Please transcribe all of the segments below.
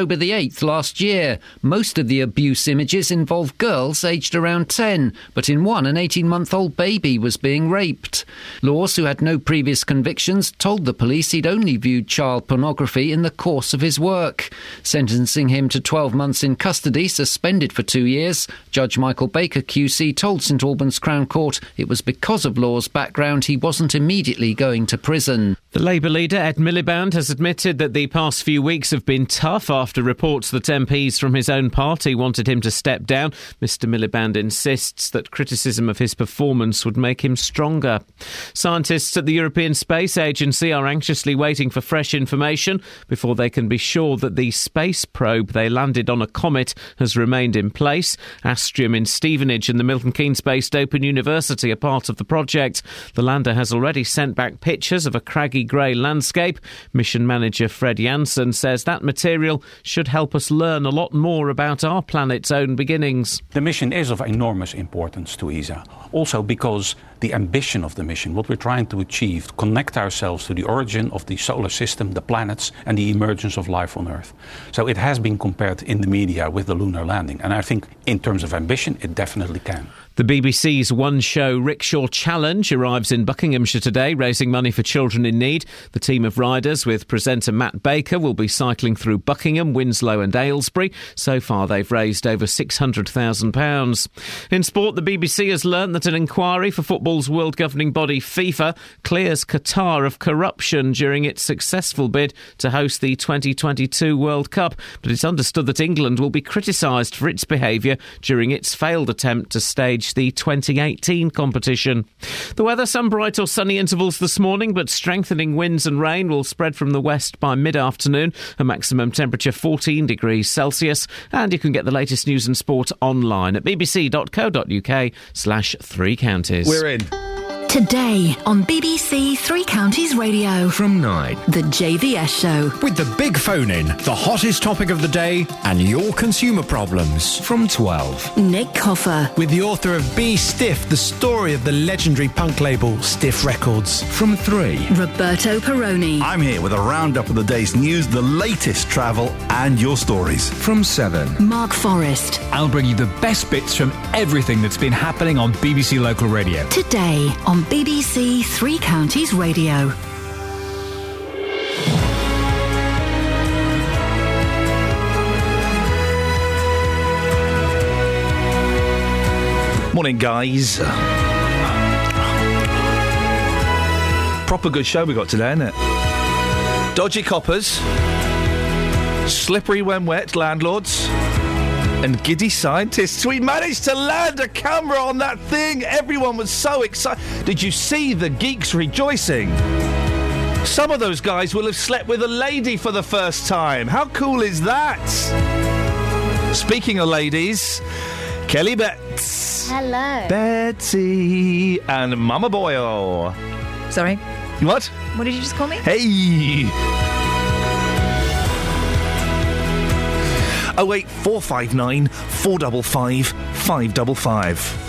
October the 8th last year. Most of the abuse images involve girls aged around 10, but in one, an 18 month old baby was being raped. Laws, who had no previous convictions, told the police he'd only viewed child pornography in the course of his work. Sentencing him to 12 months in custody, suspended for two years, Judge Michael Baker QC told St Albans Crown Court it was because of Law's background he wasn't immediately going to prison. The Labour leader, Ed Miliband, has admitted that the past few weeks have been tough after reports that MPs from his own party wanted him to step down. Mr. Miliband insists that criticism of his performance would make him stronger. Scientists at the European Space Agency are anxiously waiting for fresh information before they can be sure that the space probe they landed on a comet has remained in place. Astrium in Stevenage and the Milton Keynes based Open University are part of the project. The lander has already sent back pictures of a craggy grey landscape. Mission manager Fred Janssen says that material should help us learn a lot more about our planet's own beginnings. The mission is of enormous importance to ESA, also because the ambition of the mission, what we're trying to achieve, connect ourselves to the origin of the solar system, the planets, and the emergence of life on Earth. So it has been compared in the media with the lunar landing, and I think in terms of ambition, it definitely can. The BBC's one show Rickshaw Challenge arrives in Buckinghamshire today, raising money for children in need. The team of riders, with presenter Matt Baker, will be cycling through Buckingham, Winslow, and Aylesbury. So far, they've raised over £600,000. In sport, the BBC has learnt that an inquiry for football's world governing body, FIFA, clears Qatar of corruption during its successful bid to host the 2022 World Cup. But it's understood that England will be criticised for its behaviour during its failed attempt to stage the 2018 competition. The weather, some bright or sunny intervals this morning, but strengthening winds and rain will spread from the west by mid afternoon. A maximum temperature 14 degrees Celsius. And you can get the latest news and sport online at bbc.co.uk slash three counties. We're in in. Today on BBC Three Counties Radio. From 9. The JVS Show. With the big phone in, the hottest topic of the day, and your consumer problems. From 12. Nick Coffer. With the author of Be Stiff, the story of the legendary punk label Stiff Records. From 3. Roberto Perrone. I'm here with a roundup of the day's news, the latest travel, and your stories. From 7. Mark Forrest. I'll bring you the best bits from everything that's been happening on BBC Local Radio. Today on BBC Three Counties Radio. Morning, guys. Proper good show we got today, isn't it? Dodgy coppers, slippery when wet landlords, and giddy scientists. We managed to land a camera on that thing. Everyone was so excited. Did you see the geeks rejoicing? Some of those guys will have slept with a lady for the first time. How cool is that? Speaking of ladies, Kelly Betts. Hello. Betsy and Mama Boyle. Sorry. What? What did you just call me? Hey. 08459 455 555.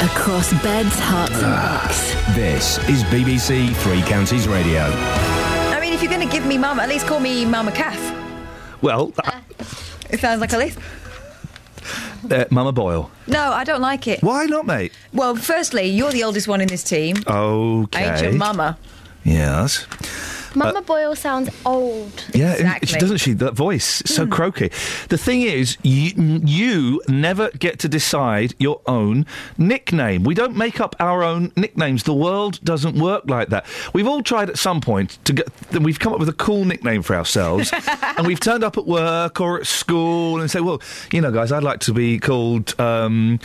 Across beds, Herts, and ah, bucks. This is BBC Three Counties Radio. I mean, if you're going to give me mum, at least call me Mama Calf. Well, uh, It sounds like a list. uh, Mama Boyle. No, I don't like it. Why not, mate? Well, firstly, you're the oldest one in this team. Okay. I ain't your mama. Yes. Mama Boyle sounds old. Yeah, Exactly. she doesn't she? That voice, so croaky. The thing is, you, you never get to decide your own nickname. We don't make up our own nicknames. The world doesn't work like that. We've all tried at some point to get. We've come up with a cool nickname for ourselves, and we've turned up at work or at school and say, "Well, you know, guys, I'd like to be called." Um,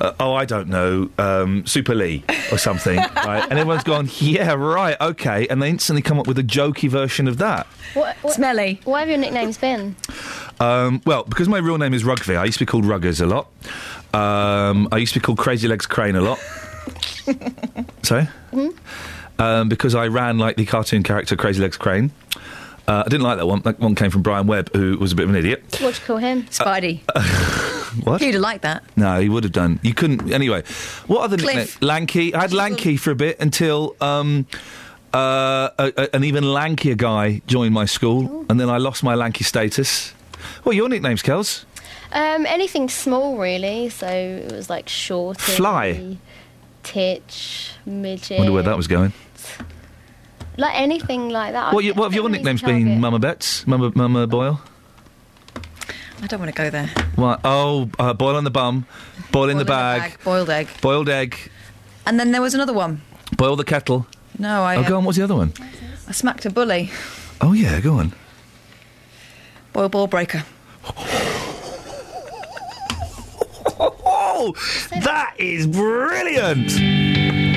uh, oh, I don't know, um, Super Lee or something, right? And everyone's gone, yeah, right, okay, and they instantly come up with a jokey version of that. What, what, Smelly. what have your nicknames been? Um, well, because my real name is Rugby, I used to be called Ruggers a lot. Um, I used to be called Crazy Legs Crane a lot. Sorry? Um, because I ran like the cartoon character Crazy Legs Crane. Uh, I didn't like that one. That one came from Brian Webb, who was a bit of an idiot. What do you call him? Spidey. What? He'd have liked that. No, he would have done. You couldn't. Anyway, what other Cliff. nickname? Lanky. I had Lanky for a bit until um, uh, a, a- an even lankier guy joined my school, and then I lost my lanky status. What are your nicknames, Kels? Um, anything small, really. So it was like short. Fly. Titch, midget. Wonder where that was going. Like anything like that. What, you, what have your nicknames been, Mama Betts? Mama, Mama Boyle? I don't want to go there. What? Oh, uh, boil on the bum, boil in the bag, Boiled egg. boiled egg, And then there was another one. boil the kettle. No, I. oh, go uh, on. What's the other one? I smacked a bully. Oh yeah, go on. Boil ball breaker. Oh, that is brilliant.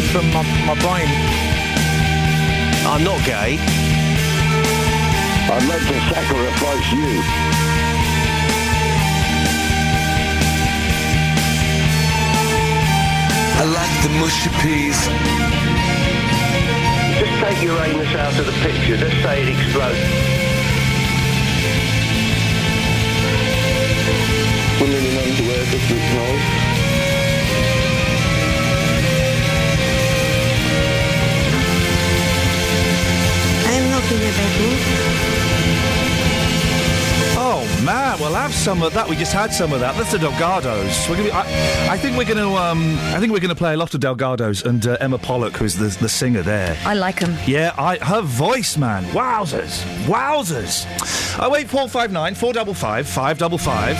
From my, my brain had some of that. That's the Delgados. We're gonna be, I, I think we're going to. Um, I think we're going to play a lot of Delgados and uh, Emma Pollock, who's the the singer there. I like them. Yeah, I, her voice, man. Wowzers, wowzers. Oh wait, four five nine four double five five double five.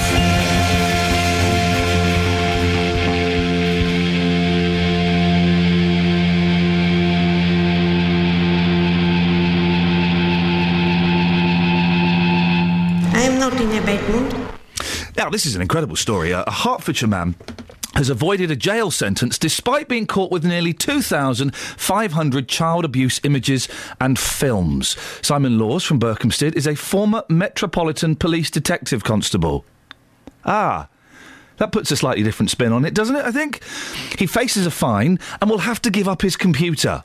I am not in a bad mood. This is an incredible story. A Hertfordshire man has avoided a jail sentence despite being caught with nearly 2,500 child abuse images and films. Simon Laws from Berkhamsted is a former Metropolitan Police Detective Constable. Ah. That puts a slightly different spin on it, doesn't it? I think. He faces a fine and will have to give up his computer.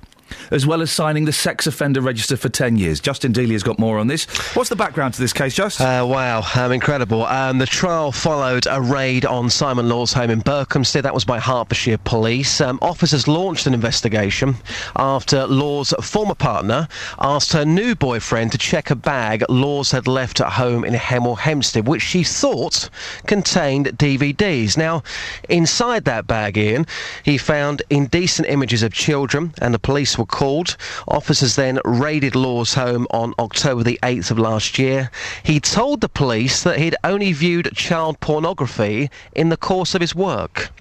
As well as signing the sex offender register for 10 years. Justin Dealey has got more on this. What's the background to this case, Just? Uh, wow, um, incredible. Um, the trial followed a raid on Simon Law's home in Berkhamsted. That was by Hertfordshire Police. Um, officers launched an investigation after Law's former partner asked her new boyfriend to check a bag Laws had left at home in Hemel Hempstead, which she thought contained DVDs. Now, inside that bag, Iain, he found indecent images of children, and the police were called. Officers then raided Law's home on October the 8th of last year. He told the police that he'd only viewed child pornography in the course of his work.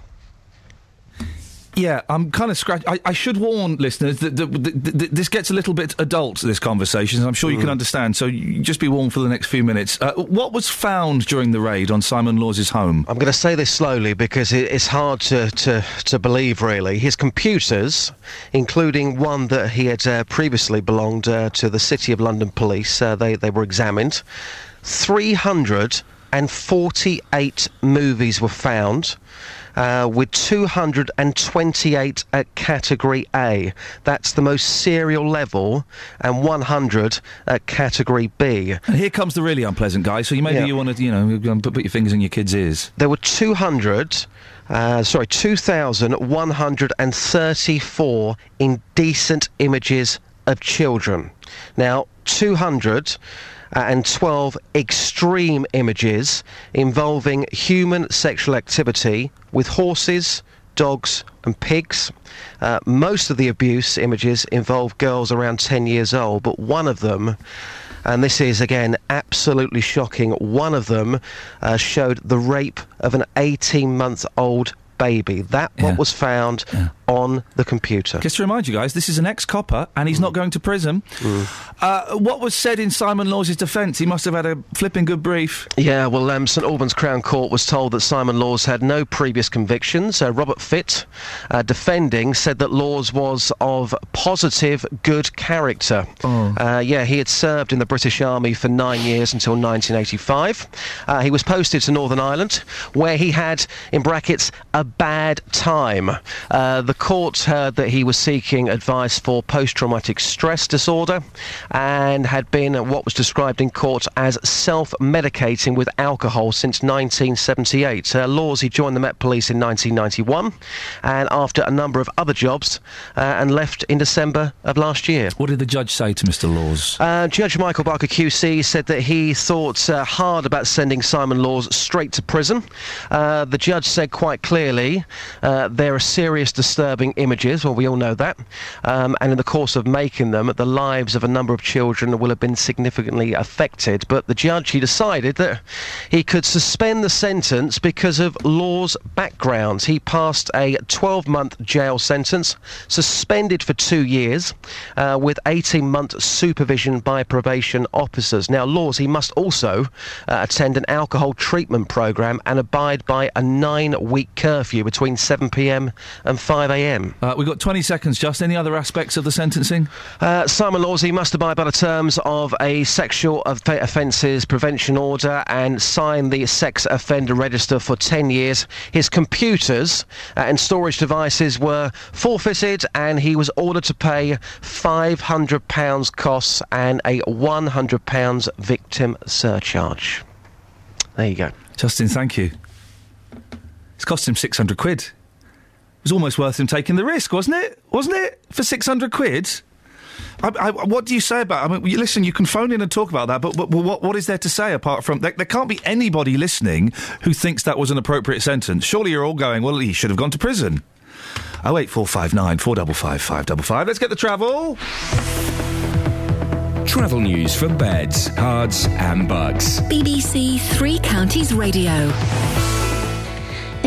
Yeah, I'm kind of scratch. I, I should warn listeners that, that, that, that this gets a little bit adult. This conversation, I'm sure you can understand. So just be warned for the next few minutes. Uh, what was found during the raid on Simon Laws's home? I'm going to say this slowly because it, it's hard to, to, to believe, really. His computers, including one that he had uh, previously belonged uh, to the City of London Police, uh, they, they were examined. 348 movies were found. Uh, with 228 at category A. That's the most serial level, and 100 at category B. And here comes the really unpleasant guy. So you maybe Yeah. you want to, you know, put, put your fingers in your kids' ears. There were 200, uh, sorry, 2,134 indecent images of children. Now, 200 uh, and 12 extreme images involving human sexual activity with horses, dogs, and pigs. Uh, most of the abuse images involve girls around 10 years old, but one of them and this is again absolutely shocking. One of them uh, showed the rape of an 18 month old baby. That what was found on the computer. Just to remind you guys, this is an ex-copper, and he's not going to prison. Uh, what was said in Simon Law's defence? He must have had a flipping good brief. Yeah, well, um, St Albans Crown Court was told that Simon Laws had no previous convictions. Uh, Robert Fitt, uh, defending, said that Laws was of positive, good character. Uh, yeah, he had served in the British Army for nine years until 1985. Uh, he was posted to Northern Ireland, where he had, in brackets, a bad time. Uh, the court heard that he was seeking advice for post traumatic stress disorder and had been what was described in court as self medicating with alcohol since 1978. Uh, Laws, he joined the Met Police in 1991 and after a number of other jobs uh, and left in December of last year. What did the judge say to Mr. Laws? Uh, Judge Michael Barker QC said that he thought uh, hard about sending Simon Laws straight to prison. Uh, the judge said quite clearly uh, there are serious disturbing images, well, we all know that, um, and in the course of making them, the lives of a number of children will have been significantly affected. But the judge, he decided that he could suspend the sentence because of Law's background. He passed a 12 month jail sentence, suspended for two years, uh, with 18 month supervision by probation officers. Now, Laws, he must also uh, attend an alcohol treatment program and abide by a nine week curfew. Curfew between 7pm and 5am. Uh, we've got 20 seconds, just. Any other aspects of the sentencing? Uh, Simon Lawsey must abide by the terms of a sexual off- offences prevention order and sign the sex offender register for 10 years. His computers uh, and storage devices were forfeited and he was ordered to pay £500 costs and a £100 victim surcharge. There you go. Justin, thank you. It's cost him 600 quid. It was almost worth him taking the risk, wasn't it? Wasn't it? For 600 quid? I, I, what do you say about? I mean, listen. You can phone in and talk about that, but, but, but what, what is there to say apart from there, there can't be anybody listening who thinks that was an appropriate sentence? Surely you're all going, well, he should have gone to prison. Oh eight four five nine four double five five double five. Let's get the travel. Travel news for beds, cards, and bugs. BBC Three Counties Radio.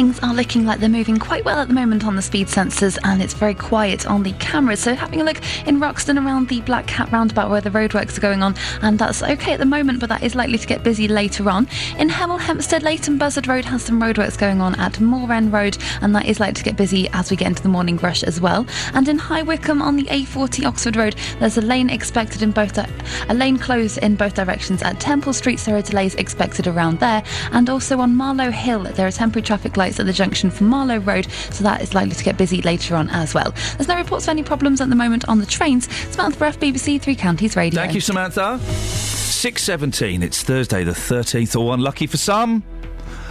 Things are looking like they're moving quite well at the moment on the speed sensors, and it's very quiet on the cameras. So, having a look in Roxton around the Black Cat roundabout where the roadworks are going on, and that's okay at the moment, but that is likely to get busy later on. In Hemel Hempstead, Leighton Buzzard Road has some roadworks going on at Moor End Road, and that is likely to get busy as we get into the morning rush as well. And in High Wycombe on the A40 Oxford Road, there's a lane expected in both di- a lane closed in both directions at Temple Street. So there are delays expected around there, and also on Marlow Hill, there are temporary traffic lights at the junction for Marlow Road, so that is likely to get busy later on as well. There's no reports of any problems at the moment on the trains. Samantha Breath, BBC Three Counties Radio. Thank you, Samantha. Six seventeen. It's Thursday, the thirteenth, or unlucky for some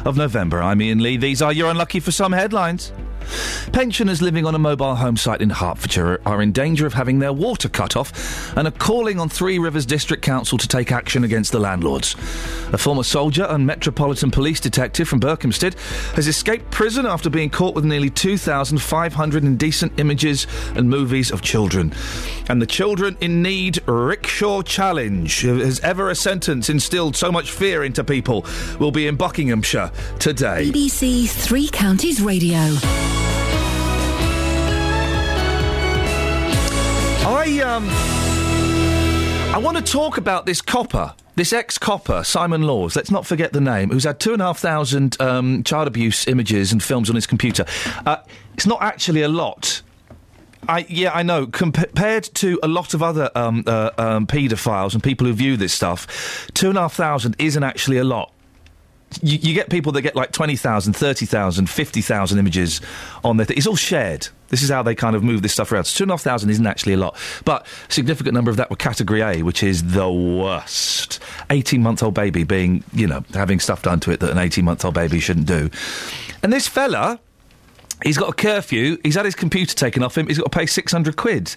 of November. I'm Iain Lee. These are your unlucky for some headlines. Pensioners living on a mobile home site in Hertfordshire are in danger of having their water cut off and are calling on Three Rivers District Council to take action against the landlords. A former soldier and Metropolitan Police detective from Berkhamsted has escaped prison after being caught with nearly 2,500 indecent images and movies of children. And the Children in Need Rickshaw Challenge, has ever a sentence instilled so much fear into people, will be in Buckinghamshire today. BBC Three Counties Radio. I um, I want to talk about this copper, this ex-copper, Simon Laws. Let's not forget the name. Who's had two and a half thousand um, child abuse images and films on his computer. Uh, it's not actually a lot. I, yeah, I know. Compared to a lot of other um, uh, um, paedophiles and people who view this stuff, two and a half thousand isn't actually a lot. You, you get people that get like 20,000, 30,000, 50,000 images on their. Th- it's all shared. This is how they kind of move this stuff around. So two and a half thousand isn't actually a lot, but a significant number of that were category A, which is the worst. Eighteen-month-old baby being, you know, having stuff done to it that an eighteen-month-old baby shouldn't do. And this fella, He's got a curfew. He's had his computer taken off him. He's got to pay 600 quid.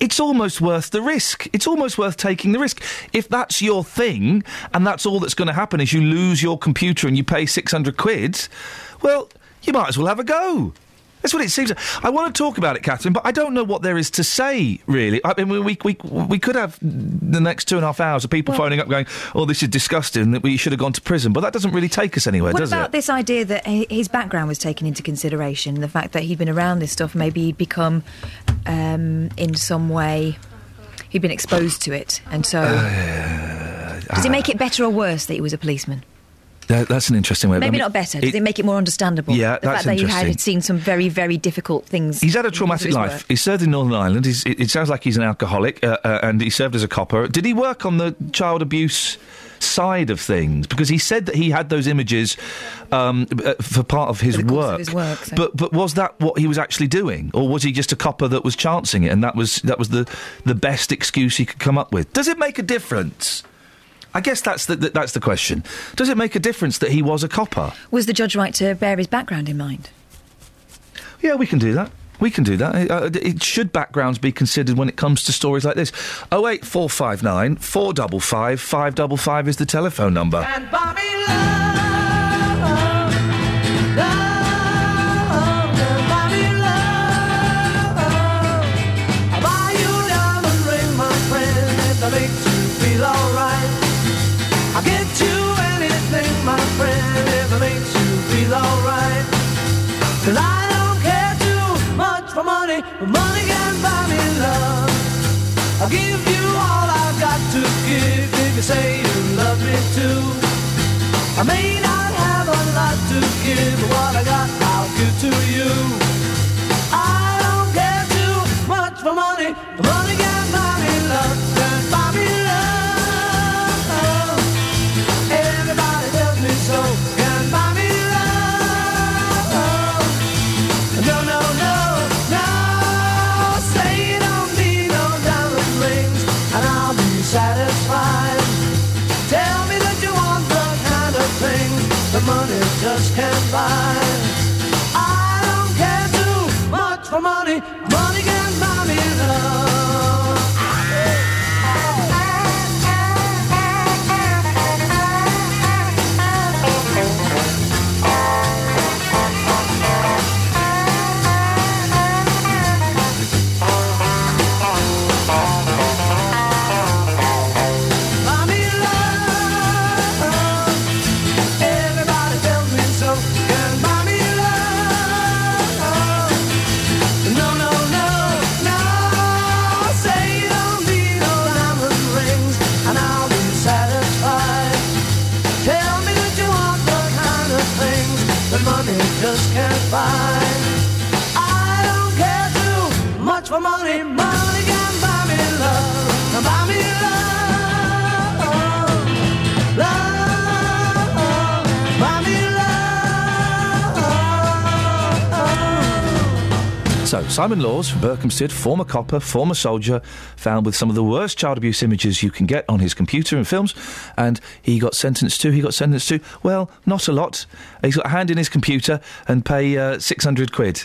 It's almost worth the risk. It's almost worth taking the risk. If that's your thing and that's all that's going to happen is you lose your computer and you pay 600 quid, well, you might as well have a go. That's what it seems. I want to talk about it, Catherine, but I don't know what there is to say, really. I mean, we, we, we could have the next two and a half hours of people Well- phoning up going, oh, this is disgusting, that we should have gone to prison. But that doesn't really take us anywhere, does it? What about this idea that his background was taken into consideration? The fact that he'd been around this stuff, maybe he'd become, um, in some way, he'd been exposed to it, and so. Does it make it better or worse that he was a policeman? That- that's an interesting way. of- I Maybe mean, not better. Does it, make it more understandable? Yeah, the that's fact that he interesting. had seen some very, very difficult things. He's had a in terms of traumatic life. work. He served in Northern Ireland. He's, it, it sounds like he's an alcoholic, uh, uh, and he served as a copper. Did he work on the child abuse side of things? Because he said that he had those images um, uh, for part of his course of work. his work, so- But but was that what he was actually doing, or was he just a copper that was chancing it, and that was that was the the best excuse he could come up with? Does it make a difference? I guess that's the, the that's the question. Does it make a difference that he was a copper? Was the judge right to bear his background in mind? Yeah, we can do that. We can do that. Uh, it should backgrounds be considered when it comes to stories like this. Oh eight four five nine four double five five double five is the telephone number. you say you love me too. I may not have a lot to give, but what I got, I'll give to you. For money. Money can buy me love. Buy me love. So, Simon Laws from Berkhamsted, former copper, former soldier, found with some of the worst child abuse images you can get on his computer and films, and he got sentenced to, he got sentenced to, well, not a lot. He's got a hand in his computer and pay uh, 600 quid.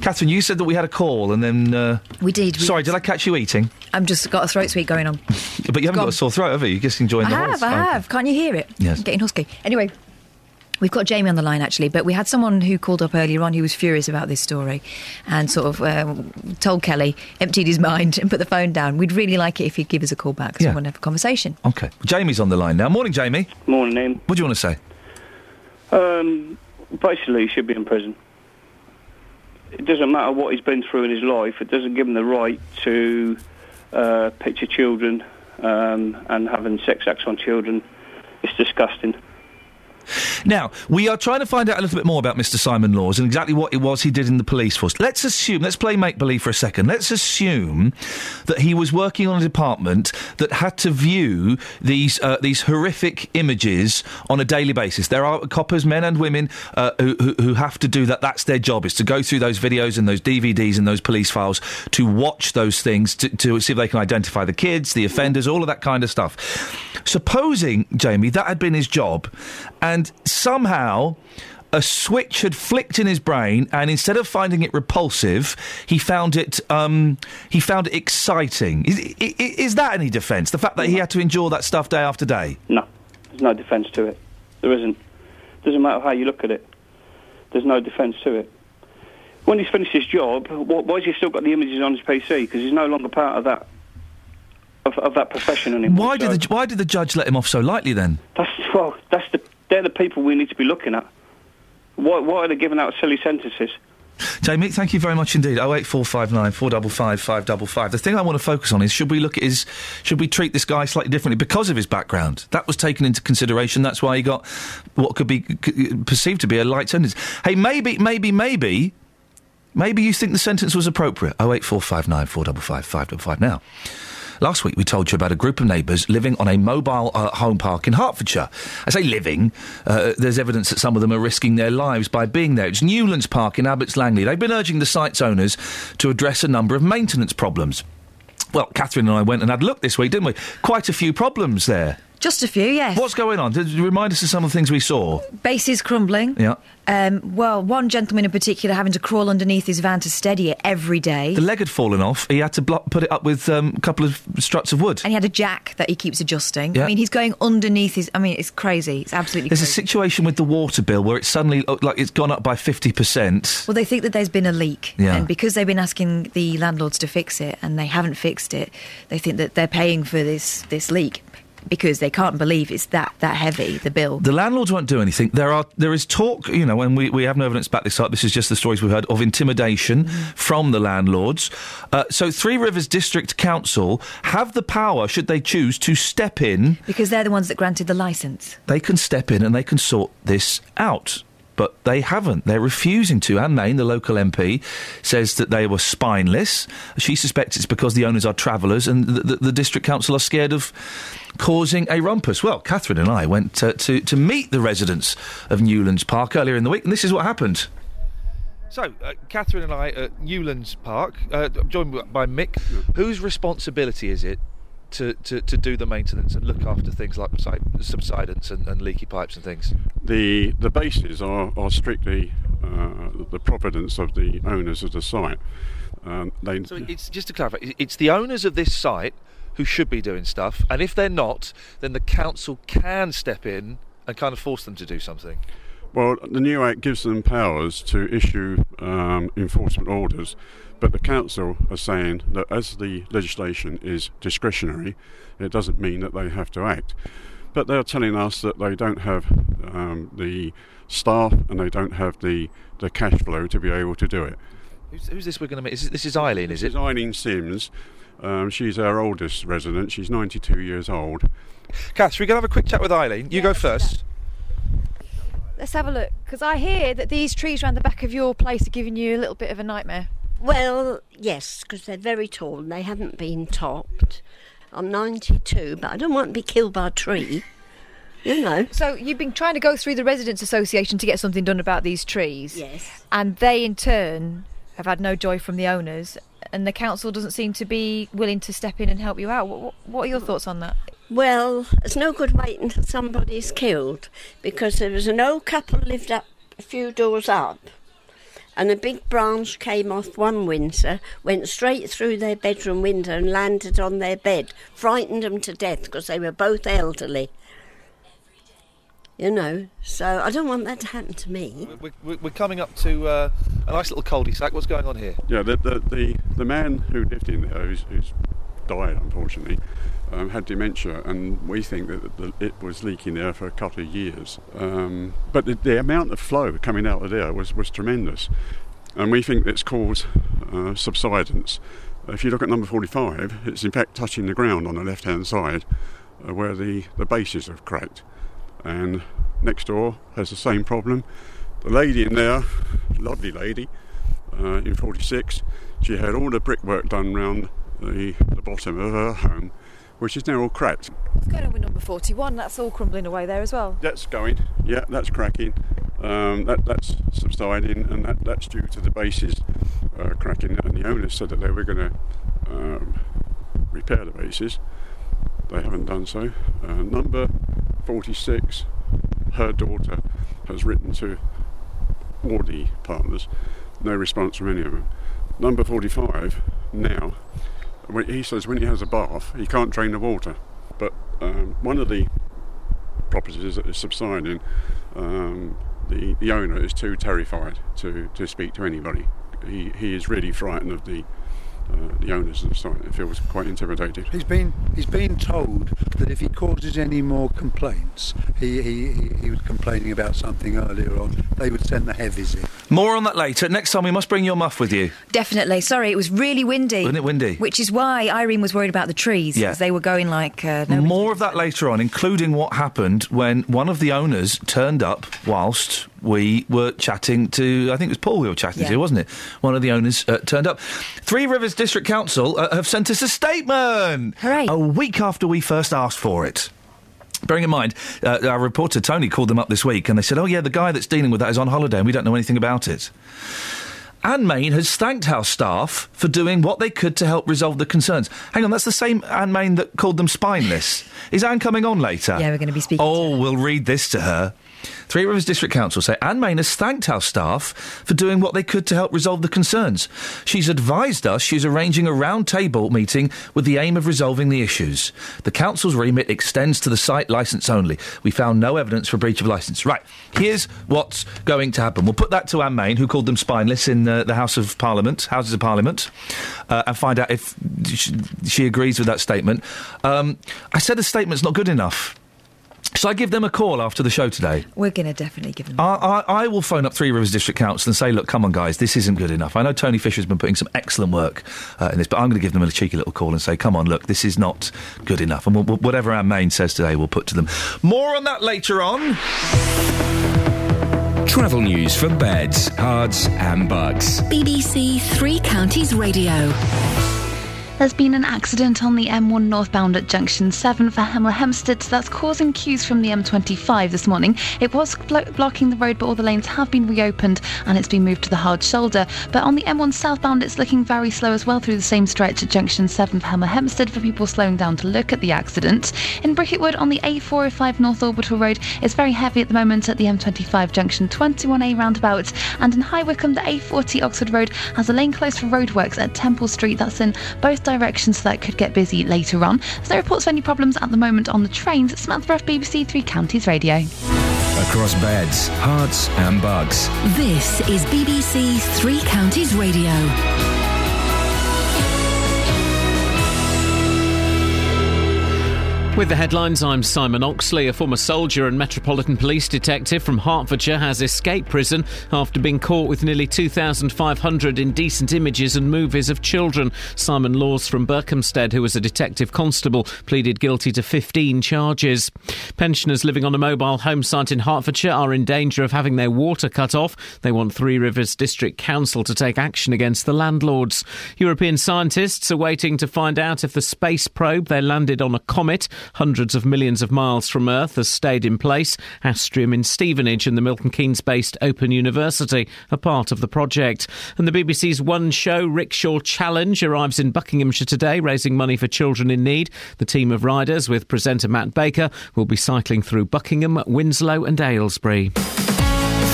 Catherine, you said that we had a call and then. Uh, We did. We, sorry, did I catch you eating? I'm just got a throat sweet going on. But you haven't Gone. got a sore throat, have you? You're just enjoying I the have, voice. I Oh, okay. have. Can't you hear it? Yes. I'm getting husky. Anyway, we've got Jamie on the line actually, but we had someone who called up earlier on who was furious about this story and sort of um, told Kelly, emptied his mind and put the phone down. We'd really like it if you'd give us a call back because Yeah. we want to have a conversation. Okay. Jamie's on the line now. Morning, Jamie. Morning, Iain. What do you want to say? Um, basically, he should be in prison. It doesn't matter what he's been through in his life. It doesn't give him the right to uh, picture children um, and having sex acts on children. It's disgusting. Now, we are trying to find out a little bit more about Mr. Simon Laws and exactly what it was he did in the police force. Let's assume, let's play make believe for a second. Let's assume that he was working on a department that had to view these uh, these horrific images on a daily basis. There are coppers, men and women, uh, who, who, have to do that. That's their job, is to go through those videos and those DVDs and those police files to watch those things to, to see if they can identify the kids, the offenders, all of that kind of stuff. Supposing, Jamie, that had been his job, and somehow a switch had flicked in his brain, and instead of finding it repulsive, he found it um, he found it exciting. Is, is that any defence? The fact that he had to endure that stuff day after day. No, there's no defence to it. There isn't. Doesn't matter how you look at it. There's no defence to it. When he's finished his job, wh- why has he still got the images on his PC? Because he's no longer part of that of, of that profession anymore. Why did the why did the judge let him off so lightly then? That's well. That's the. They're the people we need to be looking at. Why, why are they giving out silly sentences? Jamie, thank you very much indeed. Oh eight four five nine four double five five double five. The thing I want to focus on is should we look at his should we treat this guy slightly differently because of his background? That was taken into consideration. That's why he got what could be perceived to be a light sentence. Hey, maybe, maybe, maybe, maybe you think the sentence was appropriate. Oh eight four five nine four double five five double five. Now. Last week we told you about a group of neighbours living on a mobile uh, home park in Hertfordshire. I say living, uh, there's evidence that some of them are risking their lives by being there. It's Newlands Park in Abbots Langley. They've been urging the site's owners to address a number of maintenance problems. Well, Catherine and I went and had a look this week, didn't we? Quite a few problems there. Just a few, yes. What's going on? Did you remind us of some of the things we saw? Bases crumbling. Yeah. Um, well, one gentleman in particular having to crawl underneath his van to steady it every day. The leg had fallen off. He had to put it up with um, a couple of struts of wood. and he had a jack that he keeps adjusting. Yeah. I mean, he's going underneath his. I mean, it's crazy. It's absolutely There's a situation with the water bill where it's suddenly looked like it's gone up by 50%. Well, they think that there's been a leak, Yeah. and because they've been asking the landlords to fix it, and they haven't fixed it, they think that they're paying for this this leak because they can't believe it's that that heavy the bill. The landlords won't do anything. There are there is talk, you know, and we, we have no evidence back this up. This is just the stories we've heard of intimidation from the landlords. Uh, so Three Rivers District Council have the power, should they choose, to step in. because they're the ones that granted the license. They can step in and they can sort this out. but they haven't. They're refusing to. Anne Main, the local MP, says that they were spineless. She suspects it's because the owners are travellers and the, the, the district council are scared of causing a rumpus. Well, Catherine and I went uh, to, to meet the residents of Newlands Park earlier in the week, and this is what happened. So, uh, Catherine and I at Newlands Park, uh, joined by Mick. Whose responsibility is it to, to, to do the maintenance and look after things like subsidence and, and leaky pipes and things? The the bases are, are strictly uh, the providence of the owners of the site. Um, they, So it's just to clarify, it's the owners of this site who should be doing stuff, and if they're not, then the council can step in and kind of force them to do something. well, the new Act gives them powers to issue um, enforcement orders, but the council are saying that as the legislation is discretionary, it doesn't mean that they have to act. But they're telling us that they don't have um, the staff and they don't have the, the cash flow to be able to do it. Who's, who's this we're going to meet? Is it, this is Eileen, is This it? is Eileen Sims. Um, she's our oldest resident. She's 92 years old. Kath, we can have a quick chat with Eileen. You go first. Let's have a look, because I hear that these trees around the back of your place are giving you a little bit of a nightmare. Well, yes, because they're very tall and they haven't been topped. I'm 92, but I don't want to be killed by a tree. You know. So you've been trying to go through the Residents Association to get something done about these trees. Yes. And they, in turn, have had no joy from the owners, and the council doesn't seem to be willing to step in and help you out. What, what- are your thoughts on that? Well, it's no good waiting until somebody's killed because there was an old couple lived up a few doors up and a big branch came off one winter, went straight through their bedroom window and landed on their bed, frightened them to death because they were both elderly. You know, so I don't want that to happen to me. We're, we're, we're coming up to uh, a nice little cul-de-sac. What's going on here? Yeah, the the, the, the man who lived in there, who's, who's died unfortunately, um, had dementia, and we think that the, it was leaking there for a couple of years. Um, but the, the amount of flow coming out of there was, was tremendous, and we think it's caused uh, subsidence. If you look at number 45, it's in fact touching the ground on the left-hand side, uh, where the, the bases have cracked, and next door has the same problem. The lady in there, lovely lady, uh, in 46, she had all the brickwork done round the, the bottom of her home, which is now all cracked. What's going on with number 41? That's all crumbling away there as well. That's going, yeah, that's cracking. Um, that, that's subsiding, and that, that's due to the bases uh, cracking. And the owners said that they were going to um, repair the bases. They haven't done so. Uh, number 46, her daughter has written to the partners, no response from any of them. Number 45, now, he says when he has a bath, he can't drain the water. But um, one of the properties that is subsiding, um, the, the owner is too terrified to, to speak to anybody. He, he is really frightened of the, uh, the owners of the site and feels quite intimidated. He's been he's been told that if he causes any more complaints, he, he, he, he was complaining about something earlier on, they would send the heavies in. More on that later. Next time, we must bring your muff with you. Definitely. Sorry, it was really windy. Wasn't it windy? Which is why Irene was worried about the trees Yeah. because they were going like. Uh, More of that later on, including what happened when one of the owners turned up whilst we were chatting to, I think it was Paul we were chatting Yeah. to, wasn't it? One of the owners uh, turned up. Three Rivers District Council uh, have sent us a statement. Hooray. A week after we first asked for it. Bearing in mind, uh, our reporter Tony called them up this week and they said, oh, yeah, the guy that's dealing with that is on holiday and we don't know anything about it. Anne Main has thanked House staff for doing what they could to help resolve the concerns. Hang on, that's the same Anne Main that called them spineless. Is Anne coming on later? Yeah, we're going to be speaking. Oh, we'll read this to her. Three Rivers District Council say Anne Main has thanked our staff for doing what they could to help resolve the concerns. She's advised us she's arranging a round table meeting with the aim of resolving the issues. The Council's remit extends to the site licence only. We found no evidence for breach of licence. Right, here's what's going to happen. We'll put that to Anne Main, who called them spineless in uh, the House of Parliament, Houses of Parliament, uh, and find out if she, she agrees with that statement. Um, I said the statement's not good enough. Shall I give them a call after the show today? We're going to definitely give them. I, I, I will phone up Three Rivers District Council and say, look, come on, guys, this isn't good enough. I know Tony Fisher's been putting some excellent work uh, in this, but I'm going to give them a cheeky little call and say, come on, look, this is not good enough. And we'll, we'll- whatever Anne Main says today, we'll put to them. More on that later on. Travel news for beds, cards, and bugs. BBC Three Counties Radio. There's been an accident on the M1 northbound at junction 7 for Hemel Hempstead that's causing queues from the M25 this morning. It was blo- blocking the road, but all the lanes have been reopened and it's been moved to the hard shoulder. But on the M1 southbound, it's looking very slow as well through the same stretch at junction 7 for Hemel Hempstead for people slowing down to look at the accident. In Bricket Wood on the A405 North Orbital Road, it's very heavy at the moment at the M25 junction 21A roundabout. And in High Wycombe, the A40 Oxford Road has a lane closed for roadworks at Temple Street. That's in both directions, so that could get busy later on. There's no reports of any problems at the moment on the trains. Samantha Bruff, BBC Three Counties Radio. Across beds, Herts, and Bucks. This is BBC Three Counties Radio. With the headlines, I'm Simon Oxley. A former soldier and Metropolitan Police detective from Hertfordshire has escaped prison after being caught with nearly 2,500 indecent images and movies of children. Simon Laws from Berkhamsted, who was a detective constable, pleaded guilty to 15 charges. Pensioners living on a mobile home site in Hertfordshire are in danger of having their water cut off. They want Three Rivers District Council to take action against the landlords. European scientists are waiting to find out if the space probe they landed on a comet hundreds of millions of miles from Earth has stayed in place. Astrium in Stevenage and the Milton Keynes based Open University are part of the project. And the BBC's One Show Rickshaw Challenge arrives in Buckinghamshire today, raising money for children in need. The team of riders, with presenter Matt Baker, will be cycling through Buckingham, Winslow, and Aylesbury.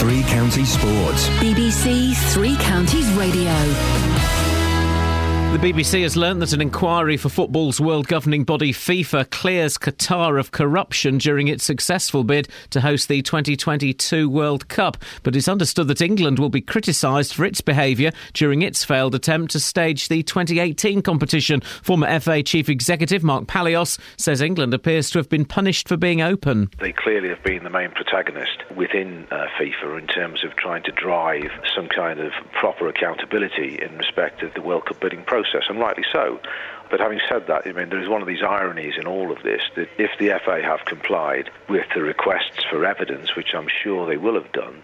Three Counties Sports. BBC Three Counties Radio. The BBC has learnt that an inquiry for football's world governing body FIFA clears Qatar of corruption during its successful bid to host the 2022 World Cup. But it's understood that England will be criticised for its behaviour during its failed attempt to stage the 2018 competition. Former FA Chief Executive Mark Palios says England appears to have been punished for being open. They clearly have been the main protagonist within uh, FIFA in terms of trying to drive some kind of proper accountability in respect of the World Cup bidding process, and rightly so. But having said that, I mean, there is one of these ironies in all of this that if the FA have complied with the requests for evidence, which I'm sure they will have done,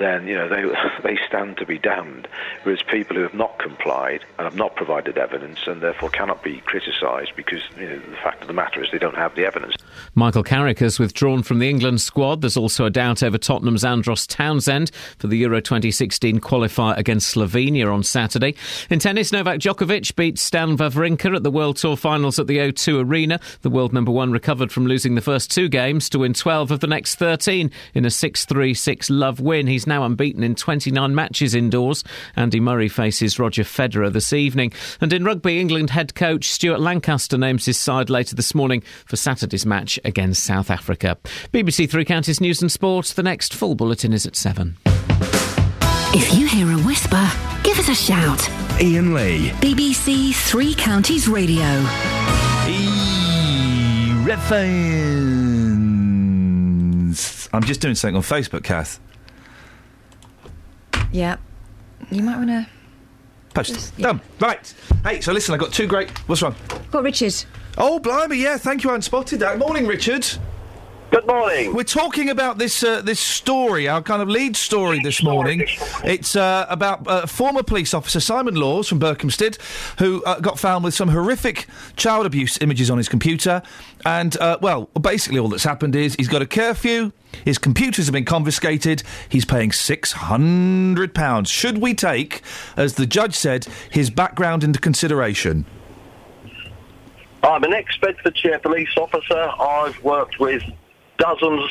then you know they they stand to be damned. Whereas people who have not complied and have not provided evidence and therefore cannot be criticised because you know, the fact of the matter is they don't have the evidence. Michael Carrick has withdrawn from the England squad. There's also a doubt over Tottenham's Andros Townsend for the Euro 2016 qualifier against Slovenia on Saturday. In tennis, Novak Djokovic beat Stan Wawrinka at the World Tour Finals at the O2 Arena. The world number one recovered from losing the first two games to win 12 of the next 13 in a 6-3-6 love win. He's now unbeaten in 29 matches indoors. Andy Murray faces Roger Federer this evening. And in rugby, England head coach Stuart Lancaster names his side later this morning for Saturday's match against South Africa. BBC Three Counties News and Sport. The next full bulletin is at 7. If you hear a whisper, give us a shout. Iain Lee. BBC Three Counties Radio. Reference. I'm just doing something on Facebook, Kath. Yeah. You might want to. Post. Done. Right. Hey, so listen, I've got two great. What's wrong? Got Richard. Oh, blimey, yeah, thank you, I hadn't spotted that. Morning, Richard. Good morning. We're talking about this uh, this story, our kind of lead story this morning. It's uh, about uh, former police officer Simon Laws from Berkhamsted, who uh, got found with some horrific child abuse images on his computer. And, uh, well, basically all that's happened is he's got a curfew, his computers have been confiscated, he's paying £600. Should we take, as the judge said, his background into consideration? I'm an ex-Bedfordshire police officer. I've worked with dozens.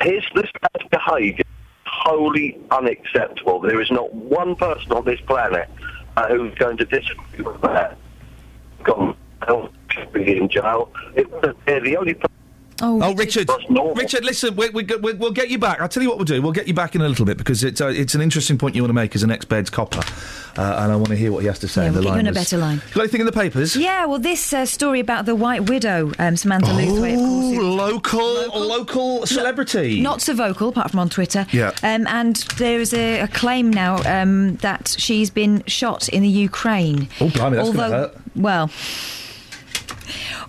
His this man's behaviour is wholly unacceptable. There is not one person on this planet uh, who's going to disagree with that. Gone should be in jail. It, the only. person Oh, Richard. Richard, listen, we, we, we, we'll get you back. I'll tell you what we'll do. We'll get you back in a little bit because it's, uh, it's an interesting point you want to make as an ex-Beds copper. Uh, and I want to hear what he has to say Yeah, in we'll get you line. in a better line. You got anything in the papers? Yeah, well, this uh, story about the White Widow, um, Samantha Lewthwaite, of course. who- local, local, celebrity. Not so vocal, apart from on Twitter. Yeah. Um, and there is a, a claim now um, that she's been shot in the Ukraine. Oh, blimey, that's gonna Although, hurt. well.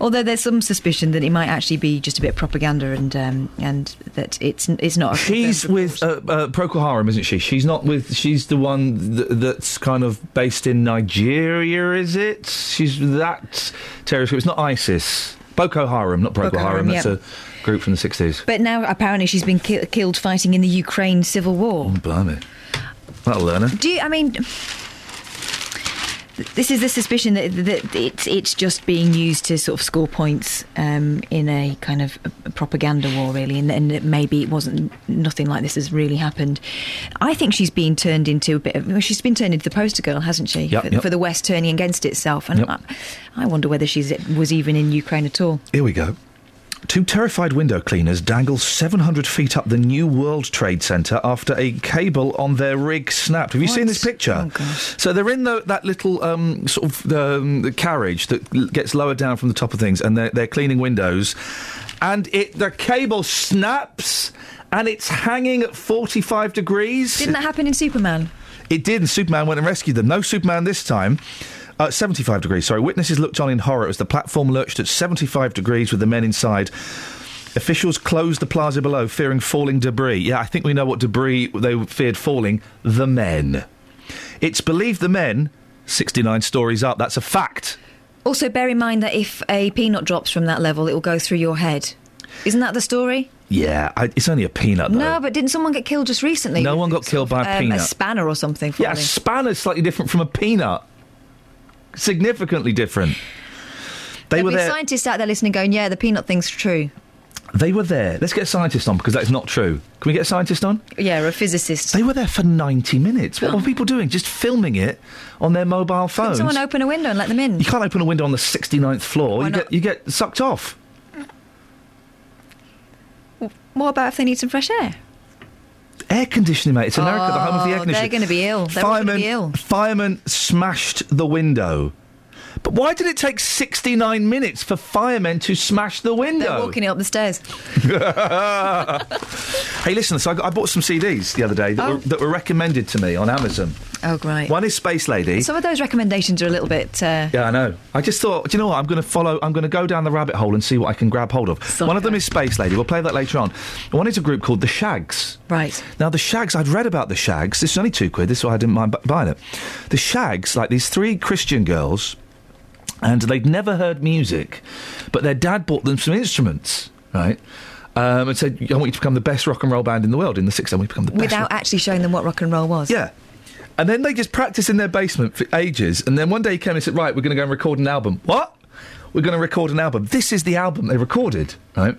Although there's some suspicion that it might actually be just a bit of propaganda and um, and that it's it's not. A She's with uh, uh, Procol Harum, isn't she? She's not with. She's the one th- that's kind of based in Nigeria, is it? She's that terrorist group. It's not ISIS. Boko Haram, not Procol Boko Haram. Haram, That's yeah. a group from the sixties. But now apparently she's been ki- killed fighting in the Ukraine civil war. Blimey, that'll learn her. Do you, I mean? Th- This is the suspicion that, that it's it's just being used to sort of score points um, in a kind of a propaganda war, really, and, and that maybe it wasn't nothing like this has really happened. I think she's been turned into a bit of well, she's been turned into the poster girl, hasn't she? Yep, for, yep. for the West turning against itself, and Yep. I, I wonder whether she's was even in Ukraine at all. Here we go. Two terrified window cleaners dangle 700 feet up the New World Trade Centre after a cable on their rig snapped. Have you seen this picture? So they're in the, that little um, sort of um, the carriage that gets lowered down from the top of things, and they're, they're cleaning windows, and it the cable snaps, and it's hanging at 45 degrees. Didn't that happen in Superman? It did, and Superman went and rescued them. No Superman this time. Uh, 75 degrees, sorry. Witnesses looked on in horror as the platform lurched at 75 degrees with the men inside. Officials closed the plaza below, fearing falling debris. Yeah, I think we know what debris they feared falling. The men. It's believed the men, 69 stories up, that's a fact. Also, bear in mind that if a peanut drops from that level, it will go through your head. Isn't that the story? Yeah, I, it's only a peanut, though. No, but didn't someone get killed just recently? No one got killed by a um, peanut. A spanner or something. yeah, a falling? spanner's slightly different from a peanut. Significantly different. They There'll were be there. scientists out there listening, going, "Yeah, the peanut thing's true." They were there. Let's get a scientist on because that's not true. Can we get a scientist on? Yeah, or a physicist. They were there for 90 minutes. What were oh. people doing? Just filming it on their mobile phones. someone open a window and let them in? you can't open a window on the 69th floor. Why You not? get, you get sucked off. What about if they need some fresh air? Air conditioning, mate. It's America, the home of the air Oh, conditioning. They're going to be ill. They're all going to Fireman, be ill. fireman smashed the window. But why did it take 69 minutes for firemen to smash the window? They're walking it up the stairs. hey, listen, so I, I bought some CDs the other day that, Oh. were, that were recommended to me on Amazon. Oh, great. One is Space Lady. Some of those recommendations are a little bit. Uh, Yeah, I know. I just thought, do you know what? I'm going to follow. I'm going to go down the rabbit hole and see what I can grab hold of. One of them is Space Lady. We'll play that later on. One is a group called the Shags. Right. Now, the Shags. I'd read about the Shags. This is only two quid. This is why I didn't mind buying it. The Shags, like these three Christian girls, and they'd never heard music, but their dad bought them some instruments, right? Um, and said, "I want you to become the best rock and roll band in the world." In the '60s, I want become the best. without actually showing them what rock and roll was. Yeah. And then they just practice in their basement for ages. And then one day he came and said, Right, we're going to go and record an album. What? We're going to record an album. This is the album they recorded, right?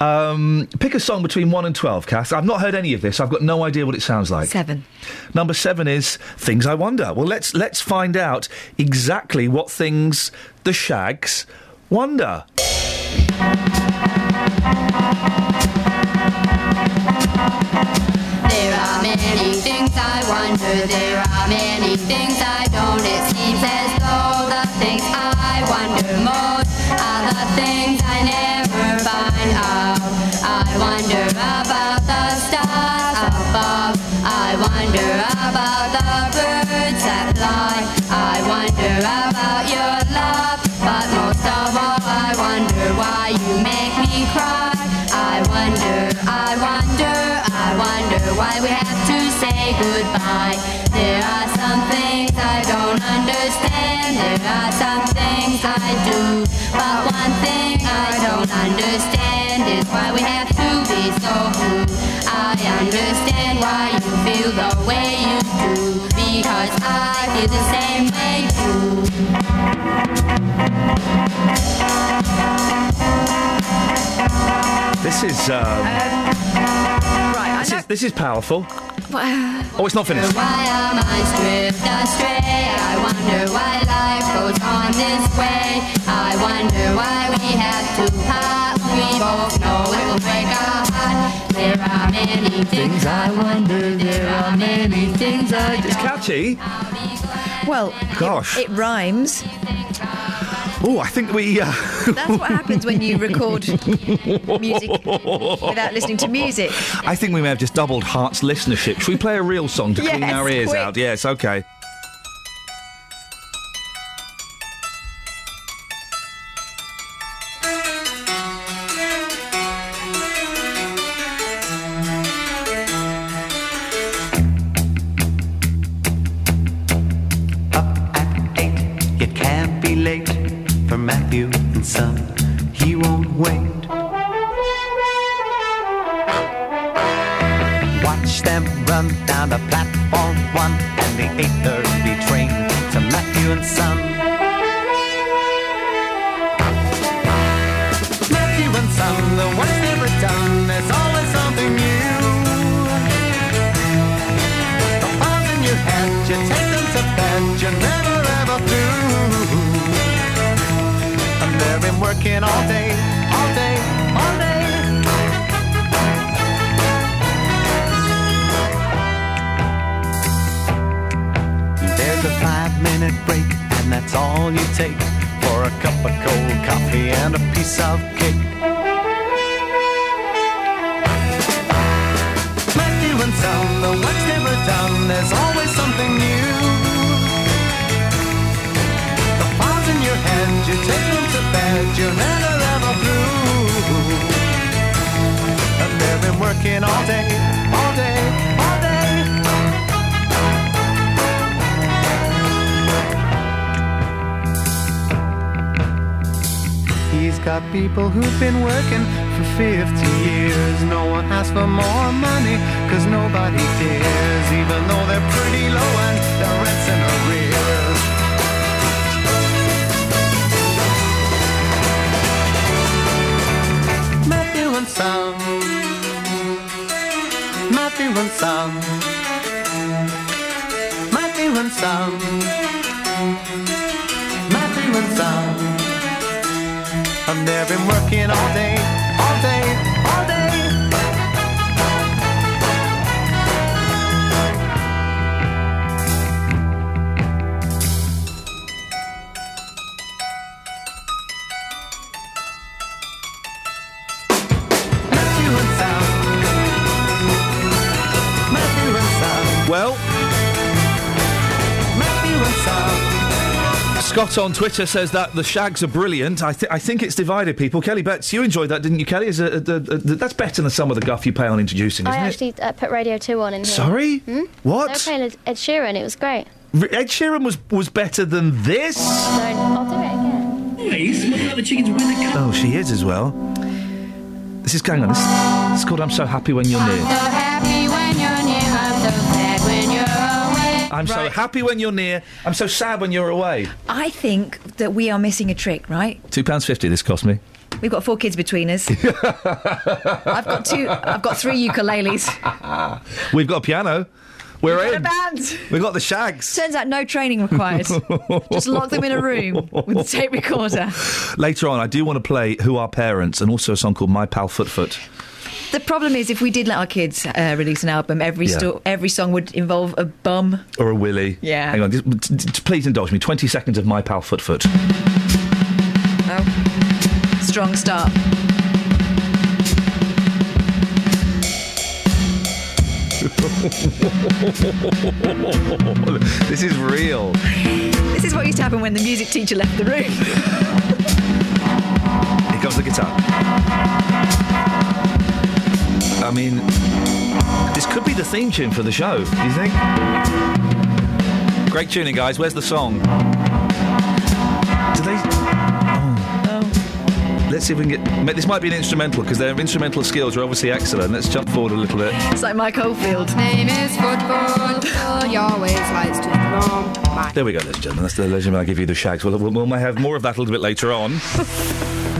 Um, pick a song between 1 and 12, Cass. I've not heard any of this. I've got no idea what it sounds like. Seven. Number seven is Things I Wonder. Well, let's, let's find out exactly what things the Shags wonder. Many things I wonder, there are many things I don't. It seems as goodbye. There are some things I don't understand, there are some things I do. But one thing I don't understand is why we have to be so blue. I understand why you feel the way you do, because I feel the same way too. This is. Um, right, this, is, this is powerful. Well, Oh, it's not finished. Why our minds drift astray? I wonder why life goes on this way. I wonder why we have to part. We both know it will break our heart. There are many things I wonder. There are many things I It's catchy. Well, Gosh. it rhymes. Oh, I think we. Uh, That's what happens when you record music without listening to music. I think we may have just doubled Heart's listenership. Should we play a real song to clean our ears quick. out? Yes, okay. Scott on Twitter says that the shags are brilliant. I, th- I think it's divided people. Kelly Betts, you enjoyed that, didn't you, Kelly? Is a, a, a, that's better than some of the guff you pay on introducing, I isn't it? actually uh, put Radio 2 on in here. Sorry? Hmm? What? They were playing Ed- Sheeran, it was great. R- Ed Sheeran was was better than this. So I'll do it again. Oh, she is as well. This is going on. This, is called "I'm So Happy When You're Near." happy when you're near, I'm so sad when you're away. I'm so happy when you're near. I'm so sad when you're away. I think that we are missing a trick, right? Two pounds fifty. This cost me. We've got four kids between us. I've got two. I've got three ukuleles. We've got a piano. We're We've got a in. band. We've got the shags. Turns out no training required. Just lock them in a room with a tape recorder. Later on, I do want to play "Who Are Parents" and also a song called "My Pal Foot Foot." The problem is, if we did let our kids uh, release an album, every Yeah. sto- every song would involve a bum. Or a willy. Yeah. Hang on, just, t- t- please indulge me. 20 seconds of My Pal Foot Foot. Oh, strong start. this is real. This is what used to happen when the music teacher left the room. Here comes the guitar. I mean, this could be the theme tune for the show, do you think? Great tuning, guys. Where's the song? Do they. Oh. Let's see if we can get. This might be an instrumental because their instrumental skills are obviously excellent. Let's jump forward a little bit. It's like Mike Oldfield. Name is football, he always likes to drum. My There we go, ladies and gentlemen. That's the legend I'll give you the shags. We'll, we'll, we'll have more of that a little bit later on.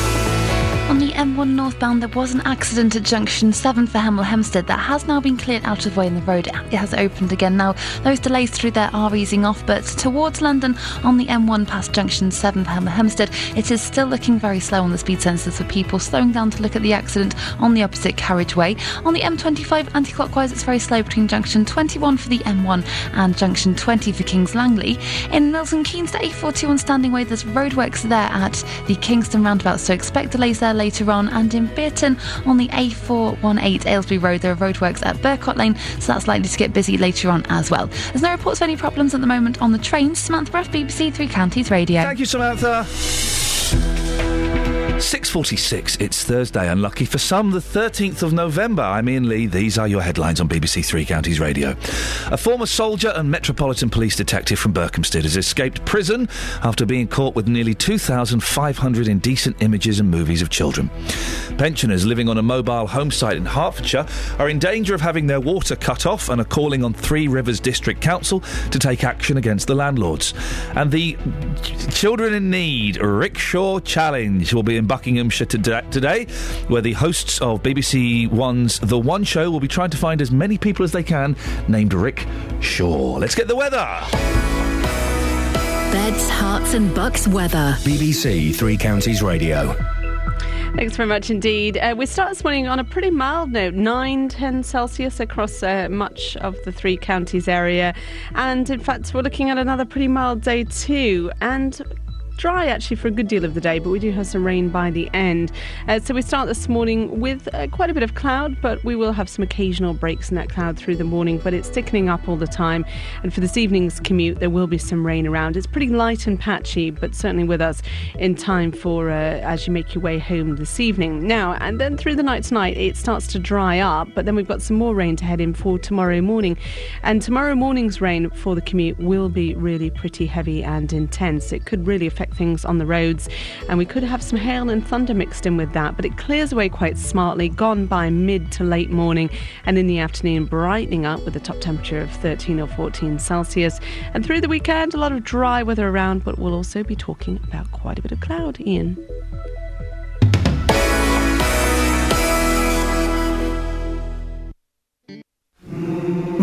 On the M1 northbound, there was an accident at junction 7 for Hemel Hempstead that has now been cleared out of the way and the road it has opened again now. Those delays through there are easing off, but towards London on the M1 past junction 7 for Hemel Hempstead, it is still looking very slow on the speed sensors for people slowing down to look at the accident on the opposite carriageway. On the M25 anti clockwise, it's very slow between junction 21 for the M1 and junction 20 for Kings Langley. In Milton Keynes to A41 Standing Way, there's roadworks there at the Kingston roundabout, so expect delays there later on. And in Bearton on the A418 Aylesbury Road, there are roadworks at Burcott Lane, so that's likely to get busy later on as well. There's no reports of any problems at the moment on the trains. Samantha Bruff, BBC Three Counties Radio. Thank you, Samantha. 6.46, it's Thursday. Unlucky for some, the 13th of November. I'm Iain Lee. These are your headlines on BBC Three Counties Radio. A former soldier and Metropolitan Police detective from Berkhamsted has escaped prison after being caught with nearly 2,500 indecent images and movies of children. Pensioners living on a mobile home site in Hertfordshire are in danger of having their water cut off and are calling on Three Rivers District Council to take action against the landlords. And the Children in Need Rickshaw Challenge will be in Buckinghamshire today, where the hosts of BBC One's The One Show will be trying to find as many people as they can named Rick Shaw. Let's get the weather. Beds, Herts, and bucks weather. BBC Three Counties Radio. Thanks very much indeed. Uh, we start this morning on a pretty mild note 9, 10 Celsius across uh, much of the three counties area. And in fact, we're looking at another pretty mild day too. And dry actually for a good deal of the day, but we do have some rain by the end. Uh, so we start this morning with uh, quite a bit of cloud, but we will have some occasional breaks in that cloud through the morning, but it's thickening up all the time. And for this evening's commute, there will be some rain around. It's pretty light and patchy, but certainly with us in time for uh, as you make your way home this evening. Now, and then through the night tonight, it starts to dry up, but then we've got some more rain to head in for tomorrow morning. And tomorrow morning's rain for the commute will be really pretty heavy and intense. It could really affect things on the roads, and we could have some hail and thunder mixed in with that, but it clears away quite smartly, gone by mid to late morning, and in the afternoon, brightening up with a top temperature of 13 or 14 Celsius. And through the weekend, a lot of dry weather around, but we'll also be talking about quite a bit of cloud, Iain.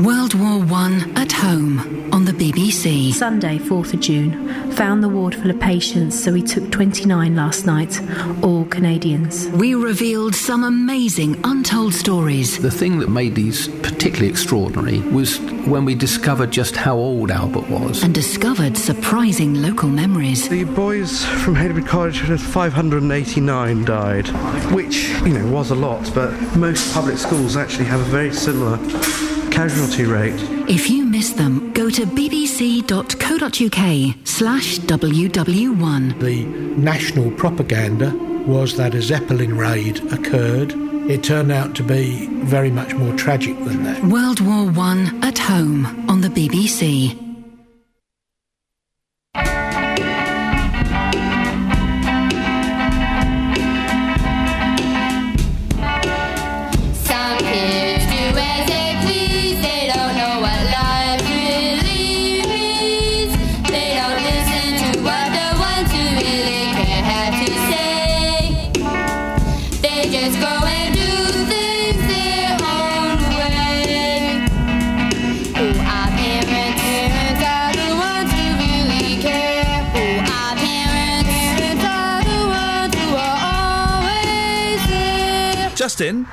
World War One at home on the BBC. Sunday, 4th of June, found the ward full of patients, so we took 29 last night, all Canadians. We revealed some amazing untold stories. The thing that made these particularly extraordinary was when we discovered just how old Albert was. And discovered surprising local memories. The boys from Hayward College had 589 died, which, you know, was a lot, but most public schools actually have a very similar casualty rate. If you miss them, go to bbc.co.uk slash WW1. The national propaganda was that a Zeppelin raid occurred. It turned out to be very much more tragic than that. World War One at home on the BBC. There. Justin?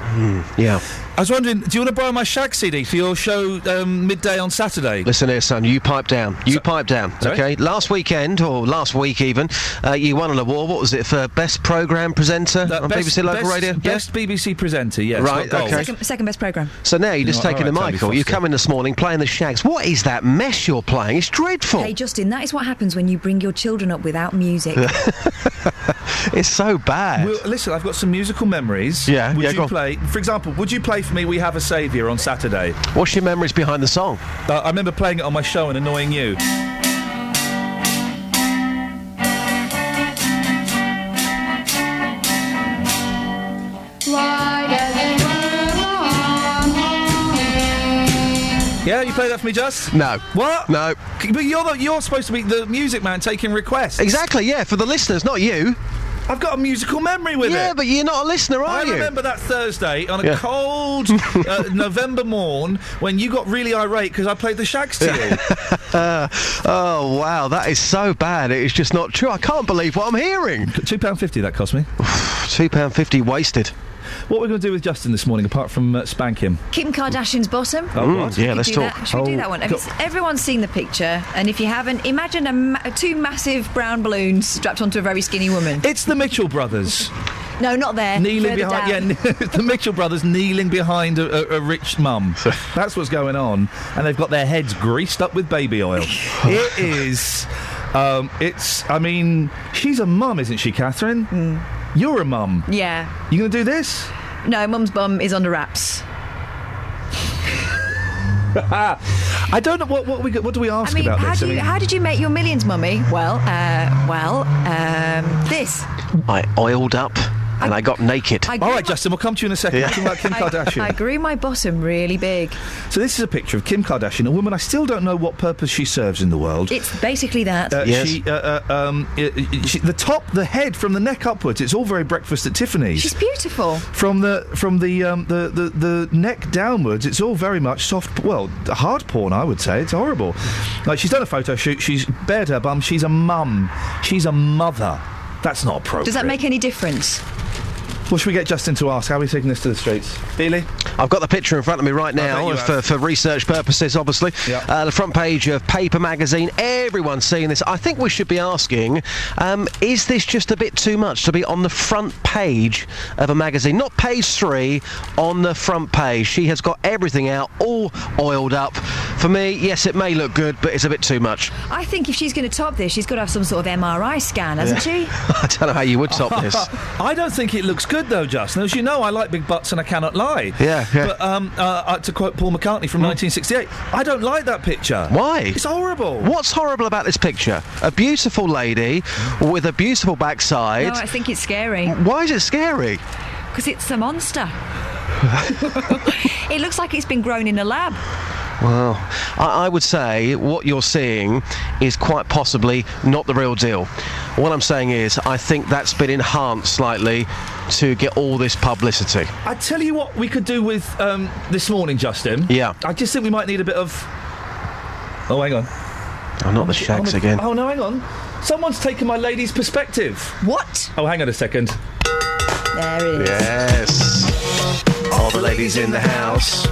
Hmm. Yeah. I was wondering, do you want to borrow my Shag CD for your show um, midday on Saturday? Listen here, son. You pipe down. You pipe down. Sorry? Okay. Last weekend or last week even, uh, you won an award. What was it for best program presenter on best, BBC Local best- Radio? Best BBC presenter, yes. Right, okay. Second, second best programme. So now you're just No, taking all the right, mic Toby. You Foster. come in this morning playing the shags. What is that mess you're playing? It's dreadful. Hey, Justin, that is what happens when you bring your children up without music. it's so bad. Well, listen, I've got some musical memories. Yeah, Would yeah, you go on. play, for example, would you play me We Have a Saviour on Saturday? What's your memories behind the song? Uh, I remember playing it on my show and annoying you. Why does it Yeah, you play that for me, Just? No. What? No. But you're the, you're supposed to be the music man taking requests. Exactly. Yeah, for the listeners, not you. I've got a musical memory with it. Yeah, but you're not a listener, are I you? I remember that Thursday on a Yeah. cold uh, November morn when you got really irate because I played the shags to you. Uh, oh wow, that is so bad. It is just not true. I can't believe what I'm hearing. Two pound fifty that cost me. Two pound fifty wasted. What we're going to do with Justin this morning, apart from uh, spank him? Kim Kardashian's bottom. Oh, Mm, what? yeah, let's talk. That. Should we do Oh, that one? Have go- you everyone's seen the picture, and if you haven't, imagine a ma- two massive brown balloons strapped onto a very skinny woman. It's the Mitchell brothers. No, not there. Kneeling further behind, down. yeah, the Mitchell brothers kneeling behind a, a, a rich mum. That's what's going on, and they've got their heads greased up with baby oil. it is Um, it's, I mean, she's a mum, isn't she, Catherine? You're a mum. Yeah. You going to do this? No, Mum's bum is under wraps. I don't know what what, we, what do we ask I mean, about how, this. do you, how did you make your millions, Mummy? Well, uh, well, um, this. I oiled up and I got naked. I- All right, Justin, we'll come to you in a second. Yeah. Talking about Kim Kardashian. I grew my bottom really big. So this is a picture of Kim Kardashian, a woman I still don't know what purpose she serves in the world. It's basically that. Uh, She, uh, uh, um, she, the top, the head, from the neck upwards, it's all very breakfast at Tiffany's. She's beautiful. from the from the, um, the the the neck downwards, it's all very much soft. Well, hard porn, I would say. It's horrible. Like she's done a photo shoot. She's bared her bum. She's a mum. She's a mother. That's not appropriate. Does that make any difference? Well, should we get Justin to ask? How are we taking this to the streets? Beely? I've got the picture in front of me right now for, for research purposes, obviously. Yeah. Uh, the front page of Paper Magazine. Everyone's seeing this. I think we should be asking um, is this just a bit too much to be on the front page of a magazine? Not page three, on the front page. She has got everything out, all oiled up. For me, yes, it may look good, but it's a bit too much. I think if she's going to top this, she's got to have some sort of MRI scan, hasn't she? I don't know how you would top this. I don't think it looks good though, Justin. As you know, I like big butts and I cannot lie. Yeah, yeah. But um, uh, uh, to quote Paul McCartney from 1968, I don't like that picture. Why? It's horrible. What's horrible about this picture? A beautiful lady with a beautiful backside. No, I think it's scary. Why is it scary? Because it's a monster. it looks like it's been grown in a lab. Well, I, I would say what you're seeing is quite possibly not the real deal. What I'm saying is, I think that's been enhanced slightly to get all this publicity. I tell you what we could do with um, this morning, Justin. Yeah. I just think we might need a bit of. Oh, hang on. Oh, not the shags again. Oh no, hang on. Someone's taken my lady's perspective. What? Oh, hang on a second. There it is. Yes. All the ladies in the house.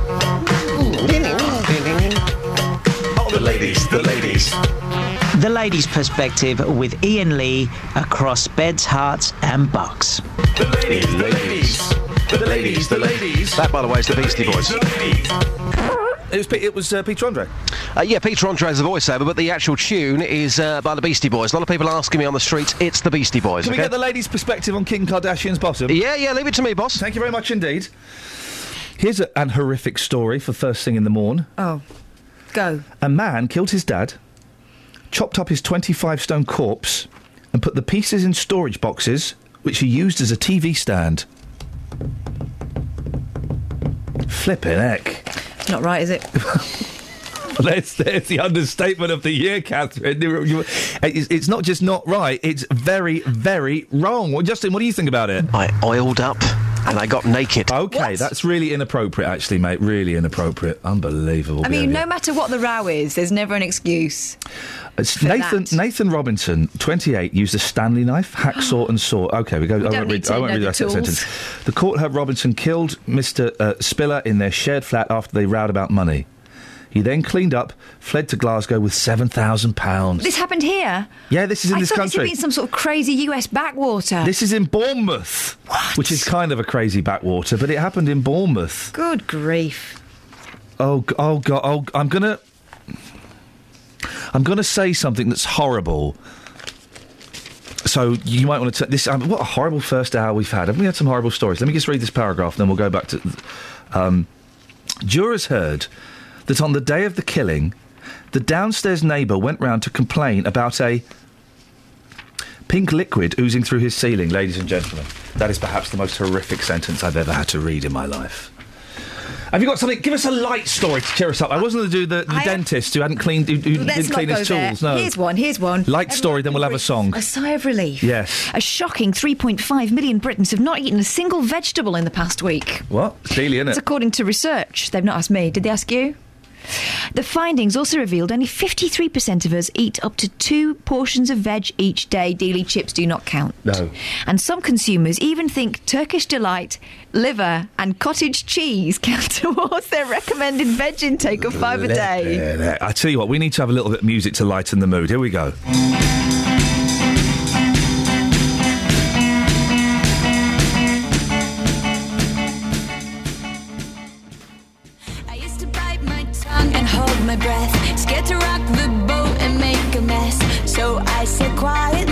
All the ladies, the ladies. The Ladies' Perspective with Iain Lee across beds, Herts, and bucks. The ladies, the ladies. The ladies, the ladies. That, by the way, is the Beastie Boys. It was it was uh, Peter Andre. Uh, yeah, Peter Andre is the voiceover, but the actual tune is uh, by the Beastie Boys. A lot of people asking me on the streets, it's the Beastie Boys. Can we get the lady's perspective on Kim Kardashian's bottom? Yeah, yeah, leave it to me, boss. Thank you very much indeed. Here's a, an horrific story for first thing in the morn. Oh, go. A man killed his dad, chopped up his 25 stone corpse, and put the pieces in storage boxes, which he used as a TV stand. Flippin' heck. It's not right, is it? That's, there's the understatement of the year, Catherine. You- you- It's, it's not just not right, it's very, very wrong. Well, Justin, what do you think about it? I oiled up and I got naked. Okay, that's really inappropriate, actually, mate. Really inappropriate. Unbelievable. I mean, no matter what the row is, there's never an excuse. It's for Nathan that. Nathan Robinson, 28, used a Stanley knife, hacksaw, and saw. Okay, we go. I don't won't need read, to I won't know read the the rest of that sentence. The court heard Robinson killed Mr. Uh, Spiller in their shared flat after they rowed about money. He then cleaned up, fled to Glasgow with seven thousand pounds. This happened here. Yeah, this is in I this thought country. this had been some sort of crazy US backwater. This is in Bournemouth, which is kind of a crazy backwater, but it happened in Bournemouth. Good grief. Oh, oh God! Oh, I'm gonna, I'm gonna say something that's horrible. So you might want to. T- this. Um, what a horrible first hour we've had. Haven't we had some horrible stories? Let me just read this paragraph, and then we'll go back to. Um, jurors heard that on the day of the killing, the downstairs neighbour went round to complain about a pink liquid oozing through his ceiling. Ladies and gentlemen, that is perhaps the most horrific sentence I've ever had to read in my life. Have you got something? Give us a light story to cheer us up. I wasn't going to do the, the dentist who hadn't cleaned, who, who didn't clean his there. tools. No. Here's one. Here's one. Light story, then we'll have a song. A sigh of relief. Yes. A shocking 3.5 million Britons have not eaten a single vegetable in the past week. What? It's Dealey, isn't it? according to research. They've not asked me. Did they ask you? The findings also revealed only 53% of us eat up to two portions of veg each day. Daily chips do not count. No. And some consumers even think Turkish delight, liver, and cottage cheese count towards their recommended veg intake of five a day. I tell you what, we need to have a little bit of music to lighten the mood. Here we go. my breath. Scared to rock the boat and make a mess. So I sit quiet.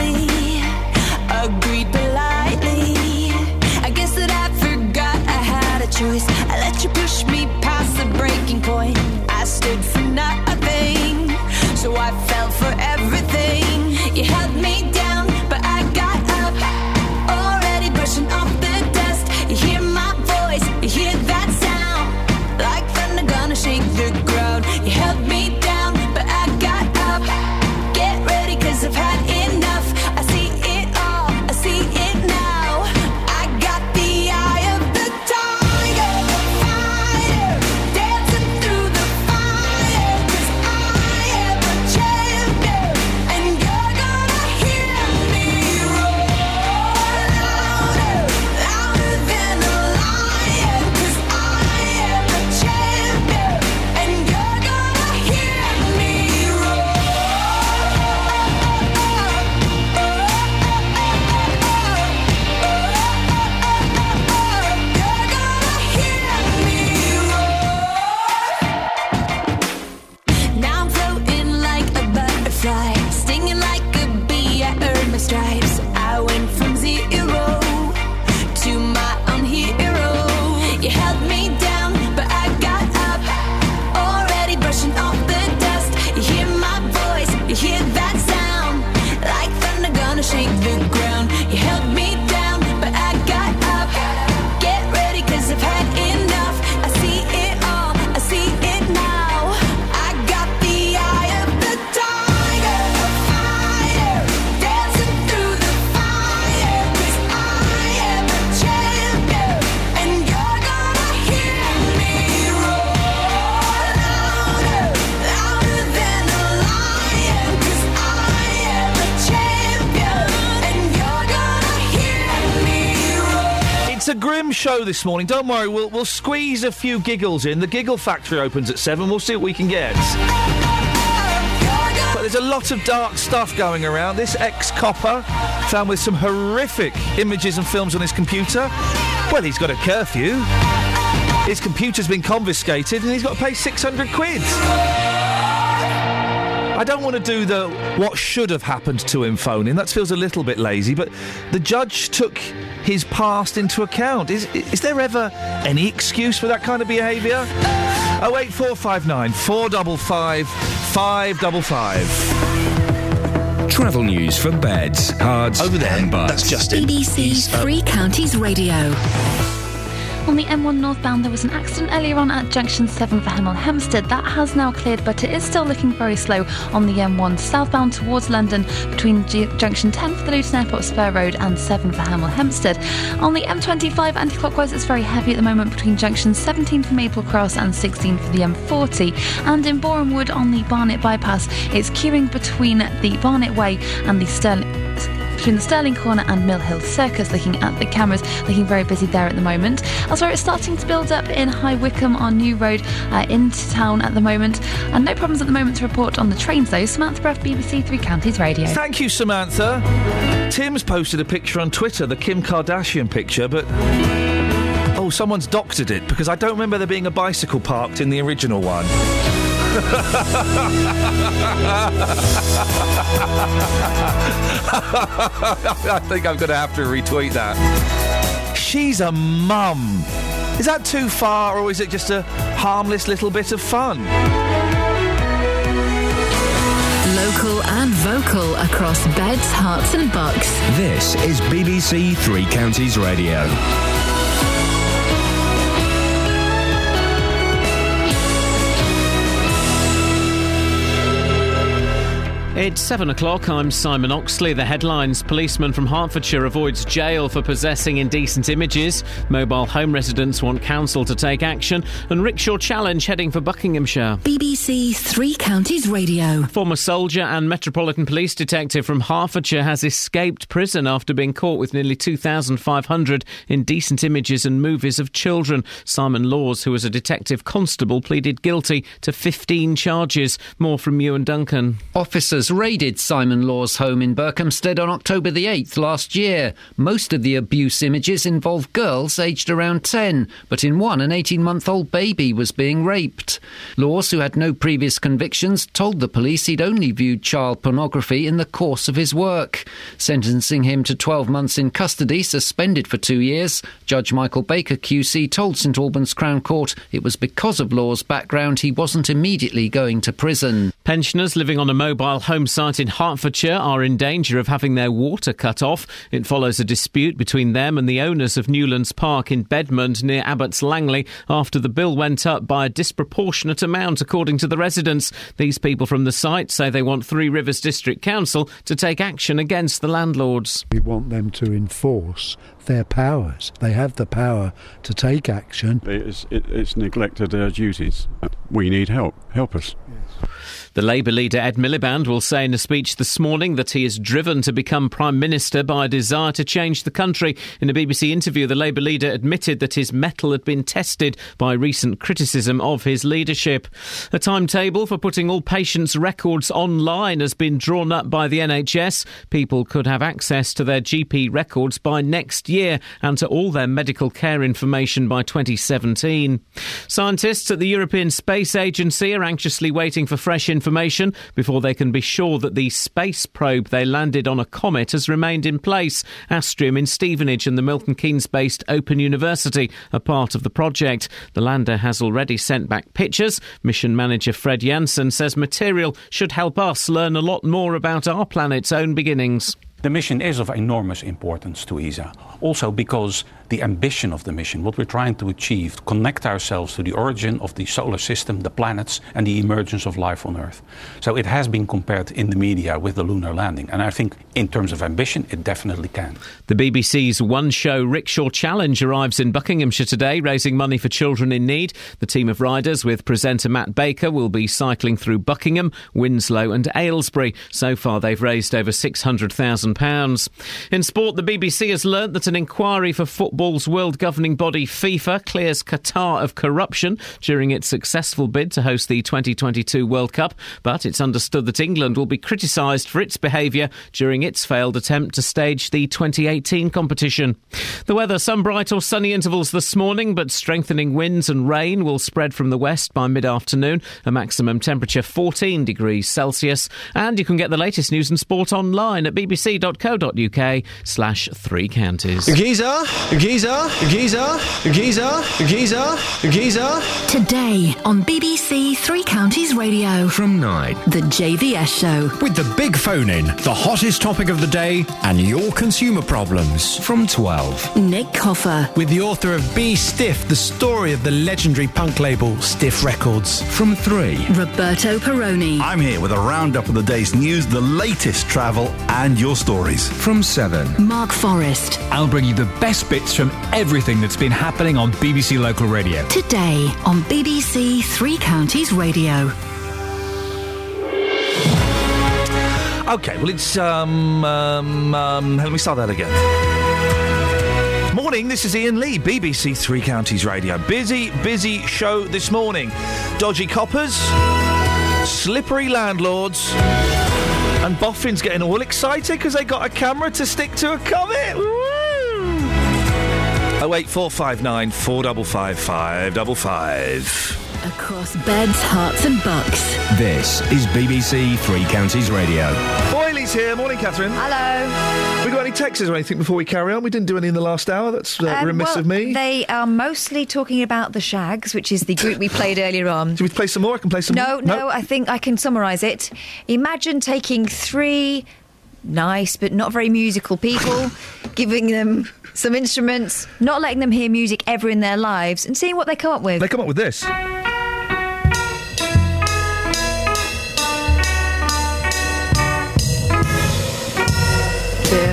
Show this morning. Don't worry, we'll, we'll squeeze a few giggles in. The Giggle Factory opens at 7. We'll see what we can get. But there's a lot of dark stuff going around. This ex copper found with some horrific images and films on his computer. Well, he's got a curfew. His computer's been confiscated and he's got to pay 600 quid. I don't want to do the what should have happened to him phone in. That feels a little bit lazy, but the judge took his past into account. Is, is there ever any excuse for that kind of behaviour? 08459 455 555. Travel news for beds, Herts, Over there. and Bucks. That's Justin. BBC Three Counties Radio. On the M1 northbound, there was an accident earlier on at junction 7 for Hemel Hempstead. That has now cleared, but it is still looking very slow on the M1 southbound towards London between G- junction 10 for the Luton Airport Spur Road and 7 for Hemel Hempstead. On the M25 anti clockwise, it's very heavy at the moment between junction 17 for Maple Cross and 16 for the M40. And in Boreham Wood on the Barnet bypass, it's queuing between the Barnet Way and the Stirling between the Stirling Corner and Mill Hill Circus. Looking at the cameras, looking very busy there at the moment. Elsewhere, it's starting to build up in High Wycombe on New Road uh, into town at the moment, and no problems at the moment to report on the trains though. Samantha Bruff, BBC Three Counties Radio. Thank you, Samantha. Tim's posted a picture on Twitter, the Kim Kardashian picture, but. Oh, someone's doctored it because I don't remember there being a bicycle parked in the original one. I think I'm going to have to retweet that. She's a mum. Is that too far, or is it just a harmless little bit of fun? Local and vocal across beds, Herts, and bucks. This is BBC Three Counties Radio. It's seven o'clock. I'm Simon Oxley. The headlines Policeman from Hertfordshire avoids jail for possessing indecent images. Mobile home residents want council to take action. And Rickshaw Challenge heading for Buckinghamshire. BBC Three Counties Radio. Former soldier and Metropolitan Police detective from Hertfordshire has escaped prison after being caught with nearly 2,500 indecent images and movies of children. Simon Laws, who was a detective constable, pleaded guilty to 15 charges. More from you and Duncan. Officers raided Simon Law's home in Berkhamsted on October the 8th last year. Most of the abuse images involve girls aged around 10, but in one, an 18 month old baby was being raped. Laws, who had no previous convictions, told the police he'd only viewed child pornography in the course of his work. Sentencing him to 12 months in custody, suspended for two years, Judge Michael Baker QC told St Albans Crown Court it was because of Law's background he wasn't immediately going to prison. Pensioners living on a mobile home site in Hertfordshire are in danger of having their water cut off. It follows a dispute between them and the owners of Newlands Park in Bedmond near Abbots Langley after the bill went up by a disproportionate amount, according to the residents. These people from the site say they want Three Rivers District Council to take action against the landlords. We want them to enforce their powers. They have the power to take action. It's, it, it's neglected their duties. We need help. Help us. The Labour leader Ed Miliband will say in a speech this morning that he is driven to become Prime Minister by a desire to change the country. In a BBC interview, the Labour leader admitted that his mettle had been tested by recent criticism of his leadership. A timetable for putting all patients' records online has been drawn up by the NHS. People could have access to their GP records by next year and to all their medical care information by 2017. Scientists at the European Space Agency are anxiously waiting for fresh information before they can be sure that the space probe they landed on a comet has remained in place. Astrium in Stevenage and the Milton Keynes based Open University are part of the project. The lander has already sent back pictures. Mission manager Fred Jansen says material should help us learn a lot more about our planet's own beginnings. The mission is of enormous importance to ESA, also because the ambition of the mission, what we're trying to achieve, connect ourselves to the origin of the solar system, the planets, and the emergence of life on Earth. So it has been compared in the media with the lunar landing, and I think in terms of ambition, it definitely can. The BBC's one show Rickshaw Challenge arrives in Buckinghamshire today, raising money for children in need. The team of riders with presenter Matt Baker will be cycling through Buckingham, Winslow, and Aylesbury. So far, they've raised over £600,000. In sport, the BBC has learnt that an inquiry for football Football's world governing body FIFA clears Qatar of corruption during its successful bid to host the 2022 World Cup, but it's understood that England will be criticised for its behaviour during its failed attempt to stage the 2018 competition. The weather, some bright or sunny intervals this morning, but strengthening winds and rain will spread from the west by mid afternoon, a maximum temperature 14 degrees Celsius. And you can get the latest news and sport online at bbc.co.uk slash three counties. Giza, Giza, Giza, Giza, Giza, Giza. Giza. Today on BBC Three Counties Radio. From 9. The JVS Show. With the big phone in, the hottest topic of the day, and your consumer problems. From 12. Nick Coffer. With the author of Be Stiff, the story of the legendary punk label Stiff Records. From 3. Roberto Perrone. I'm here with a roundup of the day's news, the latest travel, and your stories. From 7. Mark Forrest. I'll bring you the best bits from everything that's been happening on BBC Local Radio. Today on BBC Three Counties Radio. Okay, well, it's. Um, um, um, let me start that again. Morning, this is Iain Lee, BBC Three Counties Radio. Busy, busy show this morning. Dodgy coppers, slippery landlords, and boffins getting all excited because they got a camera to stick to a comet. Woo! 08459 455555. Across beds, Herts, and bucks. This is BBC Three Counties Radio. Boyles here. Morning, Catherine. Hello. We got any texts or anything before we carry on? We didn't do any in the last hour. That's uh, um, remiss well, of me. They are mostly talking about the Shags, which is the group we played earlier on. Should we play some more? I can play some no, more. No, no, I think I can summarise it. Imagine taking three nice but not very musical people, giving them some instruments, not letting them hear music ever in their lives, and seeing what they come up with. They come up with this. There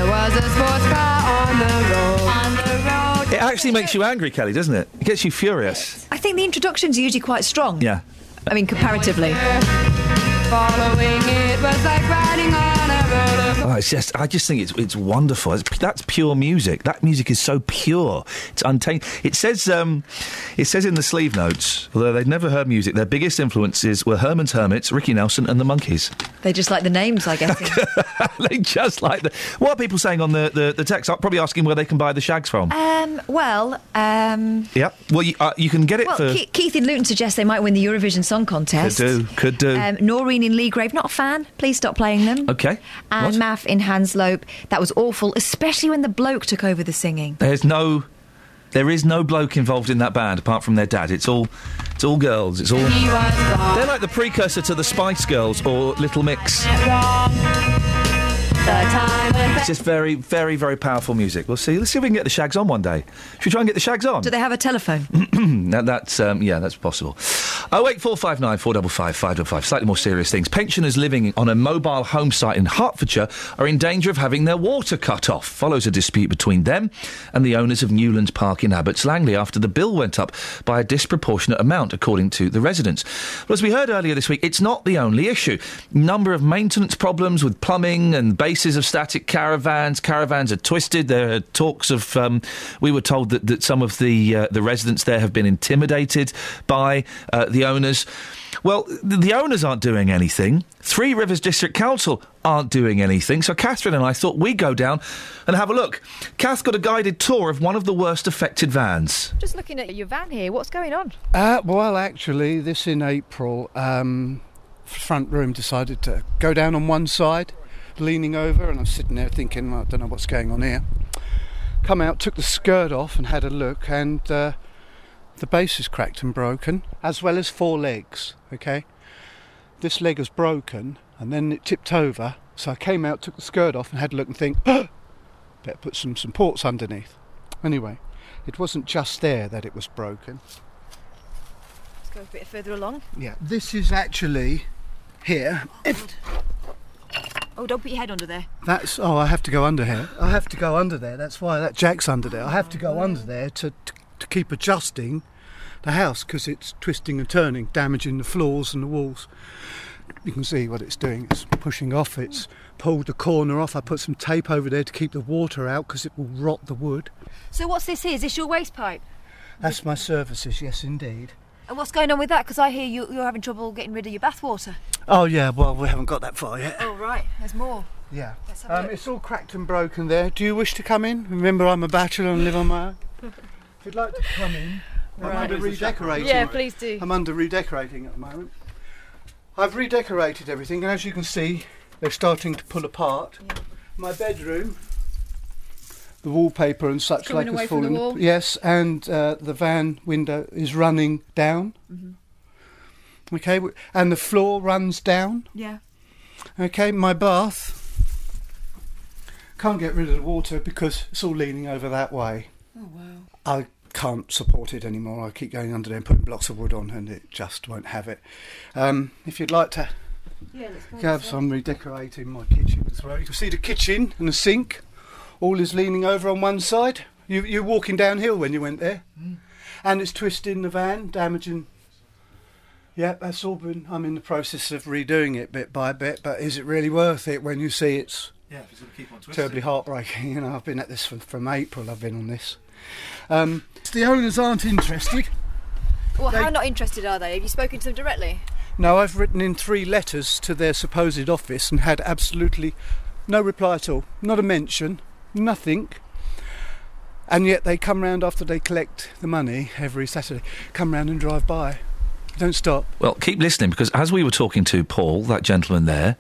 was a sports car on the road. On the road. It actually makes you angry, Kelly, doesn't it? It gets you furious. I think the introductions are usually quite strong. Yeah. I mean, comparatively. Following it was like riding on a roller Oh, it's just, I just think it's it's wonderful. It's, that's pure music. That music is so pure. It's untainted. It says, um, it says in the sleeve notes, although they'd never heard music, their biggest influences were Herman's Hermits, Ricky Nelson, and the Monkees. They just like the names, I guess. they just like the. What are people saying on the, the, the text? I'm probably asking where they can buy the shags from. um, well, um, Yep. Well, you, uh, you can get it well, for. Ke- Keith in Luton suggests they might win the Eurovision Song Contest. Could do. Could do. Um, Noreen in Leagrave, not a fan. Please stop playing them. okay. And What? In Hanslope, that was awful, especially when the bloke took over the singing. There's no. There is no bloke involved in that band apart from their dad. It's all, it's all girls. It's all. He was gone. They're like the precursor to the Spice Girls or Little Mix. It's just very, very, very powerful music. We'll see. Let's see if we can get the Shags on one day. Should we try and get the Shags on? Do they have a telephone? that, that's um, yeah, that's possible. Oh wait, four five nine four double five five double five. Slightly more serious things. Pensioners living on a mobile home site in Hertfordshire are in danger of having their water cut off. Follows a dispute between them and the owners of Newlands Park in Abbots Langley after the bill went up by a disproportionate amount, according to the residents. Well, as we heard earlier this week, it's not the only issue. Number of maintenance problems with plumbing and bases of static caravans. Caravans are twisted. There are talks of. Um, we were told that, that some of the uh, the residents there have been intimidated by uh, the owners. Well, the owners aren't doing anything. Three Rivers District Council aren't doing anything. So Catherine and I thought we'd go down and have a look. Kath got a guided tour of one of the worst affected vans. Just looking at your van here, what's going on? Uh, well, actually, this in April, um, front room decided to go down on one side, leaning over, and I'm sitting there thinking, well, I don't know what's going on here. Come out, took the skirt off, and had a look, and uh, the base is cracked and broken, as well as four legs. Okay, this leg was broken, and then it tipped over. So I came out, took the skirt off, and had a look and think, better put some supports underneath. Anyway, it wasn't just there that it was broken. Let's go a bit further along. Yeah, this is actually here. If Oh, don't put your head under there. that's oh, I have to go under here. I have to go under there. That's why that jack's under there. I have to go under there to to, to keep adjusting the house because it's twisting and turning, damaging the floors and the walls. You can see what it's doing. It's pushing off. It's pulled the corner off. I put some tape over there to keep the water out because it will rot the wood. So what's this here? Is this your waste pipe? That's my services, yes, indeed. And what's going on with that? Because I hear you, you're having trouble getting rid of your bathwater. Oh, yeah, well, we haven't got that far yet. Oh, right. There's more. Yeah. Let's have a Um, look. it's all cracked and broken there. Do you wish to come in? Remember, I'm a bachelor and live on my own. if you'd like to come in, I'm Right. under redecorating. Yeah, please do. I'm under redecorating at the moment. I've redecorated everything, and as you can see, they're starting to pull apart. My bedroom, the wallpaper and such Coming like has fallen. Yes, and uh, the van window is running down. Mm-hmm. Okay, and the floor runs down. Yeah. Okay, my bath can't get rid of the water because it's all leaning over that way. Oh, wow. I can't support it anymore. I keep going under there and putting blocks of wood on, and it just won't have it. Um, if you'd like to Yeah, let's go have some redecorating my kitchen as well, you can see the kitchen and the sink. All is leaning over on one side. You, you're walking downhill when you went there, and it's twisting the van, damaging. Yeah, that's all been. I'm in the process of redoing it bit by bit, but is it really worth it when you see it's Yeah, if it's going to keep on twisting. terribly heartbreaking. You know, I've been at this from, from April. I've been on this. Um, the owners aren't interested. Well, how not interested are they? Have you spoken to them directly? No, I've written in three letters to their supposed office and had absolutely no reply at all. Not a mention, nothing. And yet they come round after they collect the money every Saturday. Come round and drive by. Don't stop. Well, keep listening because as we were talking to Paul, that gentleman there,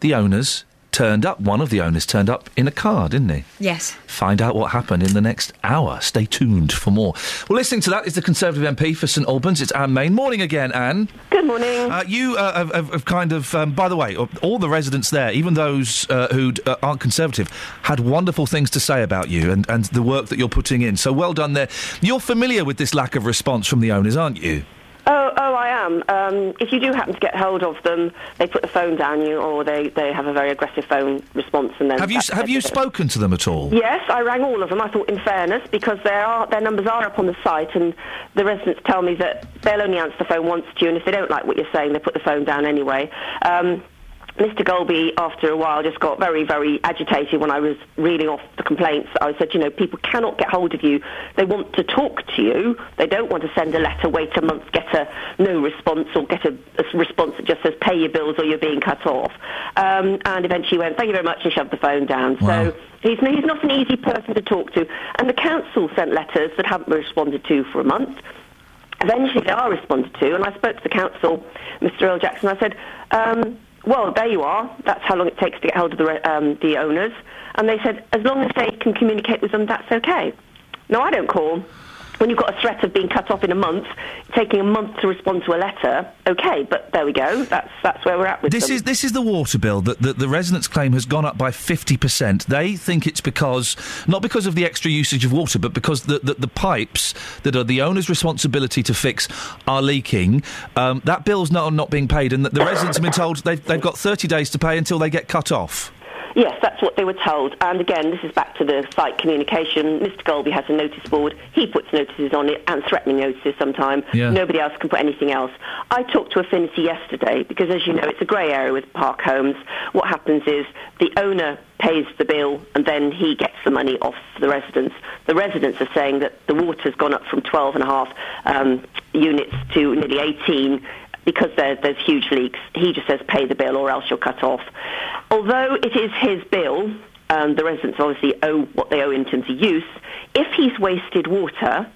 the owners turned up. One of the owners turned up in a car, didn't he? Yes. Find out what happened in the next hour. Stay tuned for more. Well, listening to that is the Conservative MP for St Albans. It's Anne Main. Morning again, Anne. Good morning. Uh, you uh, have, have, have kind of, um, by the way, all the residents there, even those uh, who uh, aren't Conservative, had wonderful things to say about you and, and the work that you're putting in. So well done there. You're familiar with this lack of response from the owners, aren't you? Oh, oh, I am. Um, if you do happen to get hold of them, they put the phone down you, or they, they have a very aggressive phone response, and then Have you have you spoken to them at all? Yes, I rang all of them. I thought, in fairness, because there are, their numbers are up on the site, and the residents tell me that they'll only answer the phone once to you, and if they don't like what you're saying, they put the phone down anyway. Um, Mr. Golby, after a while, just got very, very agitated when I was reading off the complaints. I said, you know, people cannot get hold of you. They want to talk to you. They don't want to send a letter, wait a month, get a no response, or get a, a response that just says pay your bills or you're being cut off. Um, and eventually went, thank you very much, and shoved the phone down. So he's, he's not an easy person to talk to. And the council sent letters that haven't been responded to for a month. Eventually, they are responded to, and I spoke to the council, Mr. Earl Jackson. I said, um, "Well, there you are. That's how long it takes to get hold of the um, the owners." And they said, "As long as they can communicate with them, that's okay." No, I don't call. When you've got a threat of being cut off in a month, taking a month to respond to a letter, okay, but there we go. That's that's where we're at with This them. is this is the water bill that the, the residents claim has gone up by fifty percent. They think it's because not because of the extra usage of water, but because the, the, the pipes that are the owner's responsibility to fix are leaking. Um, that bill's not not being paid, and the, the residents have been told they've they've got thirty days to pay until they get cut off. Yes, that's what they were told. And again, this is back to the site communication. Mr. Golby has a notice board. He puts notices on it and threatening notices sometimes. Yeah. Nobody else can put anything else. I talked to Affinity yesterday because, as you know, it's a grey area with park homes. What happens is the owner pays the bill and then he gets the money off the residents. The residents are saying that the water's gone up from 12 and a half um, units to nearly 18 because there, there's huge leaks. He just says pay the bill or else you're cut off. Although it is his bill, um, the residents obviously owe what they owe in terms of use. If he's wasted water,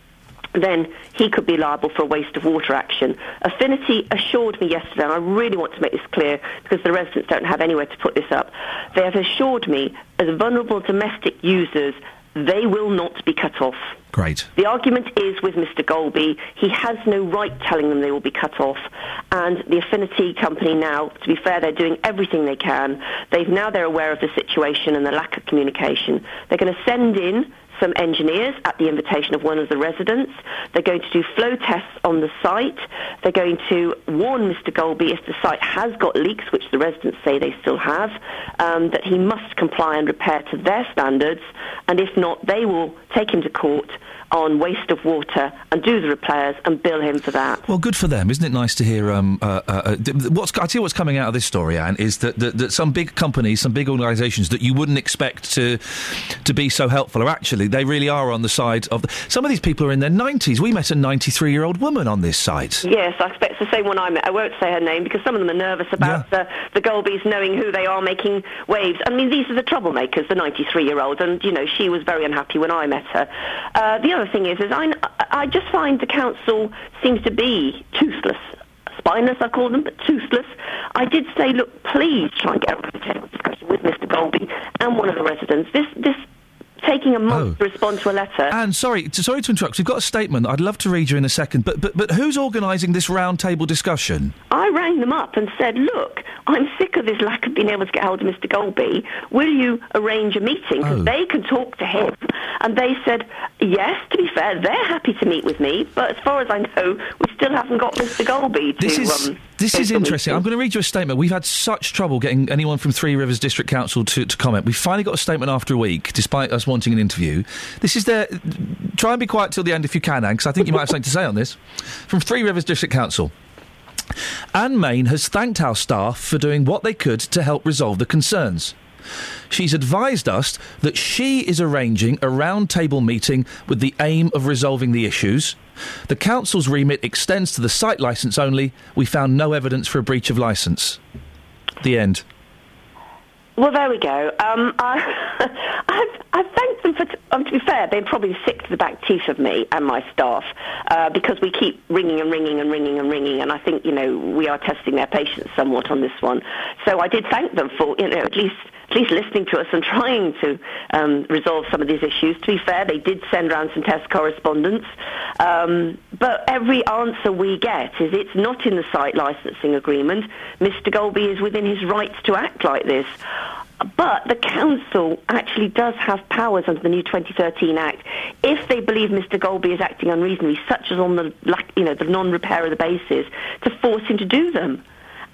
then he could be liable for a waste of water action. Affinity assured me yesterday, and I really want to make this clear because the residents don't have anywhere to put this up. They have assured me, as vulnerable domestic users, they will not be cut off. Great. The argument is with Mr. Golby, he has no right telling them they will be cut off. And the Affinity Company now, to be fair, they're doing everything they can. They've now they're aware of the situation and the lack of communication. They're going to send in some engineers at the invitation of one of the residents. They're going to do flow tests on the site. They're going to warn Mr. Golby if the site has got leaks, which the residents say they still have, um, that he must comply and repair to their standards. And if not, they will take him to court on waste of water and do the repairs and bill him for that. Well, good for them, isn't it? Nice to hear. Um, uh, uh, uh, what's I tell you what's coming out of this story, Anne, is that, that, that some big companies, some big organisations that you wouldn't expect to to be so helpful are actually they really are on the side of. The, some of these people are in their nineties. We met a ninety-three-year-old woman on this site. Yes, I expect it's the same one I met. I won't say her name because some of them are nervous about the, the Golbys knowing who they are making waves. I mean, these are the troublemakers, the 93-year-old, and, you know, she was very unhappy when I met her. Uh, the other thing is, is I, I just find the council seems to be toothless. Spineless, I call them, but toothless. I did say, look, please try and get a round-table discussion with Mr. Golby and one of the residents. This, this taking a month to respond to a letter. Anne, sorry, to, sorry to interrupt. We've got a statement. I'd love to read you in a second. But but but who's organising this round-table discussion? I rang them up and said, look, I'm sick of this lack of being able to get hold of Mr. Golby. Will you arrange a meeting? Because Oh. they can talk to him. And they said, yes, to be fair, they're happy to meet with me. But as far as I know, we still haven't got Mr. Golby to... This is um, this is interesting. I'm going to read you a statement. We've had such trouble getting anyone from Three Rivers District Council to, to comment. We finally got a statement after a week, despite us wanting an interview. This is their. Try and be quiet till the end if you can, Anne, because I think you might have something to say on this. From Three Rivers District Council. Anne Main has thanked our staff for doing what they could to help resolve the concerns. She's advised us that she is arranging a round-table meeting with the aim of resolving the issues. The council's remit extends to the site licence only. We found no evidence for a breach of licence. The end. Well, there we go. Um, I, I've, I've them for. Um, to be fair, they're probably sick to the back teeth of me and my staff uh, because we keep ringing and ringing and ringing and ringing, and I think you know we are testing their patience somewhat on this one. So I did thank them for you know at least at least listening to us and trying to um, resolve some of these issues. To be fair, they did send around some test correspondence, um, but every answer we get is it's not in the site licensing agreement. Mr. Golby is within his rights to act like this. But the council actually does have powers under the new 2013 Act if they believe Mr. Golby is acting unreasonably, such as on the you know, the non-repair of the bases, to force him to do them.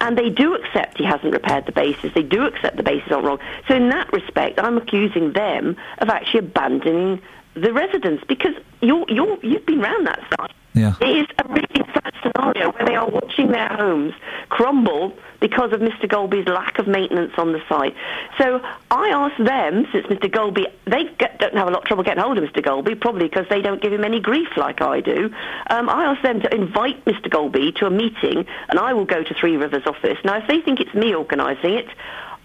And they do accept he hasn't repaired the bases. They do accept the bases aren't wrong. So in that respect, I'm accusing them of actually abandoning the residents because you're, you're, you've been round that site. Yeah. It is a really sad scenario where they are watching their homes crumble because of Mr. Golby's lack of maintenance on the site. So I asked them, since Mr. Golby, they get, don't have a lot of trouble getting hold of Mr. Golby, probably because they don't give him any grief like I do. Um, I asked them to invite Mr. Golby to a meeting, and I will go to Three Rivers office. Now, if they think it's me organising it,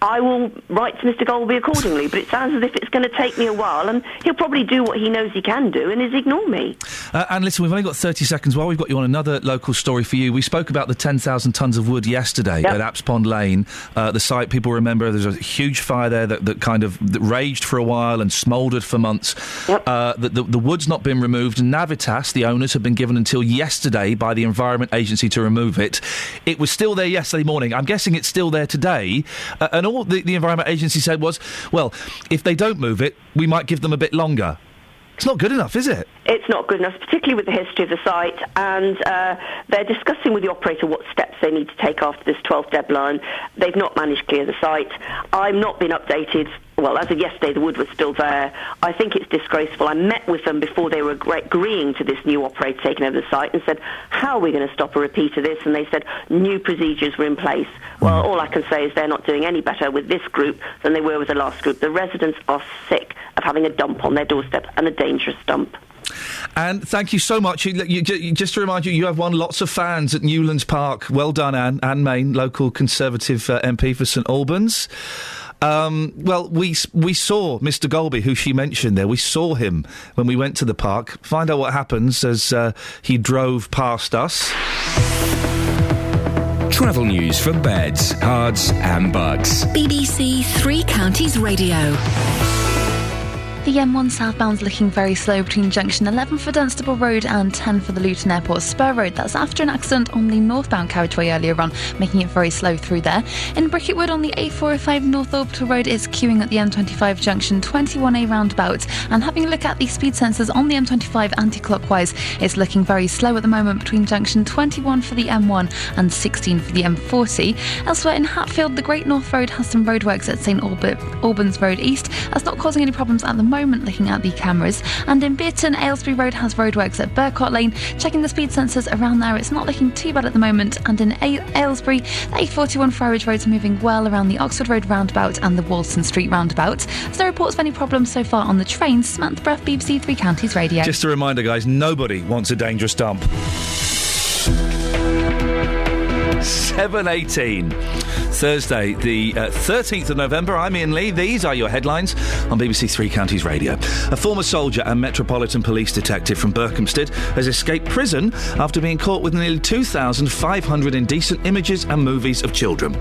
I will write to Mr. Golby accordingly, but it sounds as if it's going to take me a while, and he'll probably do what he knows he can do, and is ignore me. Uh, and listen, we've only got 30 seconds. While we've got you on another local story for you, we spoke about the 10,000 tonnes of wood yesterday at Apps Pond Lane. Uh, the site, people remember, there's a huge fire there that, that kind of that raged for a while and smouldered for months. Uh, the, the, the wood's not been removed. Navitas, the owners, have been given until yesterday by the Environment Agency to remove it. It was still there yesterday morning. I'm guessing it's still there today. Uh, and all the, the Environment Agency said was, well, if they don't move it, we might give them a bit longer. It's not good enough, is it? It's not good enough, particularly with the history of the site, and uh, they're discussing with the operator what steps they need to take after this 12th deadline. They've not managed to clear the site. I've not been updated. Well, as of yesterday, the wood was still there. I think it's disgraceful. I met with them before they were agreeing to this new operator taking over the site and said, how are we going to stop a repeat of this? And they said new procedures were in place. Well, all I can say is they're not doing any better with this group than they were with the last group. The residents are sick of having a dump on their doorstep and a dangerous dump. And thank you so much. You, you, you- just to remind you, you have won lots of fans at Newlands Park. Well done, Anne. Anne Main, local Conservative uh, MP for St Albans. Um, well, we we saw Mr. Golby, who she mentioned there. We saw him when we went to the park. Find out what happens as uh, he drove past us. Travel news for beds, cards, and Bucks. BBC Three Counties Radio. The M1 southbound's looking very slow between junction 11 for Dunstable Road and 10 for the Luton Airport Spur Road. That's after an accident on the northbound carriageway earlier on, making it very slow through there. In Bricket Wood on the A405 North Orbital Road, it's queuing at the M25 junction 21A roundabout. And having a look at the speed sensors on the M25 anti-clockwise, it's looking very slow at the moment between junction 21 for the M1 and 16 for the M40. Elsewhere in Hatfield, the Great North Road has some roadworks at St Alb- Albans Road East. That's not causing any problems at the moment looking at the cameras. And in Bierton, Aylesbury Road has roadworks at Burcott Lane. Checking the speed sensors around there, it's not looking too bad at the moment. And in Aylesbury, the A41 Friarage Road's moving well around the Oxford Road roundabout and the Walton Street roundabout. Is there reports of any problems so far on the trains? Samantha Bruff, BBC Three Counties Radio. Just a reminder, guys, nobody wants a dangerous dump. 7.18. Thursday, the uh, 13th of November. I'm Iain Lee. These are your headlines on BBC Three Counties Radio. A former soldier and Metropolitan Police detective from Berkhamsted has escaped prison after being caught with nearly 2,500 indecent images and movies of children.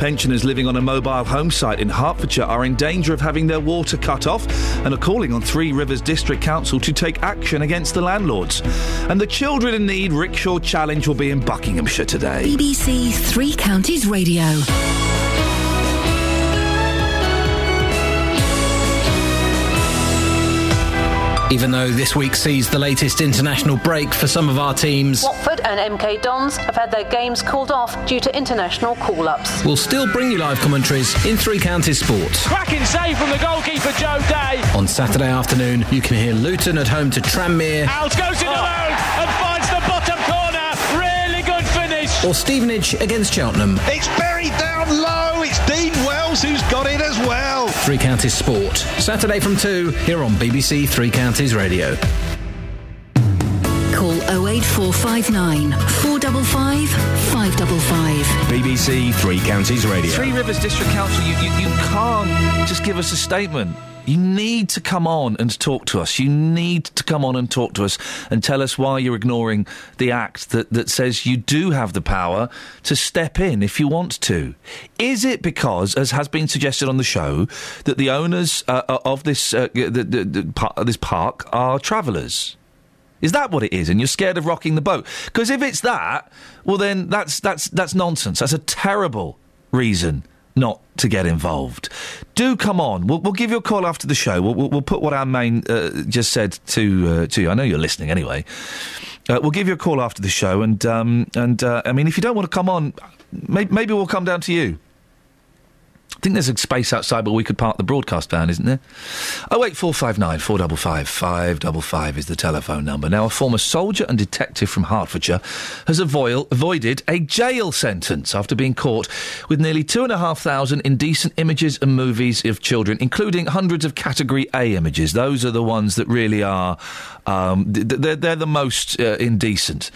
Pensioners living on a mobile home site in Hertfordshire are in danger of having their water cut off and are calling on Three Rivers District Council to take action against the landlords. And the Children in Need Rickshaw Challenge will be in Buckinghamshire today. BBC Three Counties Radio. Even though this week sees the latest international break for some of our teams, Watford and MK Dons have had their games called off due to international call ups. we'll still bring you live commentaries in Three Counties Sport. Cracking save from the goalkeeper Joe Day. On Saturday afternoon, you can hear Luton at home to Tranmere Alves goes in alone oh. and finds the bottom corner. Really good finish. or Stevenage against Cheltenham. It's buried down Three Counties Sport. Saturday from 2 here on BBC Three Counties Radio. Call 08459 455 555. BBC Three Counties Radio. Three Rivers District Council, you, you, you can't just give us a statement. You need to come on and talk to us. You need to come on and talk to us and tell us why you're ignoring the act that, that says you do have the power to step in if you want to. Is it because, as has been suggested on the show, that the owners uh, of this uh, the, the, the, this park are travellers? Is that what it is? And you're scared of rocking the boat? Because if it's that, well, then that's that's that's nonsense. That's a terrible reason not to get involved. Do come on. We'll, we'll give you a call after the show. We'll, we'll, put what Anne Main uh, just said to uh, to you. I know you're listening anyway. Uh, we'll give you a call after the show, and um, and uh, I mean, if you don't want to come on, may- maybe we'll come down to you. I think there's a space outside where we could park the broadcast van, isn't there? Oh eight four five nine four double five five double five is the telephone number. Now, a former soldier and detective from Hertfordshire has avoil, avoided a jail sentence after being caught with nearly two and a half thousand indecent images and movies of children, including hundreds of Category A images. Those are the ones that really are um, th- th- they're, they're the most uh, indecent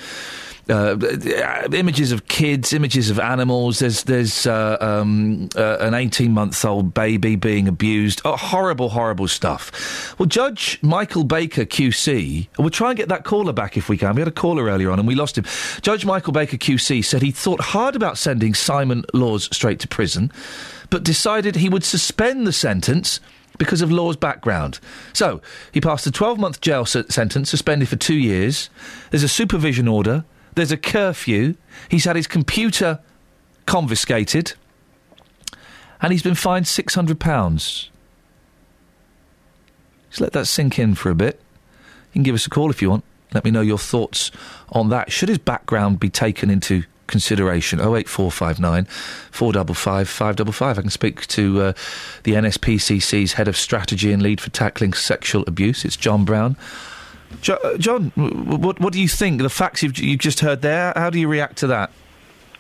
uh, images of kids, images of animals. There's there's uh, um, uh, an 18 month old baby being abused. Oh, horrible, horrible stuff. Well, Judge Michael Baker QC, we'll try and get that caller back if we can. We had a caller earlier on and we lost him. Judge Michael Baker QC said he thought hard about sending Simon Laws straight to prison, but decided he would suspend the sentence because of Law's background. So, he passed a 12 month jail sentence, suspended for two years. There's a supervision order. There's a curfew. He's had his computer confiscated. And he's been fined £600. Just let that sink in for a bit. You can give us a call if you want. Let me know your thoughts on that. Should his background be taken into consideration? 08459 455 555. I can speak to uh, the NSPCC's head of strategy and lead for tackling sexual abuse. It's John Brown. Jo- uh, John, what, what do you think? The facts you've, you've just heard there, how do you react to that?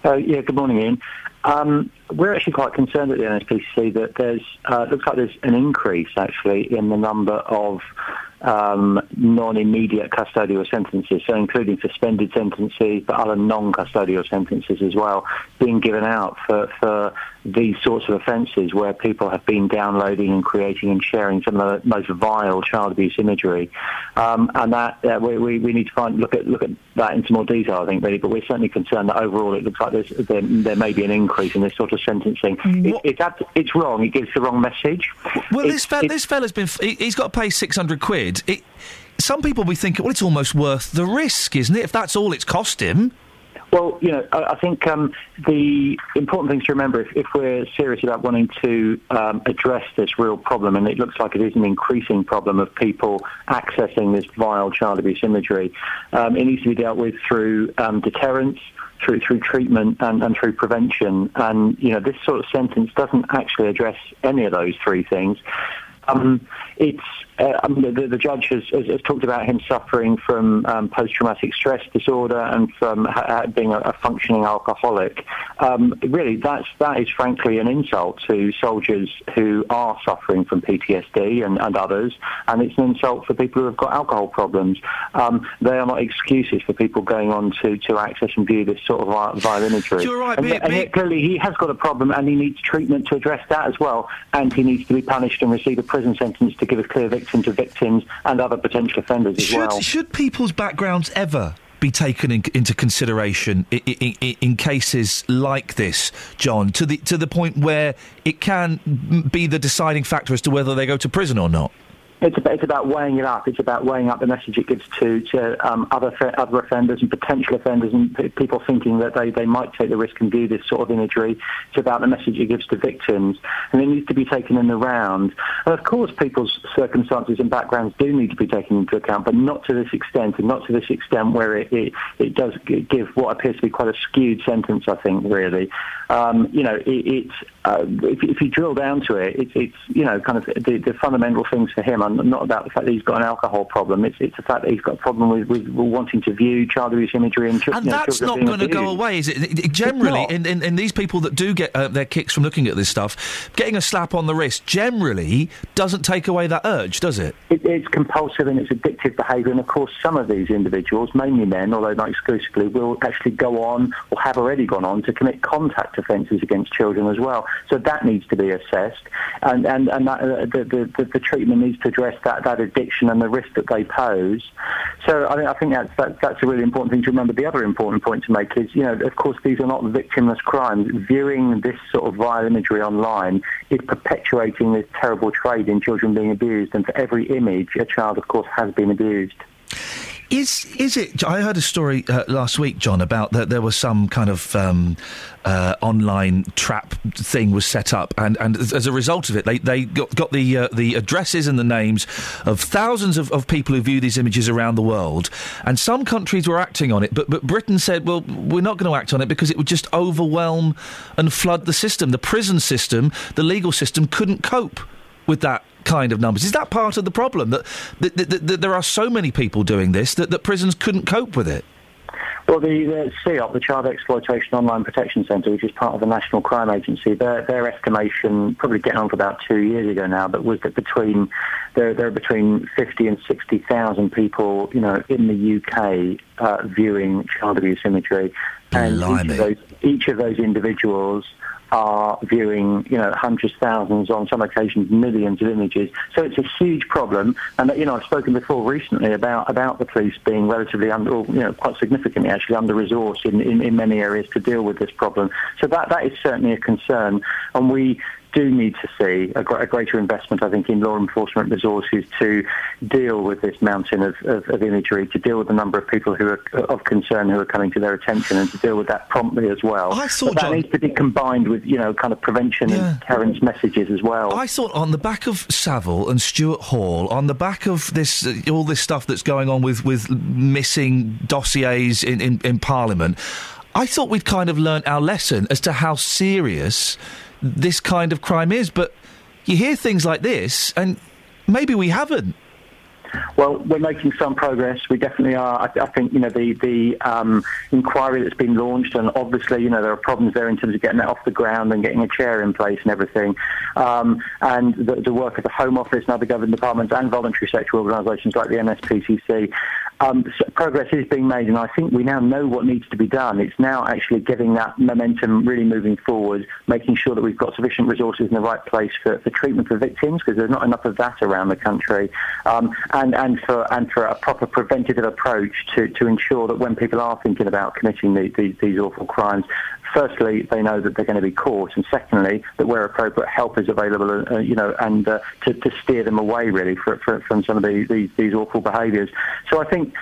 Uh, yeah, good morning, Iain. Um, we're actually quite concerned at the NSPCC that there's uh, looks like there's an increase actually in the number of um, non-immediate custodial sentences, so including suspended sentences, but other non-custodial sentences as well, being given out for, for these sorts of offences where people have been downloading and creating and sharing some of the most vile child abuse imagery, um, and that uh, we, we, we need to find look at look at that into more detail, I think, really. But we're certainly concerned that overall it looks like there's, there, there may be an increase in this sort of sentencing. It, it's ab- it's wrong. It gives the wrong message. Well, It's- this, fe- this fella's been... F- he's got to pay 600 quid. It, some people will be thinking, well, it's almost worth the risk, isn't it? If that's all it's cost him. Well, you know, I, I think um, the important thing to remember, if, if we're serious about wanting to um, address this real problem, and it looks like it is an increasing problem of people accessing this vile child abuse imagery, um, it needs to be dealt with through um, deterrence, through through treatment, and, and through prevention. And you know, this sort of sentence doesn't actually address any of those three things. Um, it's uh, I mean, the, the judge has, has, has talked about him suffering from um, post-traumatic stress disorder and from ha- being a, a functioning alcoholic. Um, really, that's that is frankly an insult to soldiers who are suffering from PTSD and, and others, and it's an insult for people who have got alcohol problems. Um, they are not excuses for people going on to, to access and view this sort of vi- vile imagery. You're right, and, be- and be- clearly he has got a problem, and he needs treatment to address that as well, and he needs to be punished and receive a prison sentence to give a clear victim to victims and other potential offenders as Should, well. should people's backgrounds ever be taken in, into consideration in, in, in, cases like this, John, to the to the point where it can be the deciding factor as to whether they go to prison or not? It's about, it's about weighing it up. It's about weighing up the message it gives to, to um, other other offenders and potential offenders and p- people thinking that they, they might take the risk and do this sort of imagery. It's about the message it gives to victims. And it needs to be taken in the round. And of course, people's circumstances and backgrounds do need to be taken into account, but not to this extent and not to this extent where it, it, it does give what appears to be quite a skewed sentence, I think, really. Um, you know, it, it's, uh, if, if you drill down to it, it's, it's you know, kind of the, the fundamental things for him are not about the fact that he's got an alcohol problem. It's, it's the fact that he's got a problem with, with wanting to view child abuse imagery and, chil- And you know, that's not going to go away, is it? It- it- Generally, in, in, in these people that do get uh, their kicks from looking at this stuff, getting a slap on the wrist generally doesn't take away that urge, does it? It, it's compulsive and it's addictive behaviour, and of course, some of these individuals, mainly men, although not exclusively, will actually go on or have already gone on to commit contact offences against children as well. So that needs to be assessed, and and and that, uh, the, the the treatment needs to address that that addiction and the risk that they pose. So I think I think that's that, that's a really important thing to remember. The other important point to make is, you know, of course, these are not victimless crimes. Viewing this sort of vile imagery online is perpetuating this terrible trade in children being abused, and for every image, a child, of course, has been abused. Is is it? I heard a story uh, last week, John, about that there was some kind of um, uh, online trap thing was set up, and, and as- a result of it, they they got, got the uh, the addresses and the names of thousands of, of people who view these images around the world, and some countries were acting on it, but but Britain said, well, we're not going to act on it because it would just overwhelm and flood the system. The prison system, the legal system, couldn't cope with that kind of numbers. Is that part of the problem that, that, that, that, there are so many people doing this that, that prisons couldn't cope with it? Well, the, the CEOP, the Child Exploitation Online Protection Centre, which is part of the National Crime Agency, their, their estimation, probably getting on for about two years ago now, but was that between there, there are between 50 and 60,000 people, you know, in the UK uh, viewing child abuse imagery, and each of, those, each of those individuals are viewing, you know, hundreds, thousands, on some occasions millions of images. So it's a huge problem. And you know, I've spoken before recently about about the police being relatively under, or, you know, quite significantly actually under resourced in, in, in many areas to deal with this problem. So that that is certainly a concern, and we do need to see a, a greater investment, I think, in law enforcement resources to deal with this mountain of, of, of imagery, to deal with the number of people who are of concern who are coming to their attention, and to deal with that promptly as well. I thought, but that John- needs to be combined with, you know, kind of prevention and deterrence messages as well. I thought on the back of Savile and Stuart Hall, on the back of this, uh, all this stuff that's going on with, with missing dossiers in, in, in Parliament, I thought we'd kind of learnt our lesson as to how serious this kind of crime is. But you hear things like this, and maybe we haven't. Well, we're making some progress. We definitely are. I, I think you know the the um, inquiry that's been launched, and obviously you know there are problems there in terms of getting that off the ground and getting a chair in place and everything. Um, and the, the work of the Home Office and other government departments and voluntary sector organisations like the NSPCC. Um, progress is being made, and I think we now know what needs to be done. It's now actually getting that momentum really moving forward, making sure that we've got sufficient resources in the right place for, for treatment for victims, because there's not enough of that around the country, um, and, and, for, and for a proper preventative approach to, to ensure that when people are thinking about committing the, the, these awful crimes, firstly, they know that they're going to be caught, and secondly, that where appropriate, help is available, uh, you know, and uh, to, to steer them away really for, for, from some of the, these, these awful behaviours. So I think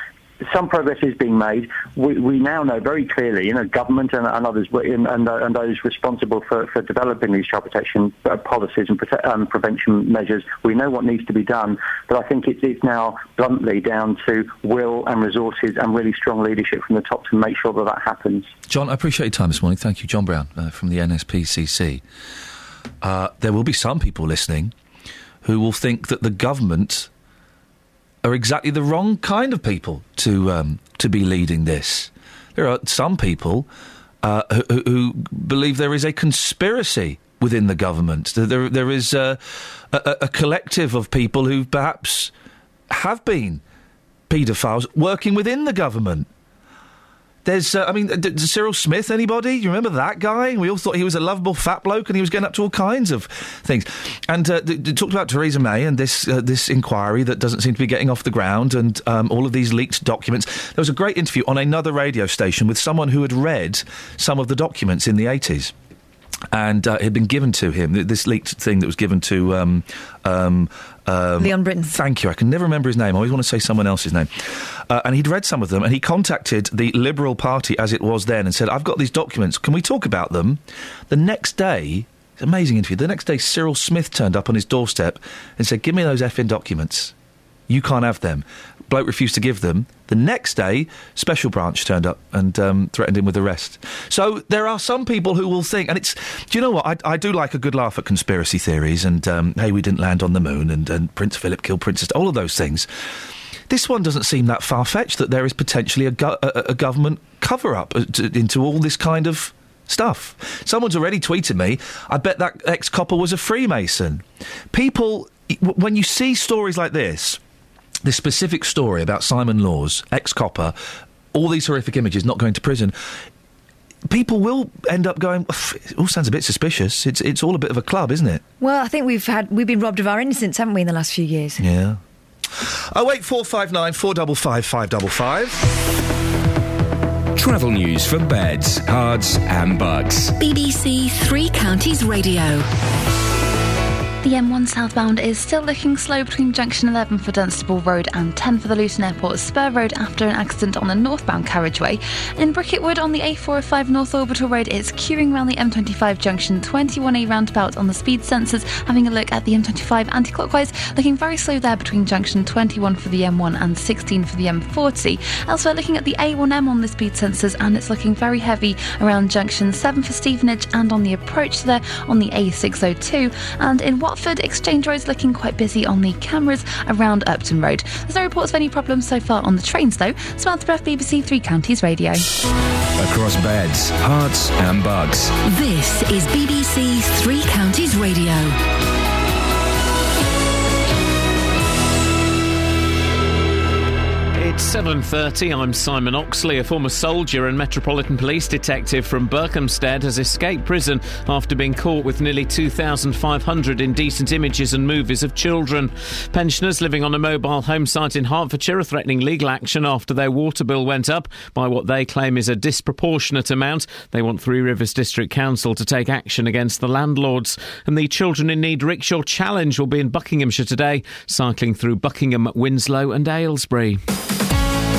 some progress is being made. We, we now know very clearly, you know, government and, and others, and, and, and those responsible for, for developing these child protection uh, policies and prote- um, prevention measures, we know what needs to be done. But I think it's, it's now bluntly down to will and resources and really strong leadership from the top to make sure that that happens. John, I appreciate your time this morning. Thank you, John Brown uh, from the NSPCC. Uh, there will be some people listening who will think that the government are exactly the wrong kind of people to um, to be leading this. There are some people uh, who, who believe there is a conspiracy within the government. There, there is uh, a, a collective of people who perhaps have been paedophiles working within the government. There's, uh, I mean, d- Cyril Smith. Anybody? You remember that guy? We all thought he was a lovable fat bloke, and he was getting up to all kinds of things. And uh, talked about Theresa May and this uh, this inquiry that doesn't seem to be getting off the ground, and um, all of these leaked documents. There was a great interview on another radio station with someone who had read some of the documents in the eighties and uh, it had been given to him. This leaked thing that was given to um, um, um, Leon Brittan. Thank you. I can never remember his name. I always want to say someone else's name. Uh, and he'd read some of them, and he contacted the Liberal Party as it was then and said, "I've got these documents. Can we talk about them?" The next day. it's an Amazing interview. The next day, Cyril Smith turned up on his doorstep and said, "Give me those effing documents. You can't have them." Bloke refused to give them. The next day, Special Branch turned up and um, threatened him with arrest. So there are some people who will think, and it's, do you know what? I, I do like a good laugh at conspiracy theories and, um, hey, we didn't land on the moon and, and Prince Philip killed Princess, all of those things. This one doesn't seem that far fetched that there is potentially a, go- a, a government cover up into all this kind of stuff. Someone's already tweeted me, I bet that ex copper was a Freemason. People, when you see stories like this, this specific story about Simon Laws, ex copper, all these horrific images, not going to prison. People will end up going. "Uff, It all sounds a bit suspicious. It's it's all a bit of a club, isn't it? Well, I think we've had we've been robbed of our innocence, haven't we, in the last few years? Yeah. Oh wait, four five nine four double five five double five. Travel news for beds, cards, and Bucks. BBC Three Counties Radio. The M1 southbound is still looking slow between junction 11 for Dunstable Road and 10 for the Luton Airport Spur Road after an accident on the northbound carriageway. In Bricket Wood on the A405 North Orbital Road, it's queuing around the M25 junction 21A roundabout on the speed sensors. Having a look at the M25 anti-clockwise, looking very slow there between junction 21 for the M1 and 16 for the M40. Elsewhere, looking at the A1M on the speed sensors, and it's looking very heavy around junction 7 for Stevenage and on the approach there on the A602. And in Watford, Exchange Road's looking quite busy on the cameras around Upton Road. There's no reports of any problems so far on the trains though. Samantha Bruff, BBC Three Counties Radio. Across beds, Herts, and Bucks. This is BBC Three Counties Radio. It's 7.30, I'm Simon Oxley. A former soldier and Metropolitan Police detective from Berkhamsted has escaped prison after being caught with nearly 2,500 indecent images and movies of children. Pensioners living on a mobile home site in Hertfordshire are threatening legal action after their water bill went up by what they claim is a disproportionate amount. They want Three Rivers District Council to take action against the landlords. And the Children in Need Rickshaw Challenge will be in Buckinghamshire today, cycling through Buckingham, Winslow and Aylesbury.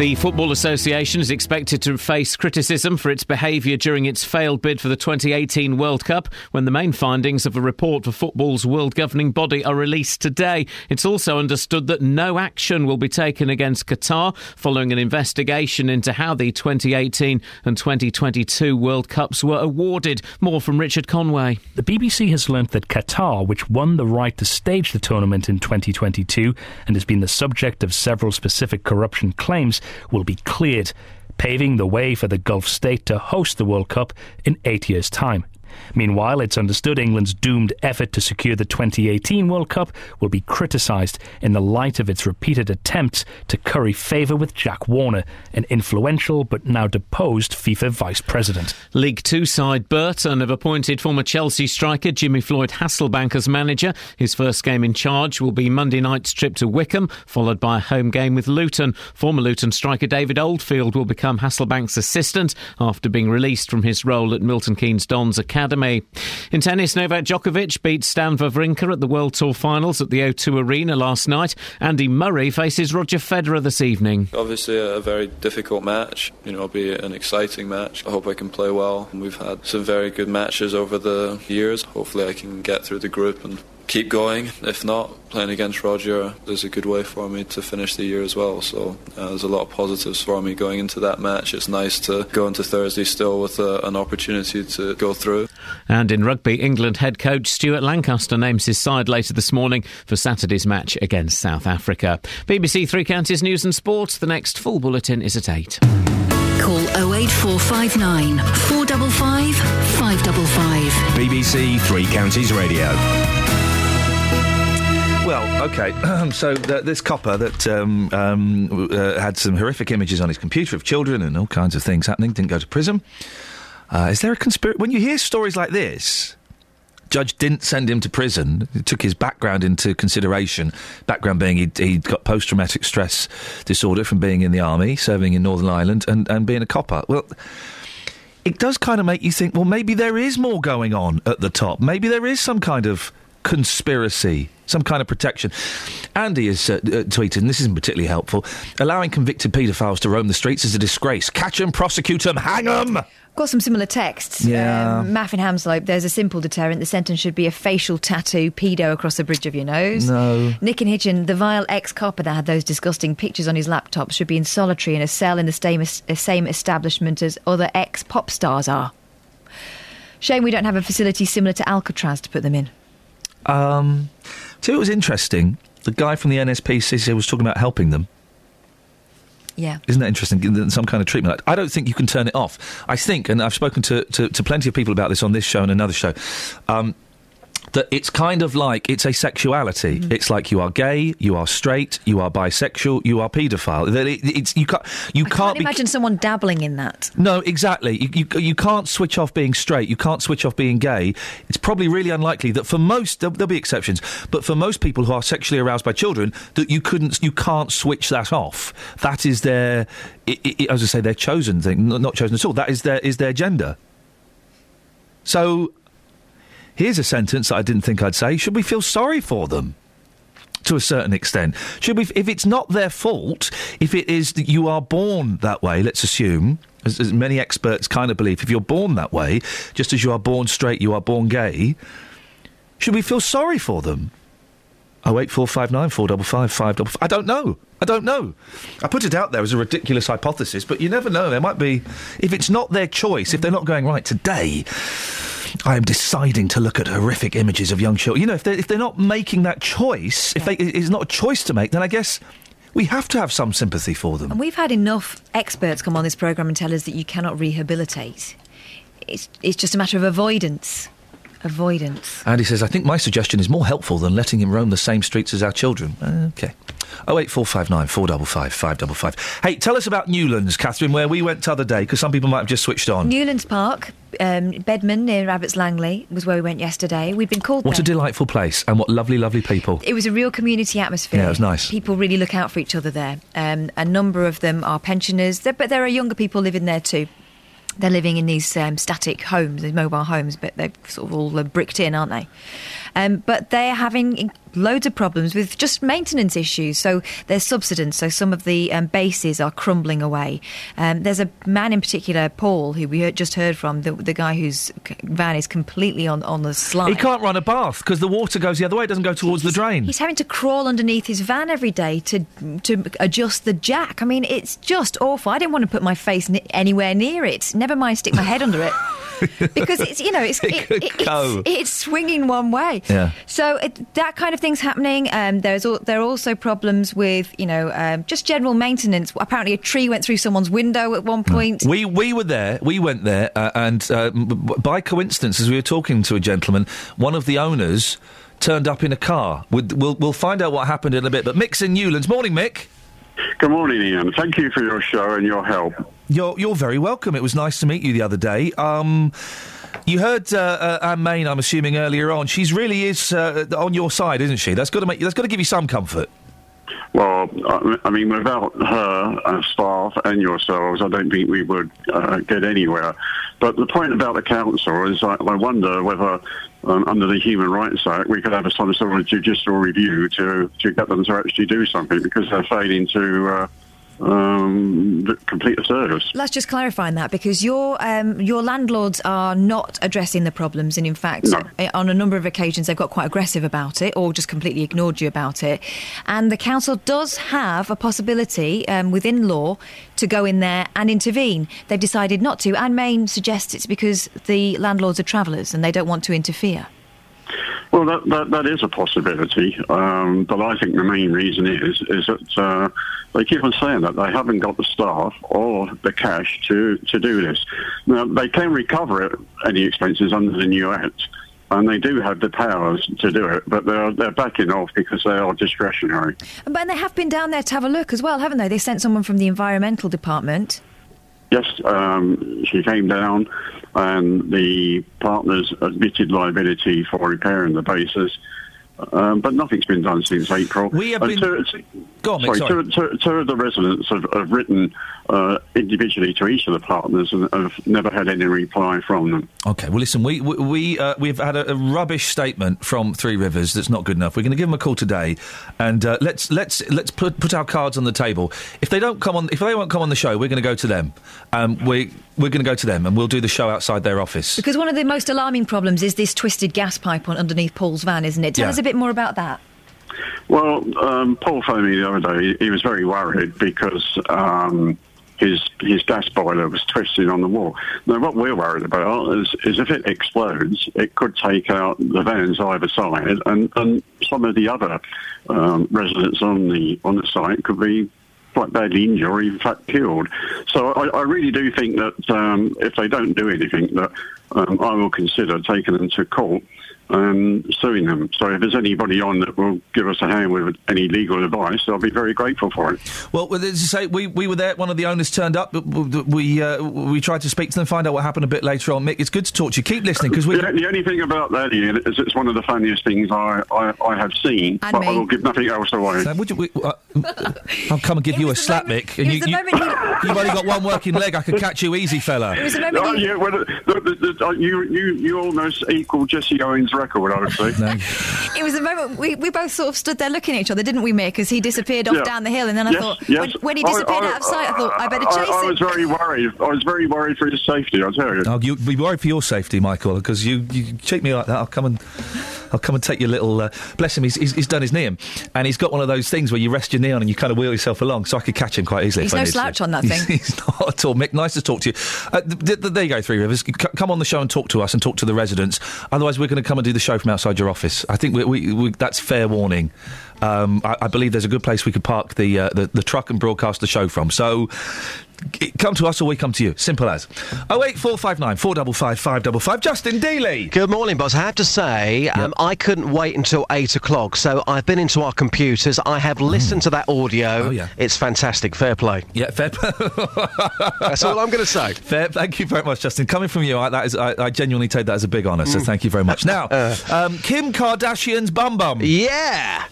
The Football Association is expected to face criticism for its behaviour during its failed bid for the 2018 World Cup when the main findings of a report for football's world governing body are released today. It's also understood that no action will be taken against Qatar following an investigation into how the 2018 and 2022 World Cups were awarded. More from Richard Conway. The BBC has learnt that Qatar, which won the right to stage the tournament in 2022 and has been the subject of several specific corruption claims, will be cleared, paving the way for the Gulf state to host the World Cup in eight years' time. Meanwhile, it's understood England's doomed effort to secure the 2018 World Cup will be criticised in the light of its repeated attempts to curry favour with Jack Warner, an influential but now deposed FIFA vice president. League Two side Burton have appointed former Chelsea striker Jimmy Floyd Hasselbaink as manager. His first game in charge will be Monday night's trip to Wycombe, followed by a home game with Luton. Former Luton striker David Oldfield will become Hasselbaink's assistant after being released from his role at Milton Keynes Dons Academy. In tennis, Novak Djokovic beat Stan Wawrinka at the World Tour Finals at the O2 Arena last night. Andy Murray faces Roger Federer this evening. Obviously, a very difficult match. You know, it'll be an exciting match. I hope I can play well. We've had some very good matches over the years. Hopefully, I can get through the group and keep going. If not, playing against Roger is a good way for me to finish the year as well. So uh, there's a lot of positives for me going into that match. It's nice to go into Thursday still with uh, an opportunity to go through. And in rugby, England head coach Stuart Lancaster names his side later this morning for Saturday's match against South Africa. BBC Three Counties News and Sports. The next full bulletin is at 8. Call 08459 455 555. BBC Three Counties Radio. Okay. so th- this copper that um, um, uh, had some horrific images on his computer of children and all kinds of things happening didn't go to prison. Uh, is there a conspiracy? When you hear stories like this, judge didn't send him to prison. He took his background into consideration. Background being he'd, he'd got post traumatic stress disorder from being in the army, serving in Northern Ireland, and, and being a copper. Well, it does kind of make you think, well, maybe there is more going on at the top. Maybe there is some kind of conspiracy, some kind of protection. Andy has uh, uh, tweeted, and this isn't particularly helpful, allowing convicted paedophiles to roam the streets is a disgrace. Catch them, prosecute them, hang them. Got some similar texts. Yeah. Um, Maffin Hanslope, there's a simple deterrent. The sentence should be a facial tattoo pedo across the bridge of your nose. No. Nick and Hitchin, the vile ex copper that had those disgusting pictures on his laptop, should be in solitary in a cell in the same, uh, same establishment as other ex pop stars are. Shame we don't have a facility similar to Alcatraz to put them in. Um, so it was interesting. The guy from the NSPCC was talking about helping them. Yeah. Isn't that interesting? Some kind of treatment. I don't think you can turn it off. I think, and I've spoken to, to, to plenty of people about this on this show and another show. Um, that it's kind of like it's a sexuality. Mm-hmm. It's like you are gay, you are straight, you are bisexual, you are paedophile. That it, it's you can't you I can't, can't be imagine someone dabbling in that. no, exactly. You, you, you can't switch off being straight. You can't switch off being gay. It's probably really unlikely that for most, there'll, there'll be exceptions, but for most people who are sexually aroused by children, that you couldn't, you can't switch that off. That is their, i i as I say, their chosen thing, not chosen at all. That is their is their gender. So, here's a sentence that I didn't think I'd say. Should we feel sorry for them? to a certain extent. Should we, if it's not their fault, if it is that you are born that way, let's assume, as, as many experts kind of believe, if you're born that way, just as you are born straight, you are born gay, should we feel sorry for them? Oh eight four five nine four double five five double. I don't know. I don't know. I put it out there as a ridiculous hypothesis, but you never know. There might be, if it's not their choice, if they're not going right today. I am deciding to look at horrific images of young children. You know, if they're, if they're not making that choice, if they, it's not a choice to make, then I guess we have to have some sympathy for them. And we've had enough experts come on this programme and tell us that you cannot rehabilitate. It's, it's just a matter of avoidance. Avoidance. Andy says, I think my suggestion is more helpful than letting him roam the same streets as our children. Okay. Oh eight four five nine four double five five double five. Hey, tell us about Newlands, Catherine, where we went t'other day, because some people might have just switched on. Newlands Park, um, Bedmond near Abbots Langley was where we went yesterday. We'd been called What a delightful place, and what lovely, lovely people. It was a real community atmosphere. Yeah, it was nice. People really look out for each other there. Um, a number of them are pensioners, but there are younger people living there too. They're living in these um, static homes, these mobile homes, but they're sort of all uh, bricked in, aren't they? Um, but they're having loads of problems with just maintenance issues. So there's subsidence. So some of the um, bases are crumbling away. Um, there's a man in particular, Paul, who we heard, just heard from, the, the guy whose van is completely on, on the slide. He can't run a bath because the water goes the other way, it doesn't go towards the drain. He's having to crawl underneath his van every day to to adjust the jack. I mean, it's just awful. I didn't want to put my face ni- anywhere near it. Never mind stick my head under it. Because it's you know it's It it, could it- go. it's, it's swinging one way. Yeah. So it, that kind of thing's happening. Um, there's al- there are also problems with you know um, just general maintenance. Apparently, a tree went through someone's window at one point. We we were there. We went there, uh, and uh, by coincidence, as we were talking to a gentleman, one of the owners turned up in a car. We'll we'll, we'll find out what happened in a bit. But Mick's in Newlands. Morning, Mick. Good morning, Iain. Thank you for your show and your help. You're you're very welcome. It was nice to meet you the other day. Um, you heard uh, uh, Anne Main, I'm assuming earlier on. She's really is uh, on your side, isn't she? That's got to make that's got to give you some comfort. Well, I mean, without her and staff and yourselves, I don't think we would uh, get anywhere. But the point about the council is I, I wonder whether, um, under the Human Rights Act, we could have some sort of judicial review to, to get them to actually do something because they're failing to uh, um, complete a service. Let's just clarify that because your um, your landlords are not addressing the problems, and in fact, No. uh, on a number of occasions, they've got quite aggressive about it, or just completely ignored you about it. And the council does have a possibility um, within law to go in there and intervene. They've decided not to. Anne Main suggests it's because the landlords are travellers and they don't want to interfere. Well, that, that, that is a possibility, um, but I think the main reason is is that uh, they keep on saying that they haven't got the staff or the cash to, to do this. Now, they can recover any expenses under the new Act, and they do have the powers to do it, but they're, they're backing off because they are discretionary. But they have been down there to have a look as well, haven't they? They sent someone from the environmental department. Yes, um, she came down, and the partners admitted liability for repairing the bases. Um, but nothing's been done since April. We have been- Two, Go on, sorry, sorry. Two, two, two of the residents have, have written uh, individually to each of the partners and have never had any reply from them. Okay, well, listen, we we, we uh, we've had a, a rubbish statement from Three Rivers that's not good enough. We're going to give them a call today, and uh, let's let's let's put put our cards on the table. If they don't come on, if they won't come on the show, we're going to go to them. Um, we we're going to go to them, and we'll do the show outside their office. Because one of the most alarming problems is this twisted gas pipe on underneath Paul's van, isn't it? Tell Yeah. us a bit more about that. Well, um, Paul phoned me the other day. He was very worried because um, his his gas boiler was twisted on the wall. Now, what we're worried about is, is if it explodes, it could take out the vans either side, and, and some of the other um, residents on the on the site could be quite badly injured or in fact killed. So I, I really do think that um, if they don't do anything, that um, I will consider taking them to court and suing them. So if there's anybody on that will give us a hand with any legal advice, I'll be very grateful for it. Well, well, as I say, we, we were there. One of the owners turned up. We uh, we tried to speak to them, find out what happened a bit later on. Mick, it's good to talk to you. Keep listening because we. The, the only thing about that Iain, is it's one of the funniest things I, I, I have seen, And but me. I will give nothing else away. Now, would you, we, uh, I'll come and give you a slap, Mick. And it you, you, you've only got one working leg. I could catch you easy, fella. It was the moment Oh, yeah, well, the, the, the, uh, you, you, you almost equal Jesse Owens' record, I would say. It was a moment we, we both sort of stood there looking at each other, didn't we, Mick? Because he disappeared off Yeah. down the hill, and then I Yes, thought, yes. when, when he disappeared I- out of sight, I thought, I better chase I, I him. was very worried. I was very worried for his safety, I tell you. Oh, you be worried for your safety, Michael, because you, you treat me like that. I'll come and I'll come and take your little. Uh, bless him, he's, he's, he's done his knee and he's got one of those things where you rest your knee on and you kind of wheel yourself along, so I could catch him quite easily. He's no needed to. slouch on that thing. He's not at all. Mick, nice to talk to you. Uh, th- th- there you go, Three Rivers. C- come on the show and talk to us and talk to the residents. Otherwise, we're going to come and do the show from outside your office. I think we, we, we, that's fair warning. Um, I, I believe there's a good place we could park the, uh, the the truck and broadcast the show from. So. Come to us or we come to you. Simple as. Oh eight four five nine four double five five double five. Justin Dealey. Good morning, boss. I have to say, um, I couldn't wait until eight o'clock, so I've been into our computers. I have listened to that audio. Oh, yeah. It's fantastic. Fair play. Yeah, fair. Play. That's all I'm going to say. Fair, thank you very much, Justin. Coming from you, I, that is, I, I genuinely take that as a big honour. So Mm. thank you very much. Now, um, Kim Kardashian's bum bum. Yeah.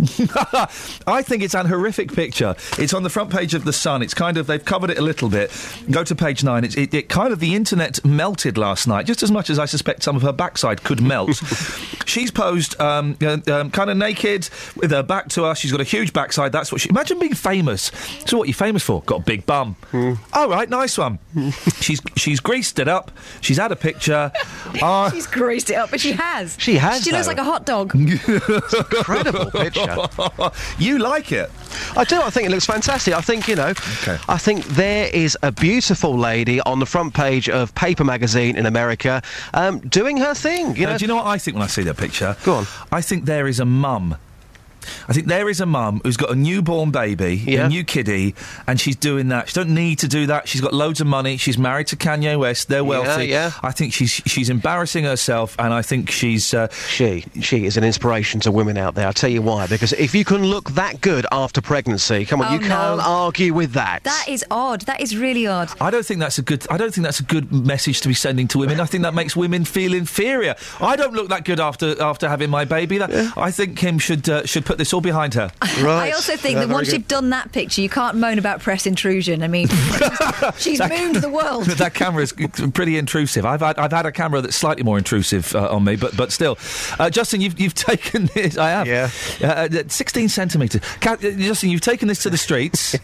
I think it's an horrific picture. It's on the front page of the Sun. It's kind of they've covered it a little bit. Go to page nine. It's it, it kind of the internet melted last night, just as much as I suspect some of her backside could melt. She's posed um, uh, um, kind of naked with her back to us. She's got a huge backside. That's what she. Imagine being famous. So what are you famous for? Got a big bum. All right, nice one. she's she's greased it up. She's had a picture. Uh, She's greased it up, but she has. She has, She looks like a hot dog. Incredible picture. you like it? I do. I think it looks fantastic. I think you know. Okay. I think there is a beautiful lady on the front page of Paper magazine in America, um, doing her thing. You Now, know. do you know what I think when I see that picture? Go on. I think there is a mum. I think there is a mum who's got a newborn baby, Yeah. a new kiddie, and she's doing that. She don't need to do that. She's got loads of money. She's married to Kanye West. They're wealthy. yeah. I think she's she's embarrassing herself, and I think she's. Uh, She she is an inspiration to women out there. I'll tell you why. Because if you can look that good after pregnancy, come on, Oh, you can't argue with that. That is odd. That is really odd. I don't think that's a good. I don't think that's a good message to be sending to women. I think that makes women feel inferior. I don't look that good after after having my baby. That, I think Kim should uh, should put this all behind her. I also think that once you've done that picture, you can't moan about press intrusion. I mean, she's That- mooned the world. that camera is pretty intrusive. I've had, I've had a camera that's slightly more intrusive uh, on me, but but still, uh, Justin, you've you've taken this. I have. Yeah. Uh, uh, Sixteen centimetres. Uh, Justin, you've taken this to the streets.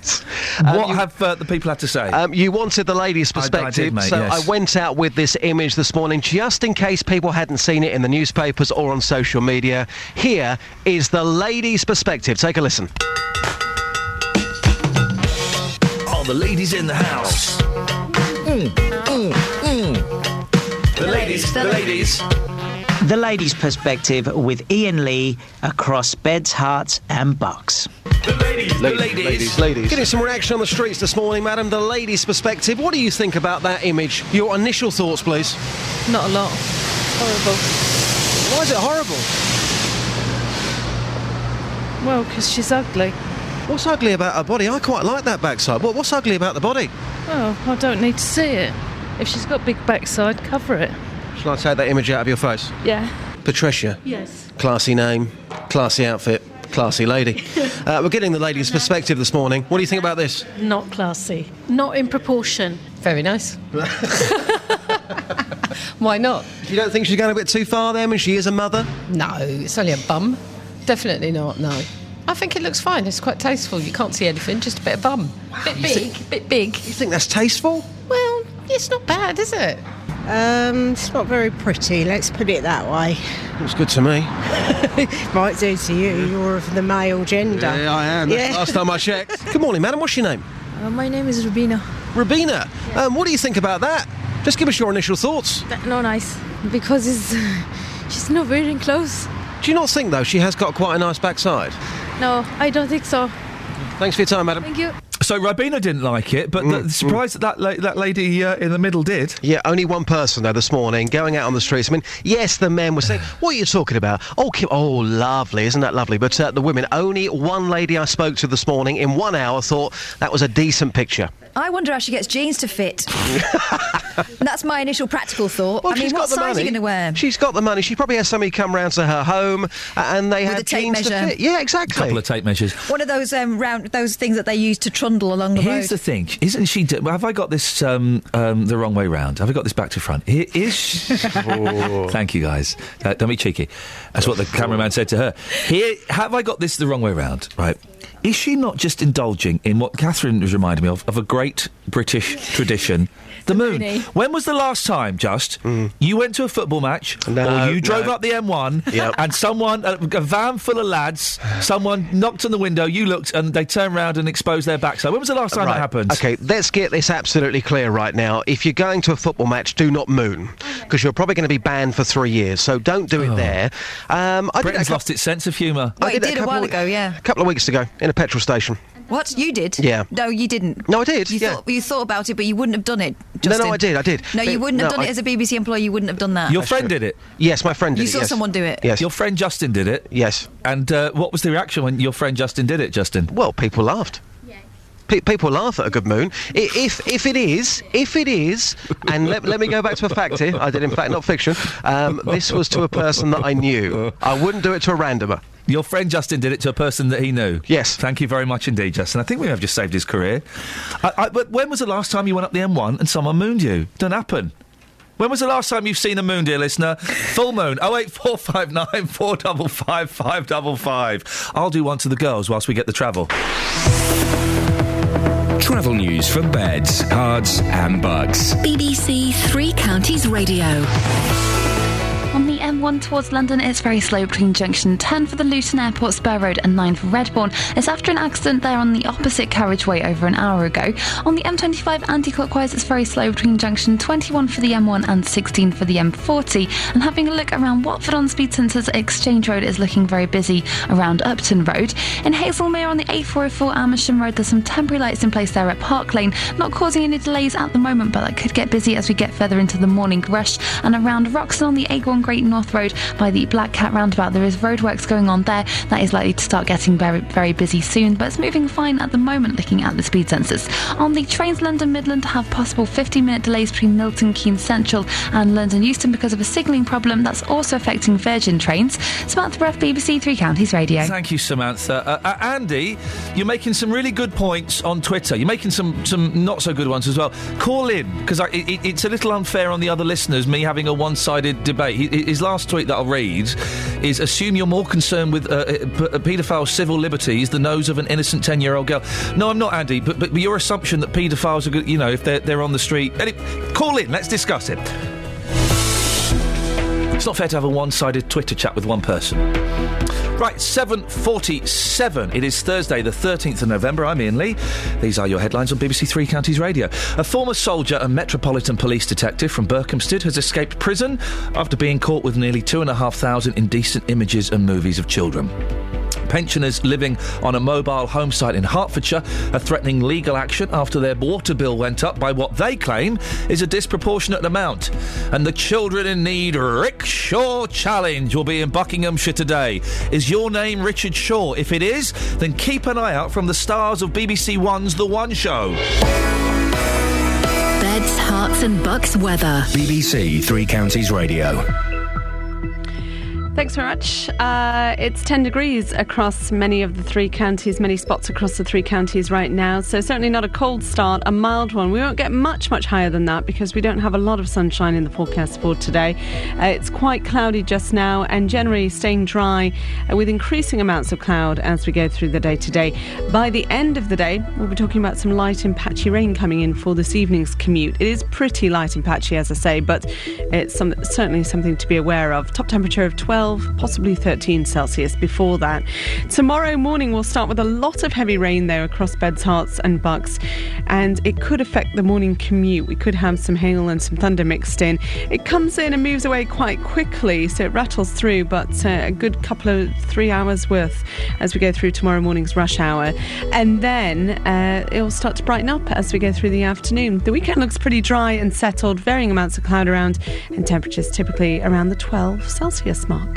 what have uh, the people had to say? Um, you wanted the ladies' I- I did, perspective, mate, so yes. I went out with this image this morning just in case people hadn't seen it in the newspapers or on social media. Here is the ladies' perspective. Take a listen. Oh, the ladies in the house. Mm, mm, mm. The ladies, the ladies. The ladies' perspective with Iain Lee across beds, Herts, and bucks. The ladies, ladies, ladies. Getting some reaction on the streets this morning, madam. The ladies' perspective. What do you think about that image? Your initial thoughts, please. Not a lot. Horrible. Why is it horrible? Well, because she's ugly. What's ugly about her body? I quite like that backside. What, what's ugly about the body? Oh, I don't need to see it. If she's got big backside, cover it. Shall I take that image out of your face? Yeah. Patricia. Yes. Classy name, classy outfit, classy lady. uh, we're getting the lady's perspective this morning. What do you think about this? Not classy. Not in proportion. Very nice. Why not? You don't think she's going a bit too far there when she is a mother? No, it's only a bum. Definitely not, no. I think it looks fine. It's quite tasteful. You can't see anything, just a bit of bum. bit big, bit big. You think that's tasteful? Well, it's not bad, is it? Um, it's not very pretty, let's put it that way. Looks good to me. Might do to you, you're of the male gender. Yeah, I am. Yeah. Last time I checked. Good morning, madam. What's your name? Uh, my name is Rubina. Rubina. Um, what do you think about that? Just give us your initial thoughts. No, nice. Because it's, she's not wearing clothes. Do you not think, though, she has got quite a nice backside? No, I don't think so. Thanks for your time, madam. Thank you. So Ribena didn't like it, but Mm, the surprise that that, la- that lady uh, in the middle did. Yeah, only one person though this morning going out on the streets. I mean, yes, the men were saying, "What are you talking about?" Oh, Kim, oh, lovely, isn't that lovely? But uh, the women, only one lady I spoke to this morning in one hour thought that was a decent picture. I wonder how she gets jeans to fit. That's my initial practical thought. Well, I mean, what got the are money. you going to wear? She's got the money. She probably has somebody come round to her home, uh, and they With have a tape jeans to measure. fit. Yeah, exactly. A couple of tape measures. One of those um, round, those things that they use to trundle along the Here's road. the thing, isn't she? d- Have I got this um, um, the wrong way round? Have I got this back to front? Here is. She, Thank you, guys. Uh, don't be cheeky. That's what the cameraman said to her. Here, have I got this the wrong way round? Right. Is she not just indulging in what Catherine was reminding me of, of a great British tradition? The moon. Mooney. When was the last time, just, you went to a football match, No, or you drove no. up the M1, Yep. and someone, a, a van full of lads, someone knocked on the window, you looked, and they turned round and exposed their backside. When was the last time that happened? Okay, let's get this absolutely clear right now. If you're going to a football match, do not moon, because you're probably going to be banned for three years. So don't do it there. Um, I did it Britain's cou- lost its sense of humour. Well, I did it did a couple while ago, yeah. A couple of weeks ago in a petrol station. What you did? Yeah. No, you didn't. No, I did. You yeah. thought you thought about it, but you wouldn't have done it. No, Justin. no, I did. I did. No, you wouldn't have no, done I- it as a BBC employee. You wouldn't have done that. Your friend did it. Yes, my friend did You it, saw yes. someone do it. Yes. Your friend Justin did it. Yes. And uh, what was the reaction when your friend Justin did it, Justin? Well, people laughed. People laugh at a good moon. If if it is, if it is, and let, let me go back to a fact here. I did, in fact, not fiction. Um, this was to a person that I knew. I wouldn't do it to a randomer. Your friend Justin did it to a person that he knew. Yes. Thank you very much indeed, Justin. I think we have just saved his career. I, I, but when was the last time you went up the M1 and someone mooned you? Don't happen. When was the last time you've seen a moon, dear listener? Full moon. 08459 455 555. I'll do one to the girls whilst we get the travel. Travel news for beds, cards, and Bucks. BBC Three Counties Radio. On the M1 towards London, it's very slow between junction 10 for the Luton Airport Spur Road and 9 for Redbourn. It's after an accident there on the opposite carriageway over an hour ago. On the M25 anti-clockwise, it's very slow between junction 21 for the M1 and 16 for the M40. And having a look around Watford on speed sensors, Exchange Road is looking very busy around Upton Road. In Hazlemere on the A404 Amersham Road, there's some temporary lights in place there at Park Lane, not causing any delays at the moment, but that could get busy as we get further into the morning rush. And around Roxton on the A1 Great North Road, by the Black Cat roundabout. There is roadworks going on there. That is likely to start getting very, very busy soon, but it's moving fine at the moment looking at the speed sensors. On the trains, London Midland have possible 15 minute delays between Milton Keynes Central and London Euston because of a signalling problem that's also affecting Virgin trains. Samantha Bruff, BBC Three Counties Radio. Thank you, Samantha. Uh, uh, Andy, you're making some really good points on Twitter. You're making some some not so good ones as well. Call in because it, it, it's a little unfair on the other listeners. Me having a one-sided debate. His last tweet that I'll read is: "Assume you're more concerned with uh, uh, paedophile civil liberties, the nose of an innocent ten-year-old girl." No, I'm not, Andy. But, but, but your assumption that paedophiles are good, you know, if they're they're on the street. Anyway, call in. Let's discuss it. It's not fair to have a one-sided Twitter chat with one person. Right, 7.47. It is Thursday, the 13th of November. I'm Iain Lee. These are your headlines on BBC Three Counties Radio. A former soldier and Metropolitan Police detective from Berkhamsted has escaped prison after being caught with nearly 2,500 indecent images and movies of children. Pensioners living on a mobile home site in Hertfordshire are threatening legal action after their water bill went up by what they claim is a disproportionate amount. And the Children in Need Rickshaw Challenge will be in Buckinghamshire today. Is your name Richard Shaw? If it is, then keep an eye out from the stars of BBC One's The One Show. Beds, Herts and Bucks weather. BBC Three Counties Radio. Thanks very much. Uh, it's 10 degrees across many of the three counties, many spots across the three counties right now. So, certainly not a cold start, a mild one. We won't get much, much higher than that because we don't have a lot of sunshine in the forecast for today. Uh, it's quite cloudy just now and generally staying dry uh, with increasing amounts of cloud as we go through the day today. By the end of the day, we'll be talking about some light and patchy rain coming in for this evening's commute. It is pretty light and patchy, as I say, but it's some, certainly something to be aware of. Top temperature of 12. 12, possibly 13 Celsius before that. Tomorrow morning we'll start with a lot of heavy rain there across Beds, Herts and Bucks, and it could affect the morning commute. We could have some hail and some thunder mixed in. It comes in and moves away quite quickly, so it rattles through, but uh, a good couple of three hours worth as we go through tomorrow morning's rush hour. And then uh, it'll start to brighten up as we go through the afternoon. The weekend looks pretty dry and settled, varying amounts of cloud around, and temperatures typically around the 12 Celsius mark.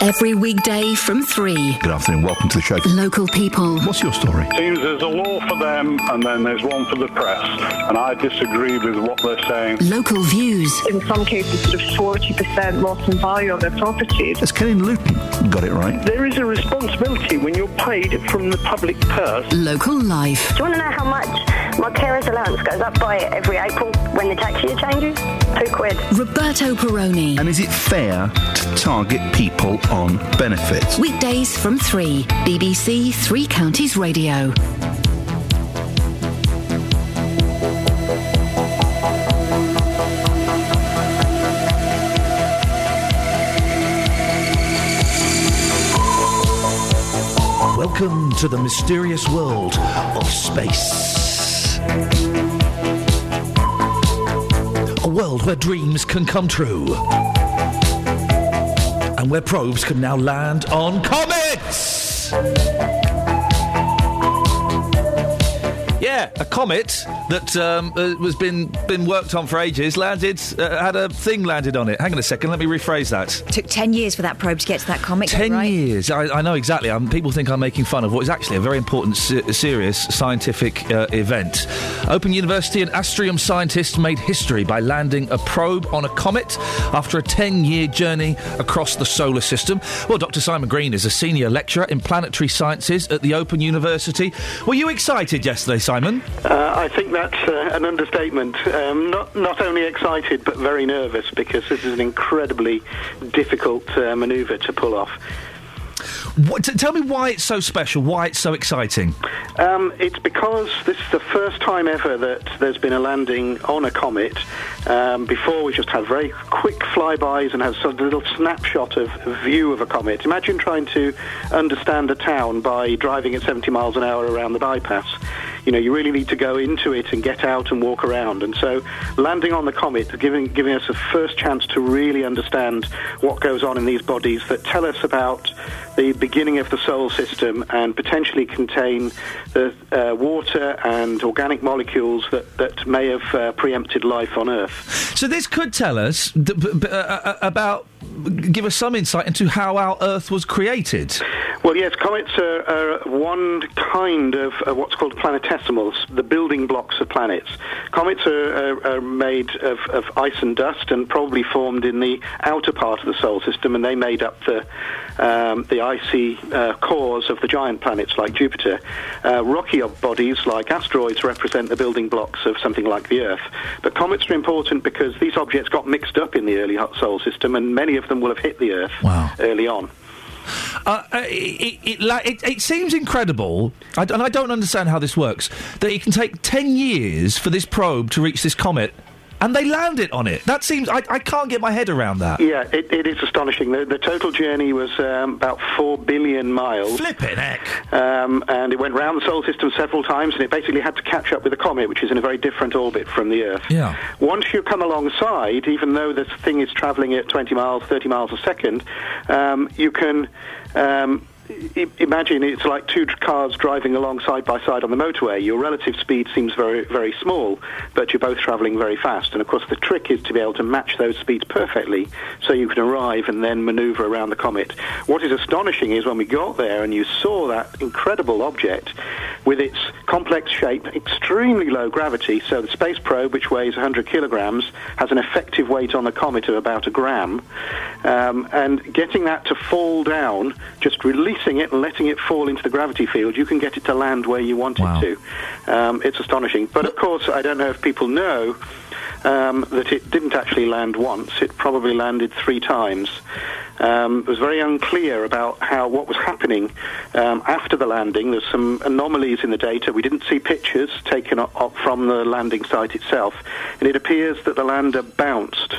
Every weekday from 3. Good afternoon, welcome to the show. Local people. What's your story? Seems there's a law for them and then there's one for the press, and I disagree with what they're saying. Local views. In some cases, sort of 40% loss in value on their properties. Has Kenny Luton got it right? There is a responsibility when you're paid from the public purse. Local life. Do you want to know how much my carer's allowance goes up by every April when the tax year changes? Two quid. Roberto Perrone. And is it fair to target people on benefits? Weekdays from 3. BBC Three Counties Radio. Welcome to the mysterious world of space. A world where dreams can come true. And where probes can now land on comets! Yeah, a comet that um, uh, was been been worked on for ages landed uh, had a thing landed on it. Hang on a second, let me rephrase that. Took 10 years for that probe to get to that comet. Ten right? years. I, I know exactly. Um, people think I'm making fun of what is actually a very important, se- serious scientific uh, event. Open University and Astrium scientists made history by landing a probe on a comet after a 10-year journey across the solar system. Well, Dr. Simon Green is a senior lecturer in planetary sciences at the Open University. Were you excited yesterday, Simon? Uh, I think that's uh, an understatement. Um, not not only excited but very nervous because this is an incredibly difficult uh, manoeuvre to pull off. What, t- tell me why it's so special. Why it's so exciting. Um, it's because this is the first time ever that there's been a landing on a comet. Um, before we just had very quick flybys and had sort of a little snapshot of view of a comet. Imagine trying to understand a town by driving at 70 miles an hour around the bypass. You know, you really need to go into it and get out and walk around. And so, landing on the comet, giving giving us a first chance to really understand what goes on in these bodies that tell us about the beginning of the solar system and potentially contain the uh, water and organic molecules that, that may have uh, preempted life on Earth. So this could tell us th- b- b- uh, uh, about, give us some insight into how our Earth was created. Well, yes, comets are, are one kind of uh, what's called planetesimals, the building blocks of planets. Comets are, are, are made of, of ice and dust and probably formed in the outer part of the solar system, and they made up the um, the icy uh, cores of the giant planets like Jupiter. Uh, rocky bodies like asteroids represent the building blocks of something like the Earth. But comets are important because these objects got mixed up in the early hot solar system, and many of them will have hit the Earth early on. Uh, uh, it, it, it, it seems incredible, and I don't understand how this works, that it can take 10 years for this probe to reach this comet, and they landed on it. That seems. I, I can't get my head around that. Yeah, it, it is astonishing. The, the total journey was um, about four billion miles. Flipping heck! Um, and it went round the solar system several times, and it basically had to catch up with the comet, which is in a very different orbit from the Earth. Yeah. Once you come alongside, even though this thing is travelling at 20 miles, 30 miles a second, um, you can. Um, Imagine it's like two cars driving along side by side on the motorway. Your relative speed seems very, very small, but you're both travelling very fast. And of course, the trick is to be able to match those speeds perfectly, so you can arrive and then manoeuvre around the comet. What is astonishing is when we got there and you saw that incredible object with its complex shape, extremely low gravity. So the space probe, which weighs 100 kilograms, has an effective weight on the comet of about a gram. Um, and getting that to fall down, just releasing it and letting it fall into the gravity field, you can get it to land where you want it to. Um, it's astonishing. But of course, I don't know if people know um, that it didn't actually land once. It probably landed three times. Um, it was very unclear about how what was happening um, after the landing. There's some anomalies in the data. We didn't see pictures taken up, up from the landing site itself, and it appears that the lander bounced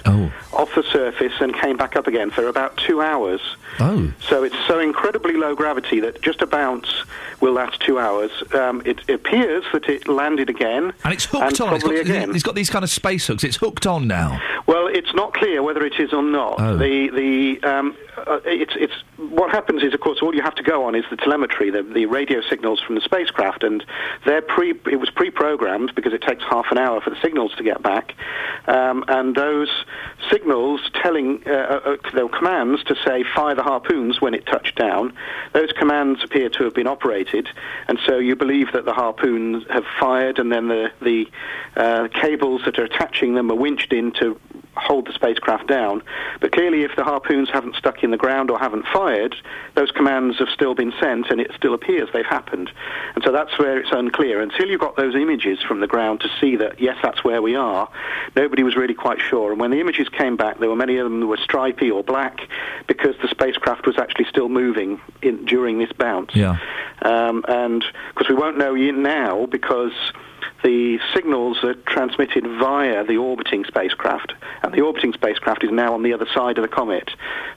off the surface and came back up again for about two hours. Oh. So it's so incredibly low gravity that just a bounce will last two hours. Um, it appears that it landed again. And it's hooked on. It's got, again. it's got these kind of space hooks. It's hooked on now. Well, it's not clear whether it is or not. Oh. The the um, uh, it's it's what happens is, of course, all you have to go on is the telemetry, the, the radio signals from the spacecraft, and they're pre. It was pre-programmed because it takes half an hour for the signals to get back, um, and those signals telling uh, uh, there were commands to say fire the harpoons when it touched down. Those commands appear to have been operated, and so you believe that the harpoons have fired, and then the the uh, cables that are attaching them are winched in to hold the spacecraft down. But clearly, if the harpoons haven't stuck in the ground or haven't fired, those commands have still been sent, and it still appears they've happened. And so that's where it's unclear. Until you got those images from the ground to see that, yes, that's where we are, nobody was really quite sure. And when the images came back, there were many of them that were stripy or black because the spacecraft was actually still moving in, during this bounce. Yeah. Um, and of course, we won't know now because the signals are transmitted via the orbiting spacecraft, and the orbiting spacecraft is now on the other side of the comet.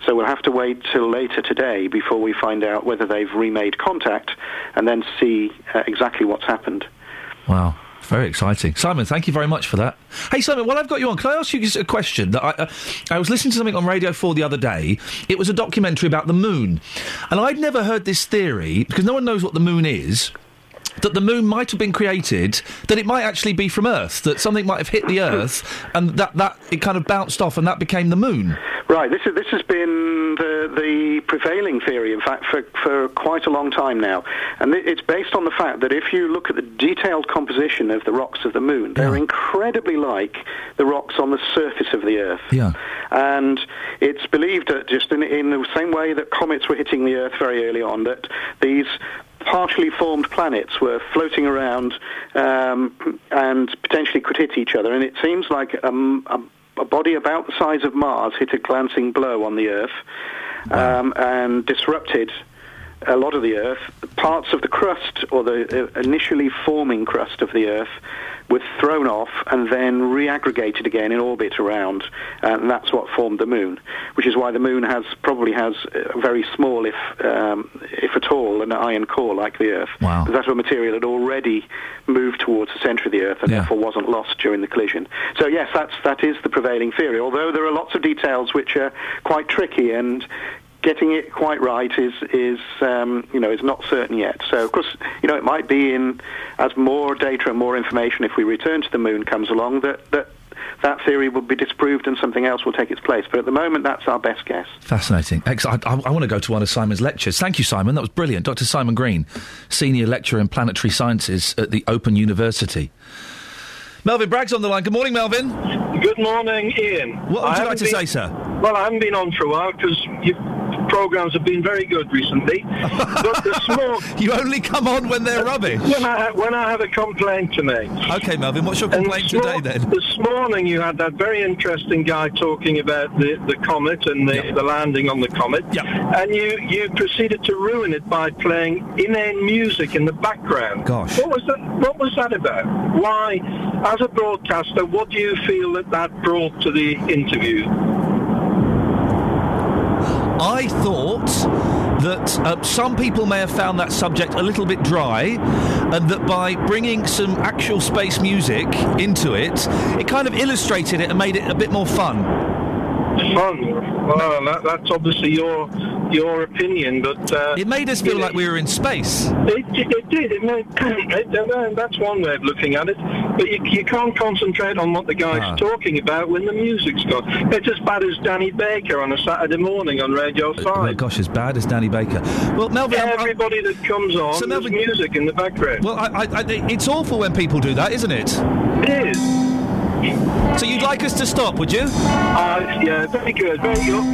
So we'll have to wait till later today before we find out whether they've remade contact and then see uh, exactly what's happened. Wow. Very exciting. Simon, thank you very much for that. Hey, Simon, while I've got you on, can I ask you just a question? That I, uh, I was listening to something on Radio 4 the other day. It was a documentary about the moon. And I'd never heard this theory, because no one knows what the moon is, that the moon might have been created, that it might actually be from Earth, that something might have hit the Earth, and that, that it kind of bounced off and that became the moon. Right. This is this has been the the prevailing theory, in fact, for for quite a long time now, and it- it's based on the fact that if you look at the detailed composition of the rocks of the moon, they're incredibly like the rocks on the surface of the Earth. Yeah. And it's believed that just in, in the same way that comets were hitting the Earth very early on, that these partially formed planets were floating around um, and potentially could hit each other. And it seems like um, a, a body about the size of Mars hit a glancing blow on the Earth um, and disrupted a lot of the Earth, parts of the crust or the uh, initially forming crust of the Earth was thrown off and then reaggregated again in orbit around, and that's what formed the Moon. Which is why the Moon has probably has a very small, if um, if at all, an iron core like the Earth. Wow. Because that material had already moved towards the centre of the Earth and Yeah. therefore wasn't lost during the collision. So yes, that's that is the prevailing theory. Although there are lots of details which are quite tricky and getting it quite right is is um, you know is not certain yet. So of course you know it might be in as more data and more information if we return to the moon comes along that that that theory will be disproved and something else will take its place. But at the moment, that's our best guess. Fascinating. I, I, I want to go to one of Simon's lectures. Thank you, Simon. That was brilliant. Dr. Simon Green, Senior Lecturer in Planetary Sciences at the Open University. Melvin Bragg's on the line. Good morning, Melvin. Good morning, Iain. What would I you like to been- say, sir? Well, I haven't been on for a while because your programmes have been very good recently. but the. You only come on when they're rubbish. When I, ha- when I have a complaint to make. Okay, Melvin, what's your complaint today, then? This morning you had that very interesting guy talking about the, the comet and the, the landing on the comet. And you, you proceeded to ruin it by playing inane music in the background. Gosh. What was that, what was that about? Why, as a broadcaster, what do you feel that that brought to the interview? I thought that uh, some people may have found that subject a little bit dry, and that by bringing some actual space music into it, it kind of illustrated it and made it a bit more fun. Fun. Well, that, that's obviously your your opinion, but uh, it made us feel like we were in space. It, it did. It made, it, uh, that's one way of looking at it. But you, you can't concentrate on what the guy's Ah. talking about when the music's gone. It's as bad as Danny Baker on a Saturday morning on Radio Five. Well, gosh, as bad as Danny Baker. Well, Melvin, I'm- I'm- Everybody that comes on, So, there's Melvin- music in the background. well, I, I, I, it's awful when people do that, isn't it? It is. So you'd like us to stop, would you? Uh, yeah, very good. Very good.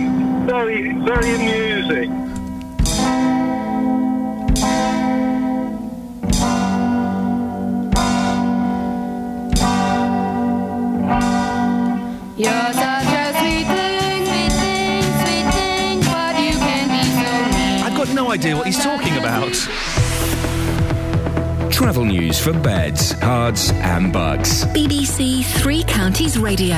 Very, very amusing. You're such a sweet thing, sweet thing, sweet thing, but you can be so mean. I've got no idea what he's talking about. Travel news for beds, cards, and Bucks. BBC Three Counties Radio.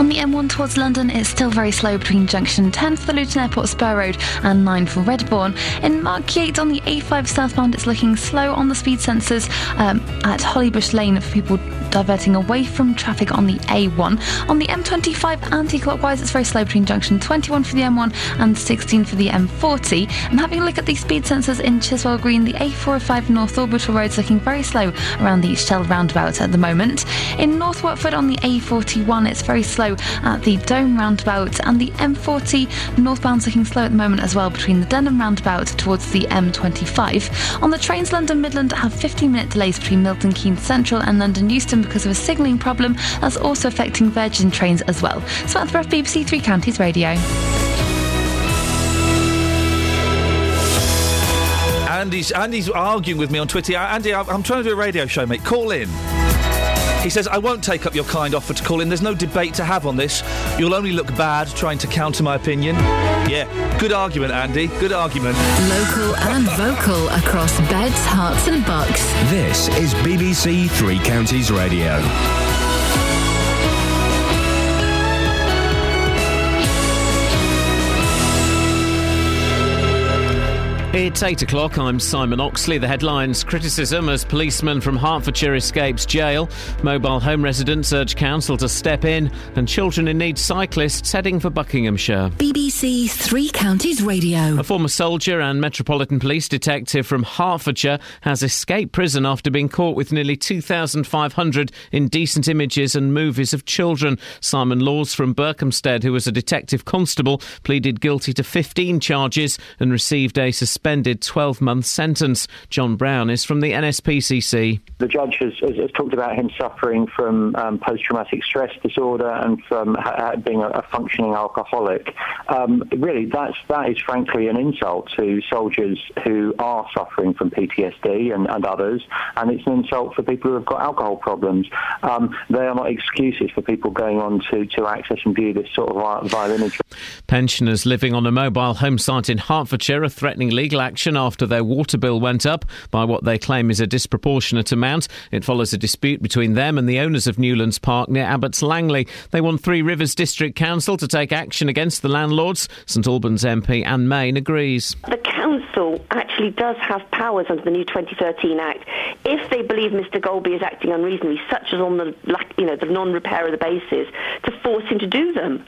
On the M1 towards London, it's still very slow between junction 10 for the Luton Airport Spur Road and 9 for Redbourn. In Markyate on the A5 southbound, it's looking slow on the speed sensors um, at Hollybush Lane for people diverting away from traffic on the A1. On the M25 anti-clockwise, it's very slow between junction 21 for the M1 and 16 for the M40. And having a look at the speed sensors in Chiswell Green, the A405 North Orbital Road is looking very slow around the Shell roundabout at the moment. In North Watford on the A41, it's very slow at the Dome roundabout, and the M40 northbound's looking slow at the moment as well between the Denham roundabout towards the M25. On the trains, London Midland have 15 minute delays between Milton Keynes Central and London Euston because of a signalling problem that's also affecting Virgin trains as well. Samantha BBC Three Counties Radio. Andy's, Andy's arguing with me on Twitter. Andy, I'm trying to do a radio show, mate. Call in. He says, I won't take up your kind offer to call in. There's no debate to have on this. You'll only look bad trying to counter my opinion. Yeah, good argument, Andy. Good argument. Local and vocal across beds, Herts, and bucks. This is BBC Three Counties Radio. It's 8 o'clock. I'm Simon Oxley. The headlines criticism as policeman from Hertfordshire escapes jail. Mobile home residents urge council to step in. And children in need cyclists heading for Buckinghamshire. BBC Three Counties Radio. A former soldier and Metropolitan Police detective from Hertfordshire has escaped prison after being caught with nearly 2,500 indecent images and movies of children. Simon Laws from Berkhamsted, who was a detective constable, pleaded guilty to 15 charges and received a suspended suspended 12 month sentence. John Brown is from the NSPCC. The judge has, has, has talked about him suffering from um, post-traumatic stress disorder and from ha- being a, a functioning alcoholic. Um, really, that's that is frankly an insult to soldiers who are suffering from PTSD and, and others, and it's an insult for people who have got alcohol problems. Um, they are not excuses for people going on to, to access and view this sort of vi- vile imagery. Pensioners living on a mobile home site in Hertfordshire are threatening legal action after their water bill went up by what they claim is a disproportionate amount. It follows a dispute between them and the owners of Newlands Park near Abbots Langley. They want Three Rivers District Council to take action against the landlords. St Albans MP Anne Main agrees. The council actually does have powers under the new 2013 Act if they believe Mr. Golby is acting unreasonably, such as on the you know the non-repair of the bases, to force him to do them.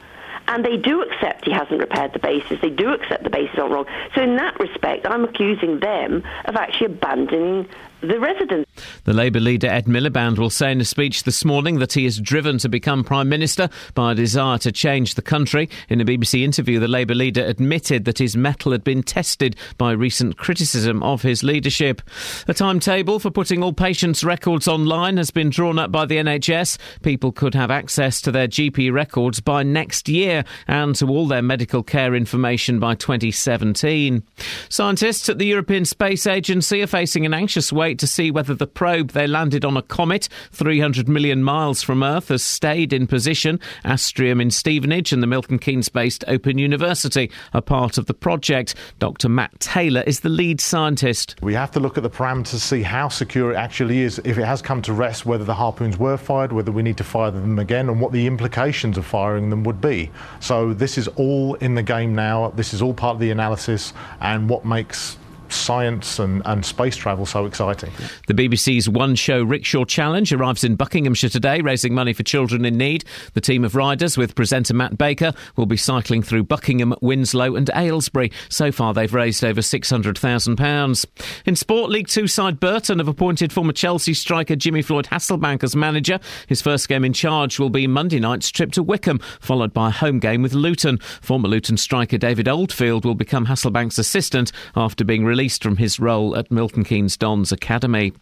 And they do accept he hasn't repaired the bases. They do accept the bases are wrong. So in that respect, I'm accusing them of actually abandoning the residents. The Labour leader Ed Miliband will say in a speech this morning that he is driven to become Prime Minister by a desire to change the country. In a BBC interview, the Labour leader admitted that his mettle had been tested by recent criticism of his leadership. A timetable for putting all patients' records online has been drawn up by the NHS. People could have access to their GP records by next year and to all their medical care information by 2017. Scientists at the European Space Agency are facing an anxious wait to see whether the probe they landed on a comet 300 million miles from Earth has stayed in position. Astrium in Stevenage and the Milton Keynes based Open University are part of the project. Dr. Matt Taylor is the lead scientist. We have to look at the parameters to see how secure it actually is. If it has come to rest, whether the harpoons were fired, whether we need to fire them again, and what the implications of firing them would be. So this is all in the game now. This is all part of the analysis and what makes science and, and space travel so exciting. The BBC's One Show Rickshaw Challenge arrives in Buckinghamshire today, raising money for children in need. The team of riders, with presenter Matt Baker, will be cycling through Buckingham, Winslow, and Aylesbury. So far, they've raised over £600,000. In sport, League Two side Burton have appointed former Chelsea striker Jimmy Floyd Hasselbaink as manager. His first game in charge will be Monday night's trip to Wycombe, followed by a home game with Luton. Former Luton striker David Oldfield will become Hasselbaink's assistant after being released from his role at Milton Keynes Dons Academy.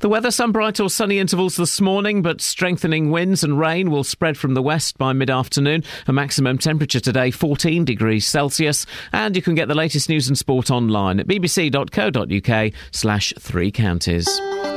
The weather, some bright or sunny intervals this morning, but strengthening winds and rain will spread from the west by mid afternoon. A maximum temperature today 14 degrees Celsius. And you can get the latest news and sport online at bbc.co.uk slash three counties.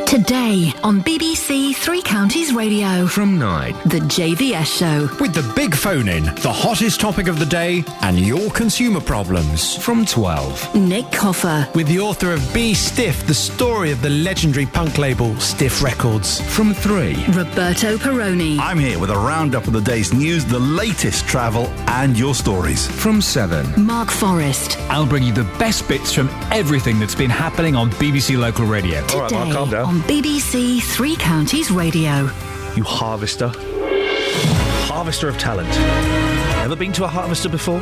Today on BBC Three Counties Radio. From 9. The JVS Show. With the big phone in, the hottest topic of the day, and your consumer problems. From 12. Nick Coffer. With the author of Be Stiff, the story of the legendary punk label Stiff Records. From 3. Roberto Perrone. I'm here with a roundup of the day's news, the latest travel, and your stories. From 7. Mark Forrest. I'll bring you the best bits from everything that's been happening on BBC Local Radio. All right, Mark, calm down. on BBC Three Counties Radio. You harvester. Harvester of talent. Ever been to a harvester before?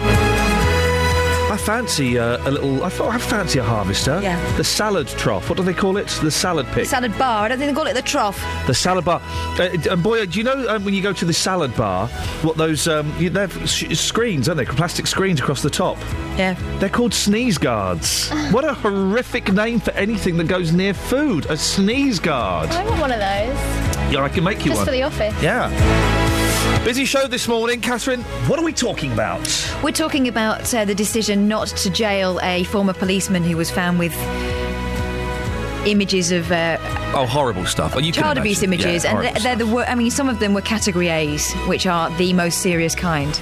I fancy uh, a little. I thought I fancy a harvester. Yeah. The salad trough. What do they call it? The salad pit. Salad bar. I don't think they call it the trough. The salad bar. Uh, and boy, do you know um, when you go to the salad bar, what those um, you, they have sh- screens, aren't they? Plastic screens across the top. Yeah. They're called sneeze guards. what a horrific name for anything that goes near food. A sneeze guard. I want one of those. Yeah, I can make you Just one. Just for the office. Yeah. Busy show this morning, Catherine. What are we talking about? We're talking about uh, the decision not to jail a former policeman who was found with images of uh, Oh, horrible stuff. Oh, you can child abuse images, Yeah, and they're, they're the. wor- I mean, some of them were category A's, which are the most serious kind.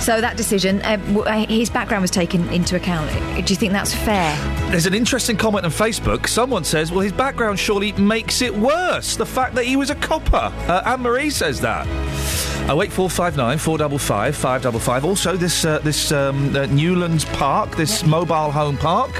So that decision, uh, w- uh, his background was taken into account. Do you think that's fair? There's an interesting comment on Facebook. Someone says, well, his background surely makes it worse. The fact that he was a copper. Uh, Anne Marie says that. Oh, 08459 455 555. Also, this uh, this um, uh, Newlands Park, this mobile home park.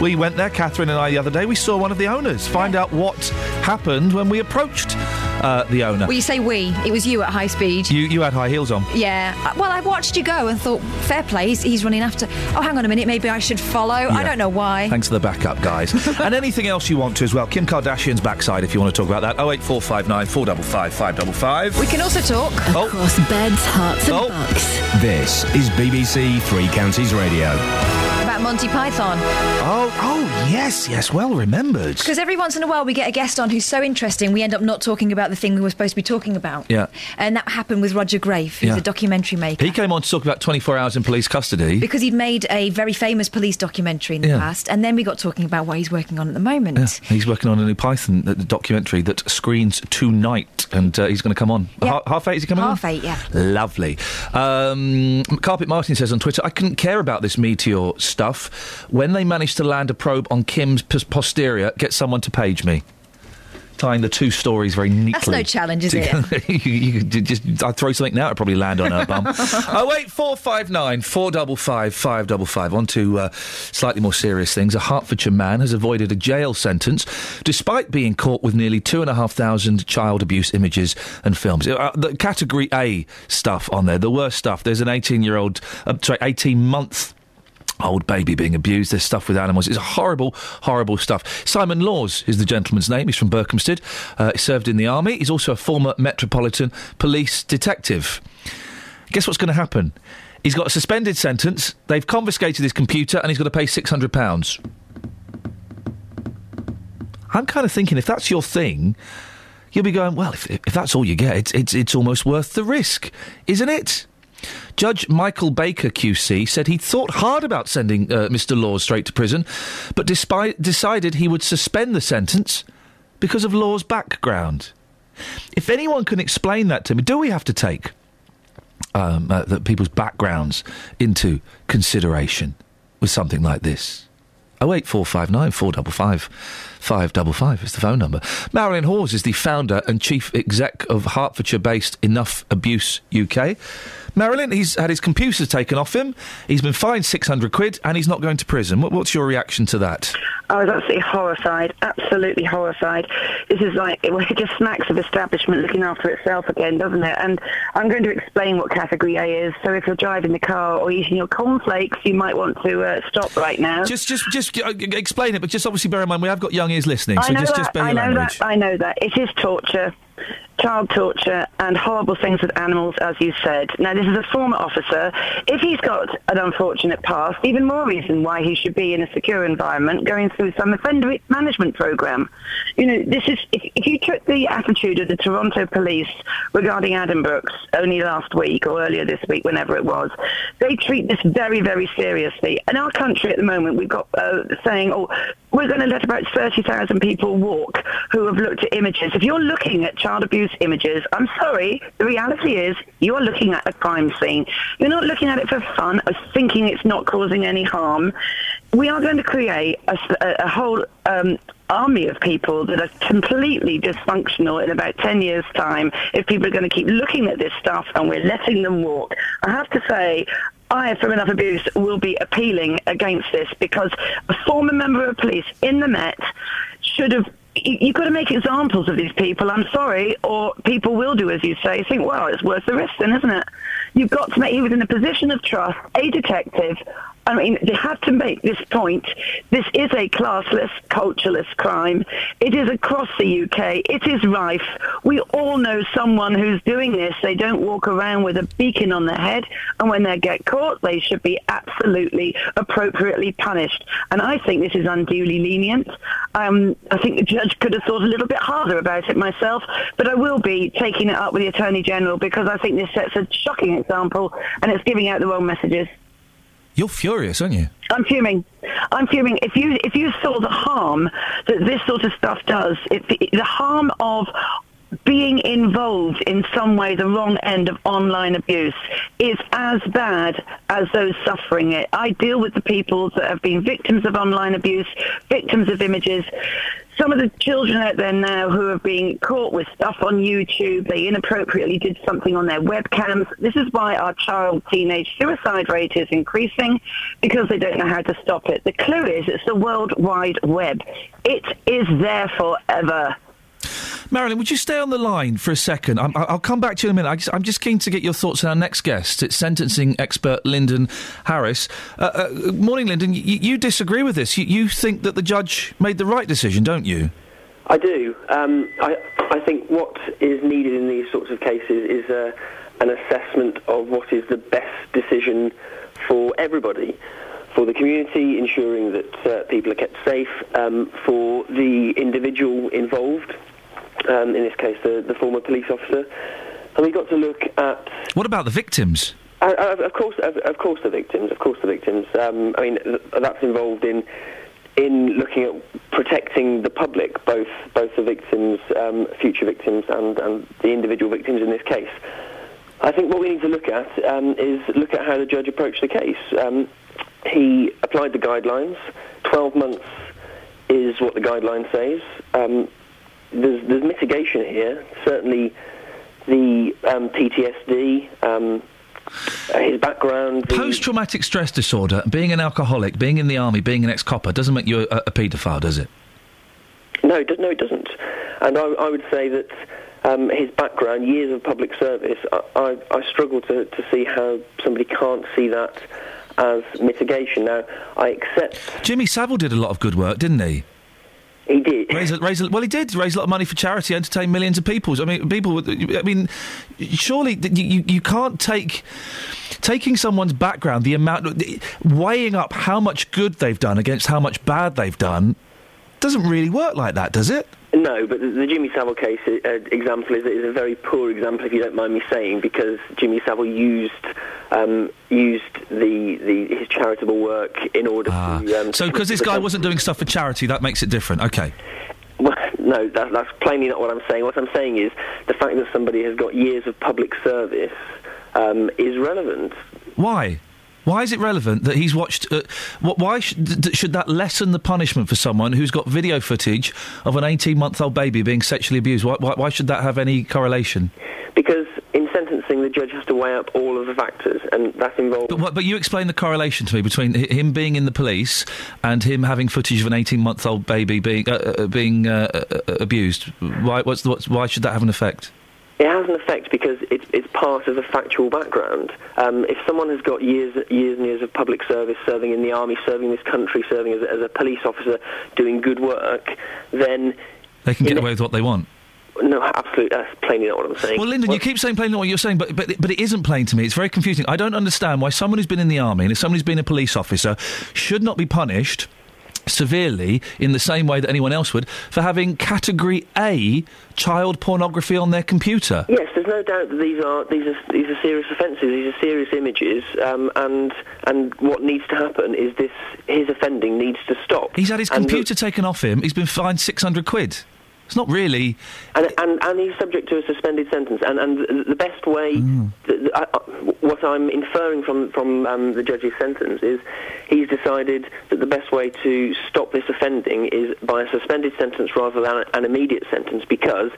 We went there, Catherine and I, the other day. We saw one of the owners. Find out what happened when we approached uh, the owner. Well, you say we. It was you at high speed. You, you had high heels on. Yeah. Uh, Well, I watched you go and thought, fair play. He's, he's running after. Oh, hang on a minute. Maybe I should follow. I don't know why. Thanks for the backup, guys. and anything else you want to as well. Kim Kardashian's backside, if you want to talk about that. 08459 455 555. We can also talk Across beds, Herts, and Oh. bucks. This is BBC Three Counties Radio. About Monty Python. Oh, oh, yes, yes, well remembered. Because every once in a while we get a guest on who's so interesting, we end up not talking about the thing we were supposed to be talking about. Yeah. And that happened with Roger Graef, who's Yeah. a documentary maker. He came on to talk about 24 hours in police custody. Because he'd made a very famous police documentary in the Yeah. past, and then we got talking about what he's working on at the moment. Yeah, he's working on a new Python uh, documentary that screens tonight, and uh, he's going to come on. Yeah. Ha- half eight is he coming on? Half eight, yeah. Lovely. Um, Carpet Martin says on Twitter, I couldn't care about this meteor stuff. When they manage to land a probe on Kim's posterior, get someone to page me. Tying the two stories very neatly. That's no challenge, is it? you, you could just I'd throw something now, it'd probably land on her bum. oh wait, four five nine four double five five double five. On to uh, slightly more serious things. A Hertfordshire man has avoided a jail sentence despite being caught with nearly two and a half thousand child abuse images and films. Uh, the category A stuff on there, the worst stuff. There's an eighteen-year-old, uh, sorry, eighteen-month old baby being abused. There's stuff with animals. It's horrible, horrible stuff. Simon Laws is the gentleman's name. He's from Berkhamsted. Uh, he served in the army. He's also a former Metropolitan Police detective. Guess what's going to happen? He's got a suspended sentence. They've confiscated his computer, and he's got to pay six hundred pounds. I'm kind of thinking if that's your thing, you'll be going, well, if, if that's all you get, it's, it's, it's almost worth the risk, isn't it? Judge Michael Baker QC said he'd thought hard about sending uh, Mr. Laws straight to prison, but despite, decided he would suspend the sentence because of Laws' background. If anyone can explain that to me, do we have to take um, uh, the people's backgrounds into consideration with something like this? Oh eight four five nine four double five five double five is the phone number. Marilyn Hawes is the founder and chief exec of Hertfordshire-based Enough Abuse UK. Marilyn, he's had his computers taken off him. He's been fined six hundred quid, and he's not going to prison. What, what's your reaction to that? I was absolutely horrified, absolutely horrified. This is like, it just smacks of establishment looking after itself again, doesn't it? And I'm going to explain what category A is. So if you're driving the car or eating your cornflakes, you might want to uh, stop right now. Just, just, just uh, explain it, but just obviously bear in mind we have got young ears listening, so I know just, that. just bear I know language. that. I know that. It is torture, child torture, and horrible things with animals, as you said. Now, this is a former officer. If he's got an unfortunate past, even more reason why he should be in a secure environment, going through some offender management program. You know, this is if, if you took the attitude of the Toronto police regarding Adam Brooks only last week or earlier this week, whenever it was, they treat this very, very seriously. In our country at the moment, we've got uh, saying, "Oh, we're going to let about 30,000 people walk who have looked at images. If you're looking at child abuse images, I'm sorry, the reality is you are looking at a crime scene. You're not looking at it for fun or thinking it's not causing any harm. We are going to create a whole um, army of people that are completely dysfunctional in about 10 years' time if people are going to keep looking at this stuff and we're letting them walk. I have to say, I, from enough abuse, will be appealing against this because a former member of police in the Met should have. you- You've got to make examples of these people. I'm sorry, or people will do as you say. Think, well, it's worth the risk, then, isn't it? You've got to make. He was in a position of trust, a detective. I mean, they have to make this point. This is a classless, cultureless crime. It is across the UK. It is rife. We all know someone who's doing this. They don't walk around with a beacon on their head, and when they get caught, they should be absolutely appropriately punished. And I think this is unduly lenient. Um, I think the judge could have thought a little bit harder about it myself, but I will be taking it up with the Attorney General because I think this sets a shocking example and it's giving out the wrong messages. You're furious, aren't you? I'm fuming. I'm fuming. If you if you saw the harm that this sort of stuff does, it, the harm of being involved in some way the wrong end of online abuse is as bad as those suffering it. I deal with the people that have been victims of online abuse, victims of images. Some of the children out there now who are being caught with stuff on YouTube, they inappropriately did something on their webcams. This is why our child teenage suicide rate is increasing because they don't know how to stop it. The clue is it's the World Wide Web. It is there forever. Marilyn, would you stay on the line for a second? I'm, I'll come back to you in a minute. I just, I'm just keen to get your thoughts on our next guest. It's sentencing expert Lyndon Harris. Uh, uh, morning, Lyndon. You, you disagree with this. You, you think that the judge made the right decision, don't you? I do. Um, I, I think what is needed in these sorts of cases is uh, an assessment of what is the best decision for everybody. for the community, ensuring that uh, people are kept safe, um, for the individual involved, um, in this case the, the former police officer. And we got to look at What about the victims? uh, uh, of course, of, of course, the victims. Of course, the victims. Um, I mean, th- that's involved in in looking at protecting the public, both both the victims, um, future victims, and, and the individual victims in this case. I think what we need to look at um, is look at how the judge approached the case. Um, he applied the guidelines. Twelve months is what the guideline says. There's, there's mitigation here. Certainly, the um, PTSD, um, his background. Post traumatic stress disorder, being an alcoholic, being in the army, being an ex copper doesn't make you a, a paedophile, does it? No, it does, no, it doesn't. And I, I would say that um, his background, years of public service, I, I, I struggle to, to see how somebody can't see that as mitigation. Now, I accept Jimmy Savile did a lot of good work, didn't he? He did. Raise, a- raise, well, he did raise a lot of money for charity, entertain millions of people. I mean, people. I mean, surely you, you can't take taking someone's background, the amount, weighing up how much good they've done against how much bad they've done, doesn't really work like that, does it? No, but the, the Jimmy Savile case uh, example is, is a very poor example, if you don't mind me saying, because Jimmy Savile used um, used the, the his charitable work in order to. Um, So, because this guy wasn't doing stuff for charity, that makes it different. Okay. Well, no, that, that's plainly not what I'm saying. What I'm saying is the fact that somebody has got years of public service um, is relevant. Why? Why is it relevant that he's watched? Uh, why should, should that lessen the punishment for someone who's got video footage of an 18 month old baby being sexually abused? Why, why, why should that have any correlation? Because in sentencing, the judge has to weigh up all of the factors, and that involves. But, but you explain the correlation to me between hi- him being in the police and him having footage of an 18 month old baby being uh, uh, being uh, uh, uh, abused. Why? What's, the- what's, why should that have an effect? It has an effect because it's, it's part of a factual background. Um, if someone has got years, years and years of public service, serving in the army, serving this country, serving as a, as a police officer, doing good work, then They can get away with what they want. no, absolutely, that's plainly not what I'm saying. Well, Lyndon, you keep saying plainly not what you're saying, but, but but it isn't plain to me. It's very confusing. I don't understand why someone who's been in the army and if someone who's been a police officer should not be punished severely in the same way that anyone else would for having category A child pornography on their computer. Yes, there's no doubt that these are these are these are serious offences. These are serious images, um, and and what needs to happen is this: his offending needs to stop. He's had his And the- computer taken off him. He's been fined 600 quid. It's not really. and, and and he's subject to a suspended sentence. And and the- best way, Mm. th th- I, I- what I'm inferring from from um, the judge's sentence is, he's decided that the best way to stop this offending is by a suspended sentence rather than an immediate sentence. Because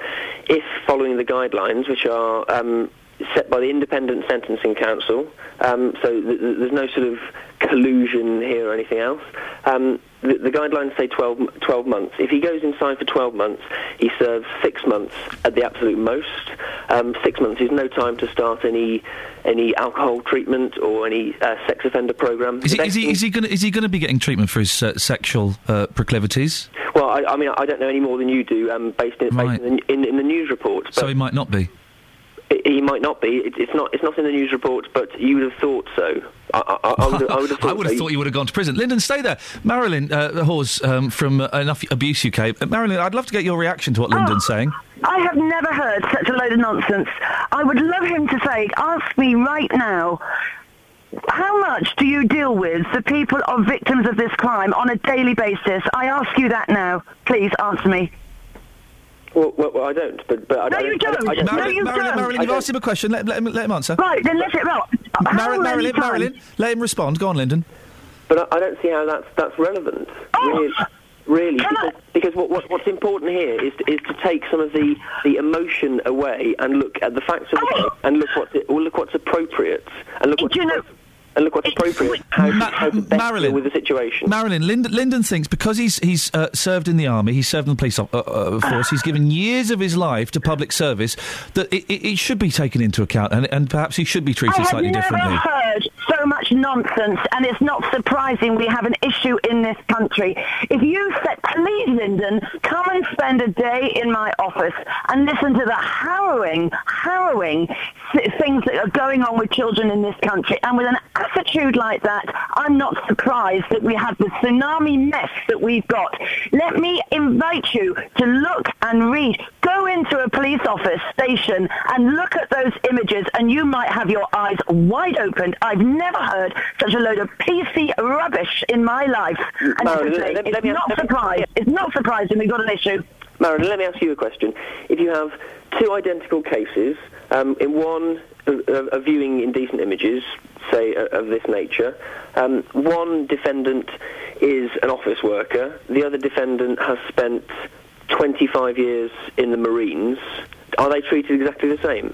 if following the guidelines, which are um, set by the Independent Sentencing Council, um, so th- th- there's no sort of collusion here or anything else. Um, the, the guidelines say 12, 12 months. If he goes inside for 12 months, he serves six months at the absolute most. Um, six months is no time to start any any alcohol treatment or any uh, sex offender program. Is he, is he, is he going to is he going to be getting treatment for his uh, sexual uh, proclivities? well, I, I mean, I don't know any more than you do, um, based, in, Right. based in, in, in the news reports. So he might not be. He- He might not be. It's not. It's not in the news reports, but you would have thought so. I, I, I, would, have- I would have thought. I would have so. thought you would have gone to prison. Lyndon, stay there. Marilyn uh, Hawes um, from uh, Enough Abuse UK. Uh, Marilyn, I'd love to get your reaction to what Lyndon's saying. I have never heard such a load of nonsense. I would love him to say, ask me right now, how much do you deal with the people of victims of this crime on a daily basis? I ask you that now. Please answer me. Well, well, well, I don't. But, but I No, don't. you I don't. I don't. don't. No, you Marilyn, don't. Marilyn, you've don't. asked him a question. Let, let, him, let him answer. Right, then let it roll. How Marilyn, Marilyn, times- Marilyn, let him respond. Go on, Lyndon. But I, I don't see how that's that's relevant. Oh! Really, really because, because what, what, what's important here is to, is to take some of the, the emotion away and look at the facts of the oh! case and look what's well, look what's appropriate and look what's and look what's appropriate. How, to- how to best deal with the situation. Marilyn, Lyndon, Lyndon thinks because he's he's uh, served in the army, he's served in the police uh, uh, force, he's given years of his life to public service, that it, it, it should be taken into account, and, and perhaps he should be treated I have slightly never differently. heard so much such nonsense, and it's not surprising we have an issue in this country. If you said, please, Lyndon, come and spend a day in my office and listen to the harrowing, harrowing things that are going on with children in this country, and with an attitude like that, I'm not surprised that we have the tsunami mess that we've got. Let me invite you to look and read. Go into a police office station and look at those images, and you might have your eyes wide open. I've never heard such a load of PC rubbish in my life. And I say, let- let it's me- not let surprised. It's not surprising we've got an issue. Marilyn, let me ask you a question. If you have two identical cases, um, in one of, of, of viewing indecent images, say of this nature, um, one defendant is an office worker, the other defendant has spent 25 years in the Marines. Are they treated exactly the same?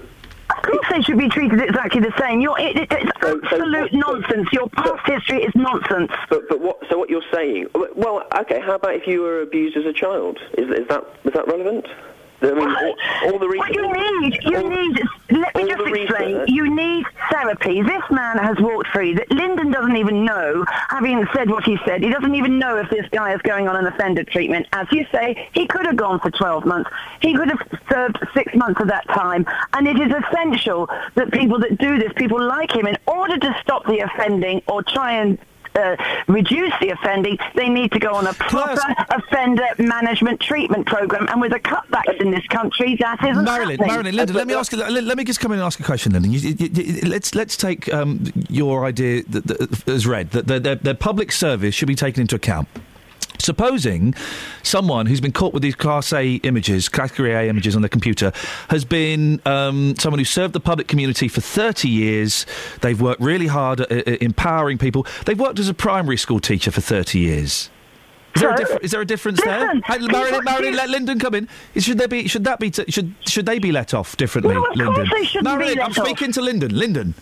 Of course they should be treated exactly the same. You're, it, it, it's absolute nonsense. Your past history is nonsense. But, but what? So what you're saying? Well, okay. How about if you were abused as a child? Is, is that is that relevant? I mean, all, all the What research. you need, you need, let me just explain, research- you need therapy. This man has walked free. That Lyndon doesn't even know, having said what he said, he doesn't even know if this guy is going on an offender treatment. As you say, he could have gone for 12 months. He could have served six months of that time. And it is essential that people that do this, people like him, in order to stop the offending or try and uh, reduce the offending, they need to go on a proper offender management treatment program. And with the cutbacks in this country, that isn't Marilyn, happening. Marilyn, Lyndon, let me ask you. Let, me just come in and ask a question, Lyndon. You, you, you- let's let's take um, your idea that, that, as read that their public service should be taken into account. Supposing someone who's been caught with these Class A images, Category A images on their computer, has been um, someone who served the public community for 30 years, they've worked really hard at, at empowering people, they've worked as a primary school teacher for 30 years. Is there, is there a difference there? Hey, Marilyn, Marilyn, let Lyndon come in. Should there be? Should that be? T- should should they be let off differently, No, of course Lyndon? they shouldn't be let I'm off. speaking to Lyndon. Lyndon.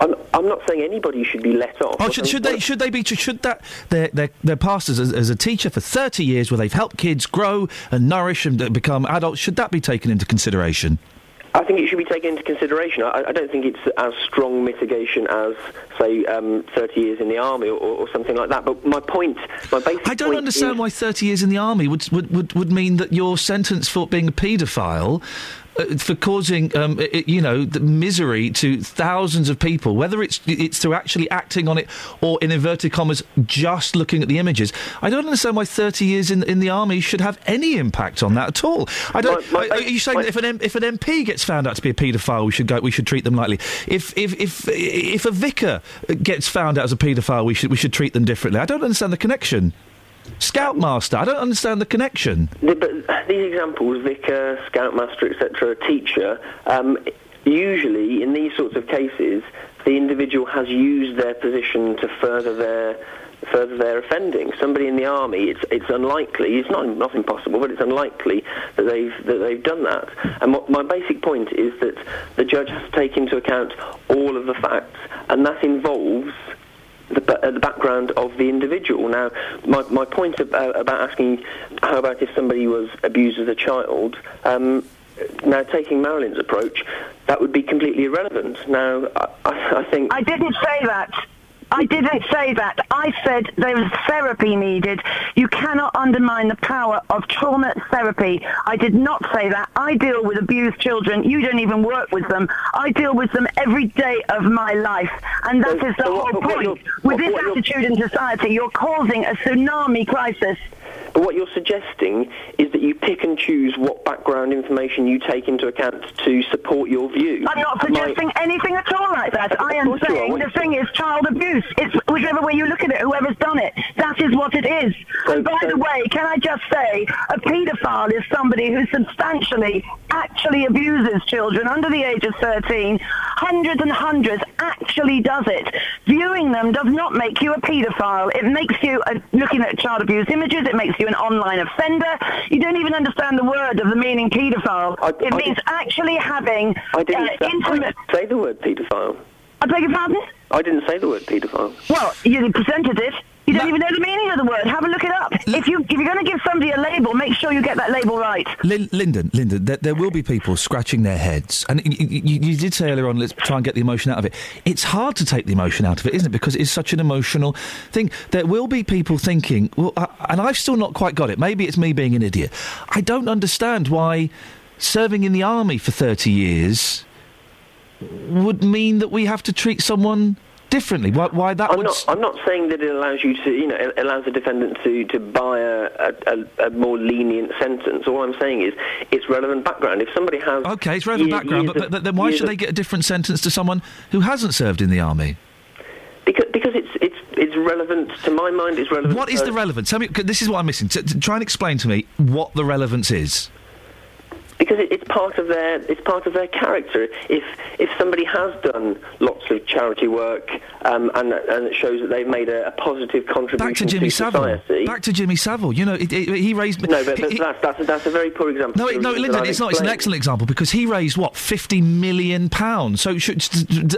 I'm, I'm not saying anybody should be let off. Oh, should, should they? Should they be? Should that? Their their their pastors as, as a teacher for thirty years, where they've helped kids grow and nourish and become adults. Should that be taken into consideration? I think it should be taken into consideration. I, I don't think it's as strong mitigation as, say, um, 30 years in the army or, or something like that. But my point, my basic I don't understand is, why 30 years in the army would would, would, would mean that you're sentenced for being a paedophile. For causing, um, i- i- you know, the misery to thousands of people, whether it's it's through actually acting on it or in inverted commas just looking at the images. I don't understand why 30 years in in the army should have any impact on that at all. I don't. My- my- are you saying that if an M- if an MP gets found out to be a paedophile, we should go we should treat them lightly? If if if if a vicar gets found out as a paedophile, we should we should treat them differently. I don't understand the connection. Scoutmaster, I don't understand the connection. The- but these examples, vicar, scoutmaster, etc., teacher, um, usually in these sorts of cases, the individual has used their position to further their further their offending. Somebody in the army, it's it's unlikely. It's not not impossible, but it's unlikely that they've that they've done that. And what, my basic point is that the judge has to take into account all of the facts, and that involves the, uh, the background of the individual. Now, my, my point about, about asking how about if somebody was abused as a child, um, now taking Marilyn's approach, that would be completely irrelevant. Now, I I think... I didn't say that. I didn't say that. I said there is therapy needed. You cannot undermine the power of trauma therapy. I did not say that. I deal with abused children. You don't even work with them. I deal with them every day of my life. And that is the whole point. With this attitude in society, you're causing a tsunami crisis. But what you're suggesting is that you pick and choose what background information you take into account to support your view. I'm not suggesting anything at all like that. I am course you are. saying the thing is child abuse. It's whichever way you look at it, whoever's done it. That is what it is. and by the way, can I just say, a paedophile is somebody who substantially actually abuses children under the age of 13. Hundreds and hundreds actually does it. Viewing them does not make you a paedophile. It makes you, uh, looking at child abuse images, it makes you an online offender. You don't even understand the word of the meaning paedophile. it means actually having I didn't, uh, say, I intimate... didn't say the word paedophile. I beg your pardon? I didn't say the word paedophile. Well, you presented it. You don't even know the meaning of the word. Have a look it up. If you if you're going to give somebody a label, make sure you get that label right. Lin- Lyndon, Lyndon, there, there will be people scratching their heads, and y- y- you, you did say earlier on, let's try and get the emotion out of it. It's hard to take the emotion out of it, isn't it? Because it's such an emotional thing. There will be people thinking, well, I, and I've still not quite got it. Maybe it's me being an idiot. I don't understand why serving in the army for thirty years would mean that we have to treat someone differently. Why, why that I'm would? not. I'm not saying that it allows you to, you know, it allows the defendant to to buy a, a, a, more lenient sentence. All I'm saying is it's relevant background. If somebody has Okay, it's relevant years- background, years but, but then why should of- they get a different sentence to someone who hasn't served in the army? Because, because it's it's it's relevant to my mind. It's relevant. What is the relevance? Tell me. This is what I'm missing. T- t- try and explain to me what the relevance is. Because it, it's part of their it's part of their character. If if somebody has done lots of charity work um, and and it shows that they've made a, a positive contribution Back to Jimmy Savile. society. Back to Jimmy Savile. You know, it, it, he raised. no, but, but that's, that's, a, that's a very poor example. no, no, Lyndon, it's not. It's an excellent example because he raised what fifty million pounds. So, should,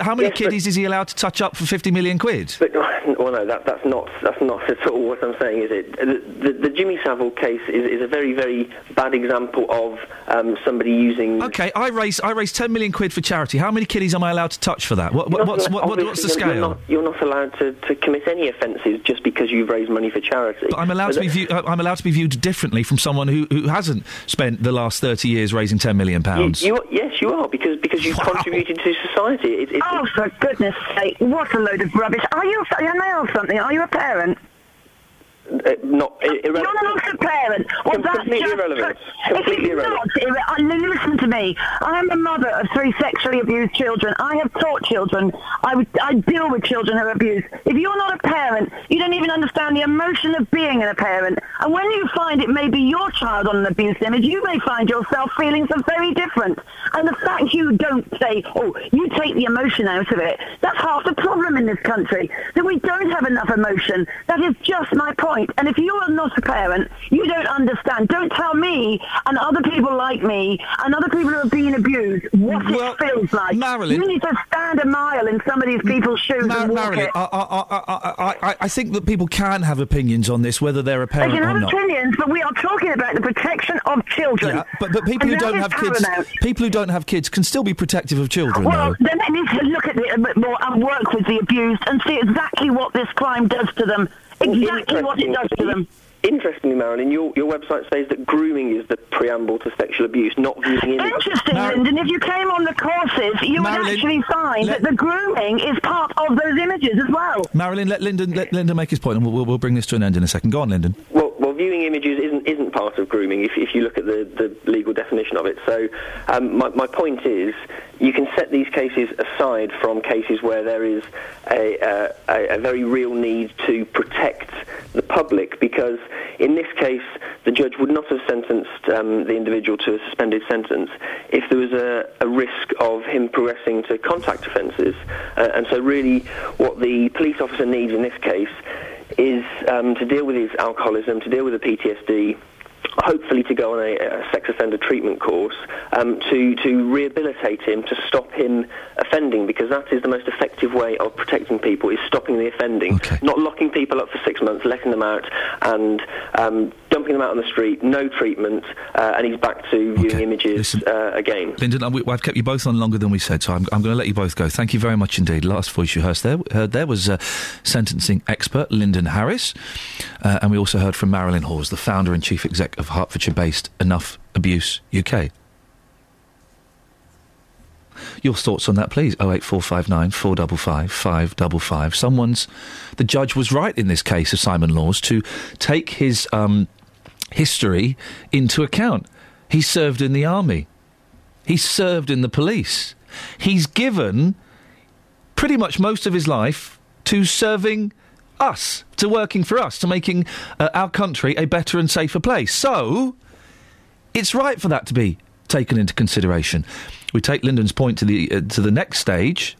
how many Yes, kiddies is he allowed to touch up for fifty million quid? But well, no, that, that's not that's not at all what I'm saying. Is it? The, the, the Jimmy Savile case is, is a very very bad example of um, somebody using. Okay, I raised I raised ten million quid for charity. How many kiddies am I allowed to touch for that? What, what, what's, allowed- what, what- what's the obviously, you're scale? not- You're not allowed to, to commit any offences just because you've raised money for charity. But I'm allowed to be But view, uh, I'm allowed to be viewed differently from someone who, who hasn't spent the last thirty years raising ten million pounds. You, you, yes, you are because because you've contributed to society. It, it, Oh, for goodness sake, what a load of rubbish. Are you, can I ask something? Are you a parent? Uh, not irrelevant. You're not a parent. Well, Com- that's completely just, irrelevant. If Completely irrelevant. not listen to me. I am a mother of three sexually abused children. I have taught children. I, I deal with children who are abused. If you're not a parent, you don't even understand the emotion of being a parent. And when you find it may be your child on an abuse image, you may find yourself feeling so very different. And the fact you don't say, oh, you take the emotion out of it, that's half the problem in this country. That we don't have enough emotion. That is just my point. And if you are not a parent, you don't understand. Don't tell me and other people like me and other people who are being abused what it feels like. Marilyn- you need to stand a mile in some of these people's shoes Mar- and walk Marilyn, it. I, I, I, I, I, I think that people can have opinions on this, whether they're a parent They can have opinions, but we are talking about the protection of children. Yeah, but but people who And that don't have kids, paramount. people who don't have kids, can still be protective of children. Well, though. then they need to look at it a bit more and work with the abused and see exactly what this crime does to them. Exactly what it does to them. Interestingly, Marilyn, your, your website says that grooming is the preamble to sexual abuse, not viewing images. Interesting, Lyndon. If you came on the courses, you Marilyn, would actually find let- that the grooming is part of those images as well. Marilyn, let Lyndon let Lyndon make his point, and we'll, we'll, we'll bring this to an end in a second. Go on, Lyndon. Well, well, viewing images isn't isn't part of grooming if, if you look at the, the legal definition of it. So, um, my, my point is, you can set these cases aside from cases where there is a, uh, a, a very real need to protect the public, because in this case, the judge would not have sentenced um, the individual to a suspended sentence if there was a, a risk of him progressing to contact offences. Uh, and so, really, what the police officer needs in this case is um, to deal with his alcoholism, to deal with the PTSD, hopefully to go on a, a sex offender treatment course, um, to, to rehabilitate him, to stop him offending, because that is the most effective way of protecting people, is stopping the offending, not locking people up for six months, letting them out, and um, dumping them out on the street, no treatment, uh, and he's back to viewing images uh, again. Lyndon, I've kept you both on longer than we said, so I'm, I'm going to let you both go. Thank you very much indeed. Last voice you heard there, heard there was uh, sentencing expert Lyndon Harris, uh, and we also heard from Marilyn Hawes, the founder and chief of Hertfordshire-based Enough Abuse UK. Your thoughts on that, please. Oh eight four five nine four double five five double five. Someone's the judge was right in this case of Simon Laws to take his um, history into account. He served in the army. He served in the police. He's given pretty much most of his life to serving us, to working for us, to making uh, our country a better and safer place. So, it's right for that to be taken into consideration. We take Lyndon's point to the uh, to the next stage.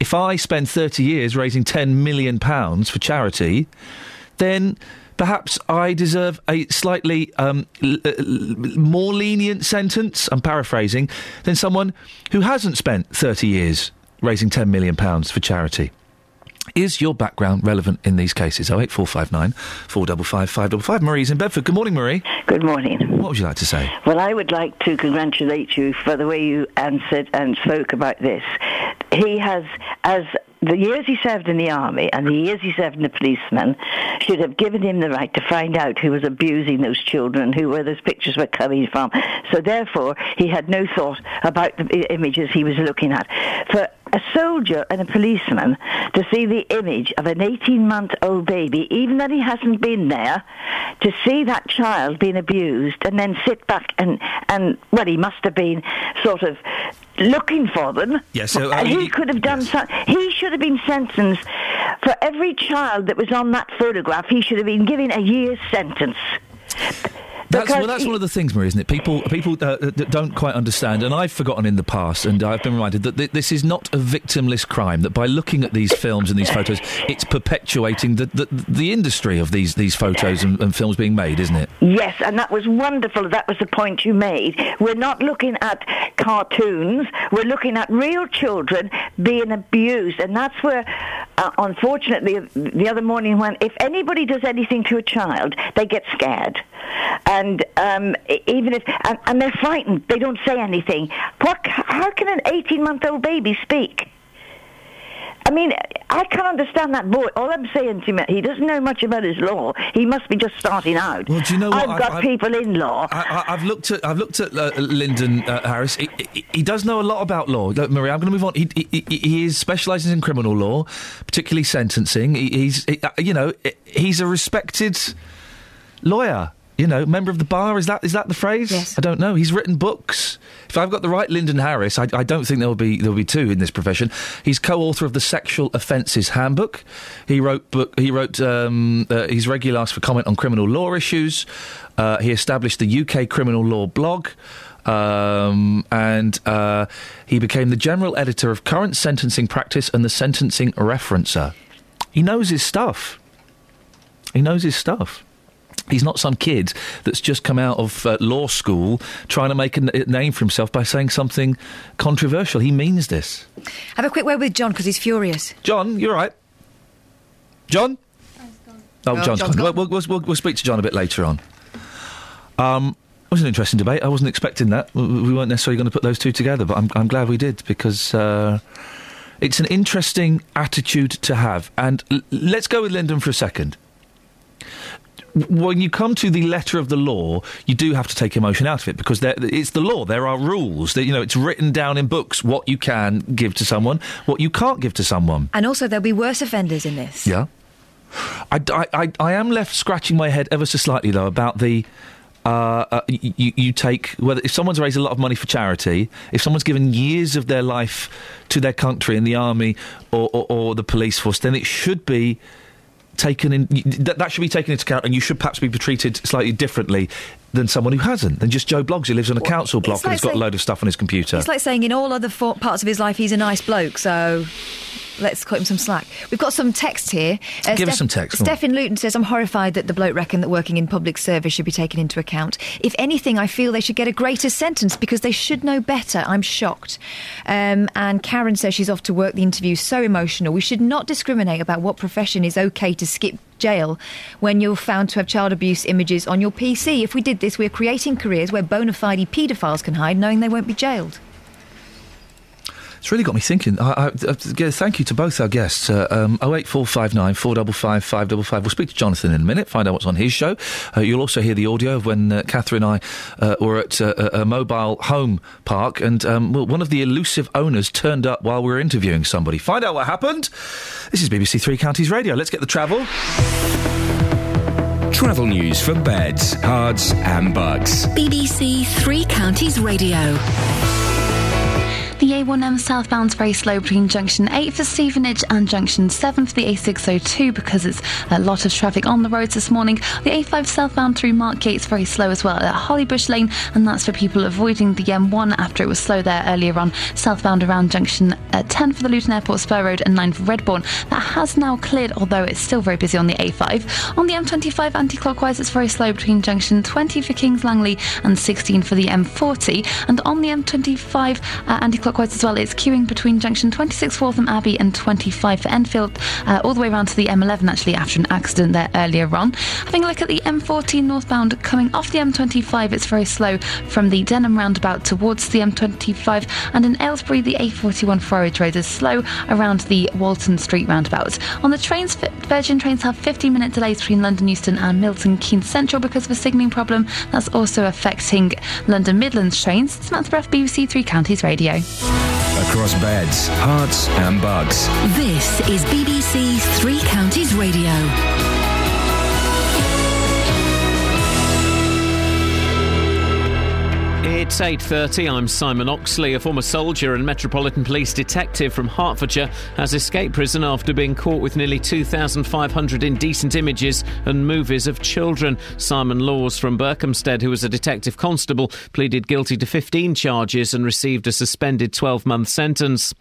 If I spend 30 years raising 10 million pounds for charity, then perhaps I deserve a slightly um, l- l- more lenient sentence, I'm paraphrasing, than someone who hasn't spent 30 years raising 10 million pounds for charity. Is your background relevant in these cases? 08459 455 555. Marie's in Bedford. Good morning, Marie. Good morning. What would you like to say? Well, I would like to congratulate you for the way you answered and spoke about this. He has, as the years he served in the army and the years he served in the policeman, should have given him the right to find out who was abusing those children, who where those pictures were coming from. So therefore, he had no thought about the images he was looking at. For a soldier and a policeman to see the image of an 18-month-old baby, even though he hasn't been there, to see that child being abused and then sit back and, and well, he must have been sort of looking for them. Yes, so, uh, And he could have done some, he should have been sentenced for every child that was on that photograph. He should have been given a year's sentence. That's, well, that's one of the things, Marie, isn't it? People, people uh, that don't quite understand, and I've forgotten in the past, and I've been reminded that th- this is not a victimless crime. That by looking at these films and these photos, it's perpetuating the the, the industry of these these photos and, and films being made, isn't it? Yes, and that was wonderful. That was the point you made. We're not looking at cartoons. We're looking at real children being abused, and that's where, uh, unfortunately, the other morning when if anybody does anything to a child, they get scared, and um, e- even if and, and they're frightened, they don't say anything. What? How can an eighteen-month-old baby speak? I mean, I can't understand that boy. All I'm saying to him, he doesn't know much about his law. He must be just starting out. Well, do you know what? I've got I- people in law. I, I've looked at I've looked at uh, Lyndon uh, Harris. He, he, he does know a lot about law. Look, Marie, I'm going to move on. He, he, is specialises in criminal law, particularly sentencing. He, he's he, uh, you know he's a respected lawyer. You know, member of the bar. Is that is that the phrase? Yes. I don't know. He's written books. If I've got the right Lyndon Harris, I, I don't think there will be there will be two in this profession. He's co-author of the Sexual Offences Handbook. He wrote book. He wrote. Um, uh, he's regularly asked for comment on criminal law issues. Uh, he established the UK Criminal Law blog. Um, and uh, he became the general editor of Current Sentencing Practice and the Sentencing Referencer. He knows his stuff. He knows his stuff. He's not some kid that's just come out of uh, law school trying to make a, n- a name for himself by saying something controversial. He means this. Have a quick word with John because he's furious. John, you're right. John? Oh, Oh, John's, John's gone. gone. We'll, we'll, we'll, we'll speak to John a bit later on. Um, it was an interesting debate. I wasn't expecting that. We- We weren't necessarily going to put those two together, but I'm, I'm glad we did because uh, it's an interesting attitude to have. And l- let's go with Lyndon for a second. When you come to the letter of the law, you do have to take emotion out of it because there, it's the law. There are rules. That you know, it's written down in books what you can give to someone, what you can't give to someone. And also, there'll be worse offenders in this. Yeah. I, I, I, I am left scratching my head ever so slightly, though, about the. Uh, uh, you, you take whether if someone's raised a lot of money for charity, if someone's given years of their life to their country in the army or, or, or the police force, then it should be taken in. That, that should be taken into account, and you should perhaps be treated slightly differently than someone who hasn't, than just Joe Bloggs who lives on a council block it's and like has got a load of stuff on his computer. It's like saying in all other for- parts of his life he's a nice bloke, so let's cut him some slack. We've got some text here. Uh, Give us some text. Stephen Luton says, I'm horrified that the bloke reckoned that working in public service should be taken into account. If anything, I feel they should get a greater sentence because they should know better. I'm shocked. Um, and Karen says she's off to work. The interview's so emotional. We should not discriminate about what profession is okay to skip jail when you're found to have child abuse images on your PC. If we did this, we're creating careers where bona fide paedophiles can hide knowing they won't be jailed. It's really got me thinking. I, I, uh, yeah, thank you to both our guests. Uh, um, 08459 455 555. We'll speak to Jonathan in a minute, find out what's on his show. Uh, you'll also hear the audio of when uh, Catherine and I uh, were at uh, a, a mobile home park and um, well, one of the elusive owners turned up while we were interviewing somebody. Find out what happened. This is BBC Three Counties Radio. Let's get the travel. Travel news for beds, cards, and Bucks. BBC Three Counties Radio. The A1M southbound's very slow between junction 8 for Stevenage and junction 7 for the A602 because it's a lot of traffic on the roads this morning. The A5 southbound through Mark Markyate's very slow as well at Hollybush Lane, and that's for people avoiding the M1 after it was slow there earlier on. Southbound around junction uh, 10 for the Luton Airport Spur Road and 9 for Redbourn. That has now cleared, although it's still very busy on the A5. On the M25 anti clockwise, it's very slow between junction 20 for Kings Langley and 16 for the M40. And on the M25 uh, anti clockwise, as well. It's queuing between junction 26 Waltham Abbey and 25 for Enfield, uh, all the way around to the M11 actually after an accident there earlier on. Having a look at the M14 northbound coming off the M25, it's very slow from the Denham roundabout towards the M25, and in Aylesbury, the A41 Friarage Road is slow around the Walton Street roundabout. On the trains, Virgin trains have 15 minute delays between London Euston and Milton Keynes Central because of a signalling problem. That's also affecting London Midlands trains. Samantha Bruff, BBC Three Counties Radio. Across beds, Herts, and Bucks. This is BBC Three Counties Radio. It's 8.30, I'm Simon Oxley. A former soldier and Metropolitan Police detective from Hertfordshire has escaped prison after being caught with nearly 2,500 indecent images and movies of children. Simon Laws from Berkhamsted, who was a detective constable, pleaded guilty to 15 charges and received a suspended 12-month sentence.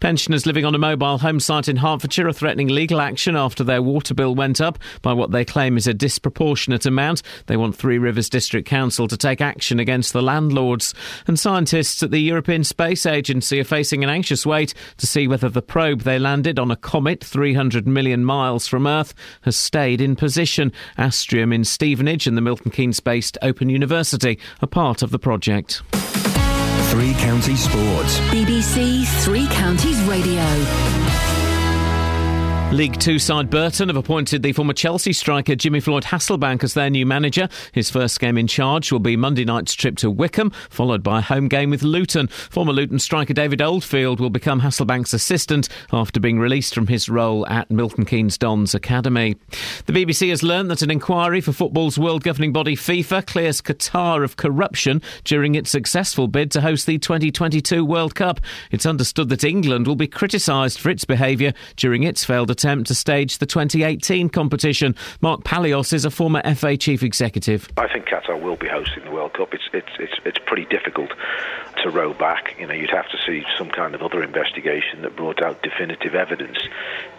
Pensioners living on a mobile home site in Hertfordshire are threatening legal action after their water bill went up by what they claim is a disproportionate amount. They want Three Rivers District Council to take action against the landlord. And scientists at the European Space Agency are facing an anxious wait to see whether the probe they landed on a comet 300 million miles from Earth has stayed in position. Astrium in Stevenage and the Milton Keynes based Open University are part of the project. Three Counties Sports. BBC Three Counties Radio. League Two side Burton have appointed the former Chelsea striker Jimmy Floyd Hasselbaink as their new manager. His first game in charge will be Monday night's trip to Wycombe, followed by a home game with Luton. Former Luton striker David Oldfield will become Hasselbaink's assistant after being released from his role at Milton Keynes Dons Academy. The BBC has learned that an inquiry for football's world governing body FIFA clears Qatar of corruption during its successful bid to host the 2022 World Cup. It's understood that England will be criticised for its behaviour during its failed attempt to stage the 2018 competition. Mark Palios is a former FA chief executive. I think Qatar will be hosting the World Cup. It's it's it's, it's pretty difficult to row back. You know, you'd have to see some kind of other investigation that brought out definitive evidence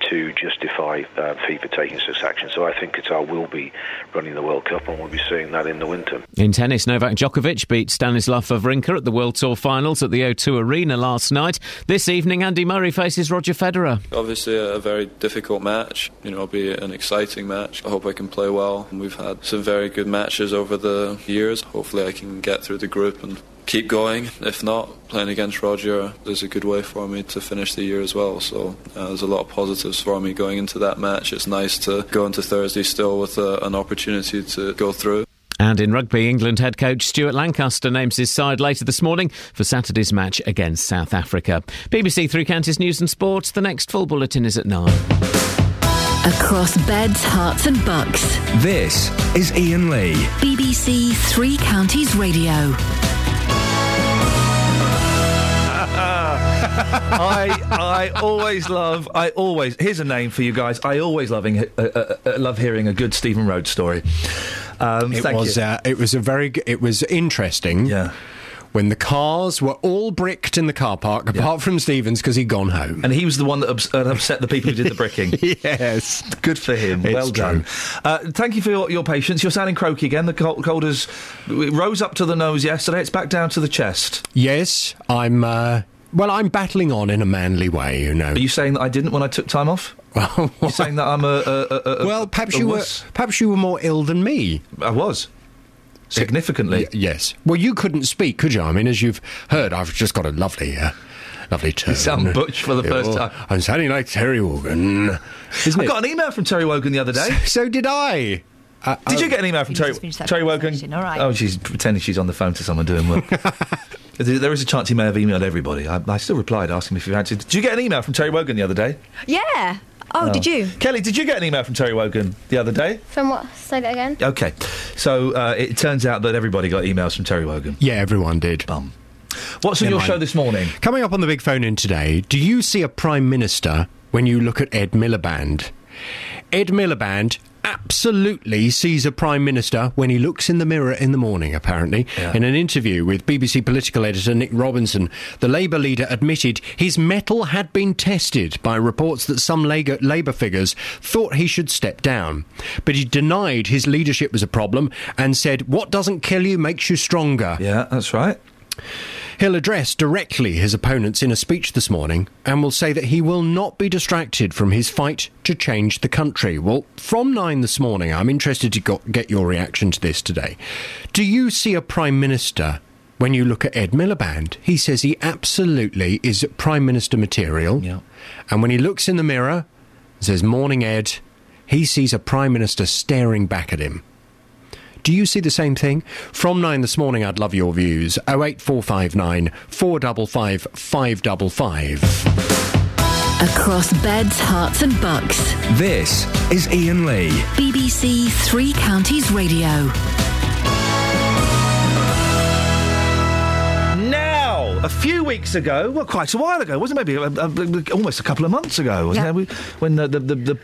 to justify uh, FIFA taking such action. So I think Qatar will be running the World Cup, and we'll be seeing that in the winter. In tennis, Novak Djokovic beat Stanislav Wawrinka at the World Tour Finals at the O2 Arena last night. This evening, Andy Murray faces Roger Federer. Obviously, a very difficult match. You know, it'll be an exciting match. I hope I can play well. We've had some very good matches over the years. Hopefully, I can get through the group and keep going. If not, playing against Roger is a good way for me to finish the year as well. So uh, there's a lot of positives for me going into that match. It's nice to go into Thursday still with uh, an opportunity to go through. And in rugby, England head coach Stuart Lancaster names his side later this morning for Saturday's match against South Africa. BBC Three Counties News and Sports. The next full bulletin is at nine. Across beds, Herts, and Bucks. This is Iain Lee. BBC Three Counties Radio. I I always love I always here's a name for you guys. I always loving uh, uh, uh, love hearing a good Stephen Rhodes story. Um, it thank was you. uh, it was a very g- it was interesting. Yeah. When the cars were all bricked in the car park, apart from Stevens because he'd gone home. And he was the one that ups- uh, upset the people who did the bricking. yes. Good for him. It's well done. Uh, thank you for your, your patience. You're sounding croaky again. The cold, cold has rose up to the nose yesterday. It's back down to the chest. Yes, I'm. Uh, well, I'm battling on in a manly way, you know. Are you saying that I didn't when I took time off? You're saying that I'm a, a, a, a well, perhaps a you were perhaps you were more ill than me. I was significantly. Y- yes. Well, you couldn't speak, could you? I mean, as you've heard, I've just got a lovely, uh, lovely tone. You sound butch for the first Yeah, time. I'm sounding like Terry Wogan. Isn't I it? got an email from Terry Wogan the other day. So did I. Uh, Did oh. you get an email from Terry, just Terry Wogan? all right. Oh, she's pretending she's on the phone to someone doing work. there there is a chance he may have emailed everybody. I, I still replied asking if you had to. Did you get an email from Terry Wogan the other day? Yeah. Oh, did you? Kelly, did you get an email from Terry Wogan the other day? From what? Say that again. Okay. So uh, it turns out that everybody got emails from Terry Wogan. Yeah, everyone did. Bum. What's on Never your mind. show this morning? Coming up on the big phone in today, do you see a prime minister when you look at Ed Miliband? Ed Miliband absolutely sees a prime minister when he looks in the mirror in the morning, apparently. In an interview with BBC political editor Nick Robinson, the Labour leader admitted his mettle had been tested by reports that some Labour, Labour figures thought he should step down. But he denied his leadership was a problem and said, What doesn't kill you makes you stronger. Yeah, that's right. He'll address directly his opponents in a speech this morning and will say that he will not be distracted from his fight to change the country. Well, from nine this morning, I'm interested to get your reaction to this today. Do you see a Prime Minister when you look at Ed Miliband? He says he absolutely is Prime Minister material. And when he looks in the mirror and says, Morning, Ed, he sees a Prime Minister staring back at him. Do you see the same thing? From nine this morning, I'd love your views. 08459 455 555. Across beds, Herts, and Bucks. This is Iain Lee. BBC Three Counties Radio. A few weeks ago, well, quite a while ago, wasn't it? Maybe uh, uh, almost a couple of months ago, wasn't Yeah. it? When the, the, the, the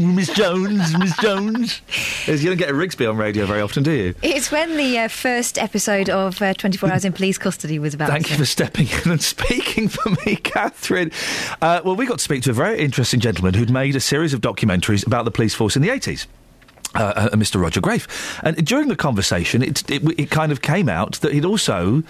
Miss Jones, Miss Jones. You don't get a Rigsby on radio very often, do you? It's when the uh, first episode of uh, 24 Hours in Police Custody was about. Thank you for stepping in and speaking for me, Catherine. Uh, well, we got to speak to a very interesting gentleman who'd made a series of documentaries about the police force in the 80s. Uh, uh, Mr. Roger Graef, and during the conversation, it, it it kind of came out that he'd also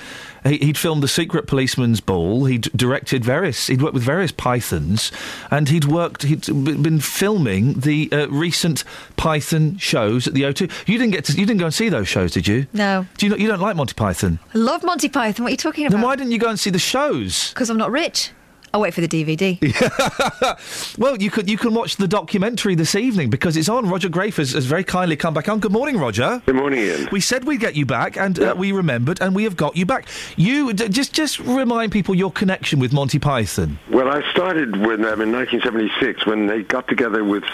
he, he'd filmed the Secret Policeman's Ball. He'd directed various. He'd worked with various Pythons, and he'd worked. He'd been filming the uh, recent Python shows at the O2. You didn't get to. You didn't go and see those shows, did you? No. Do you not? You don't like Monty Python? I love Monty Python. What are you talking about? Then why didn't you go and see the shows? Because I'm not rich. I'll wait for the DVD. Well, you could you can watch the documentary this evening because it's on. Roger Graef has, has very kindly come back on. Good morning, Roger. Good morning, Iain. We said we'd get you back, and uh, we remembered, and we have got you back. You d- just just remind people your connection with Monty Python. Well, I started with them in 1976 when they got together with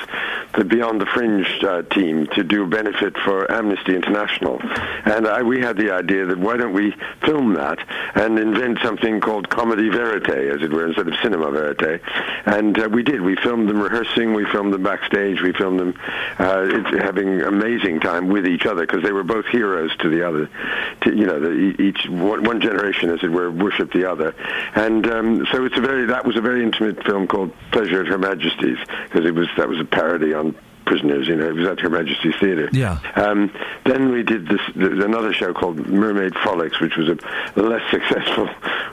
the Beyond the Fringe uh, team to do a benefit for Amnesty International. And I, we had the idea that why don't we film that and invent something called comedy verite, as it were, instead of cinema verite. And uh, we did. We filmed them rehearsing, we filmed them backstage, we filmed them uh, it's having amazing time with each other because they were both heroes to the other. To, you know, the, each one, one generation, as it were, worshipped the other. And um, so it's a very that was a very intimate film called Pleasure at Her Majesty's because it was that was a parody on prisoners. You know, it was at Her Majesty's Theatre. Yeah. Um, then we did this th- another show called Mermaid Frolics, which was a less successful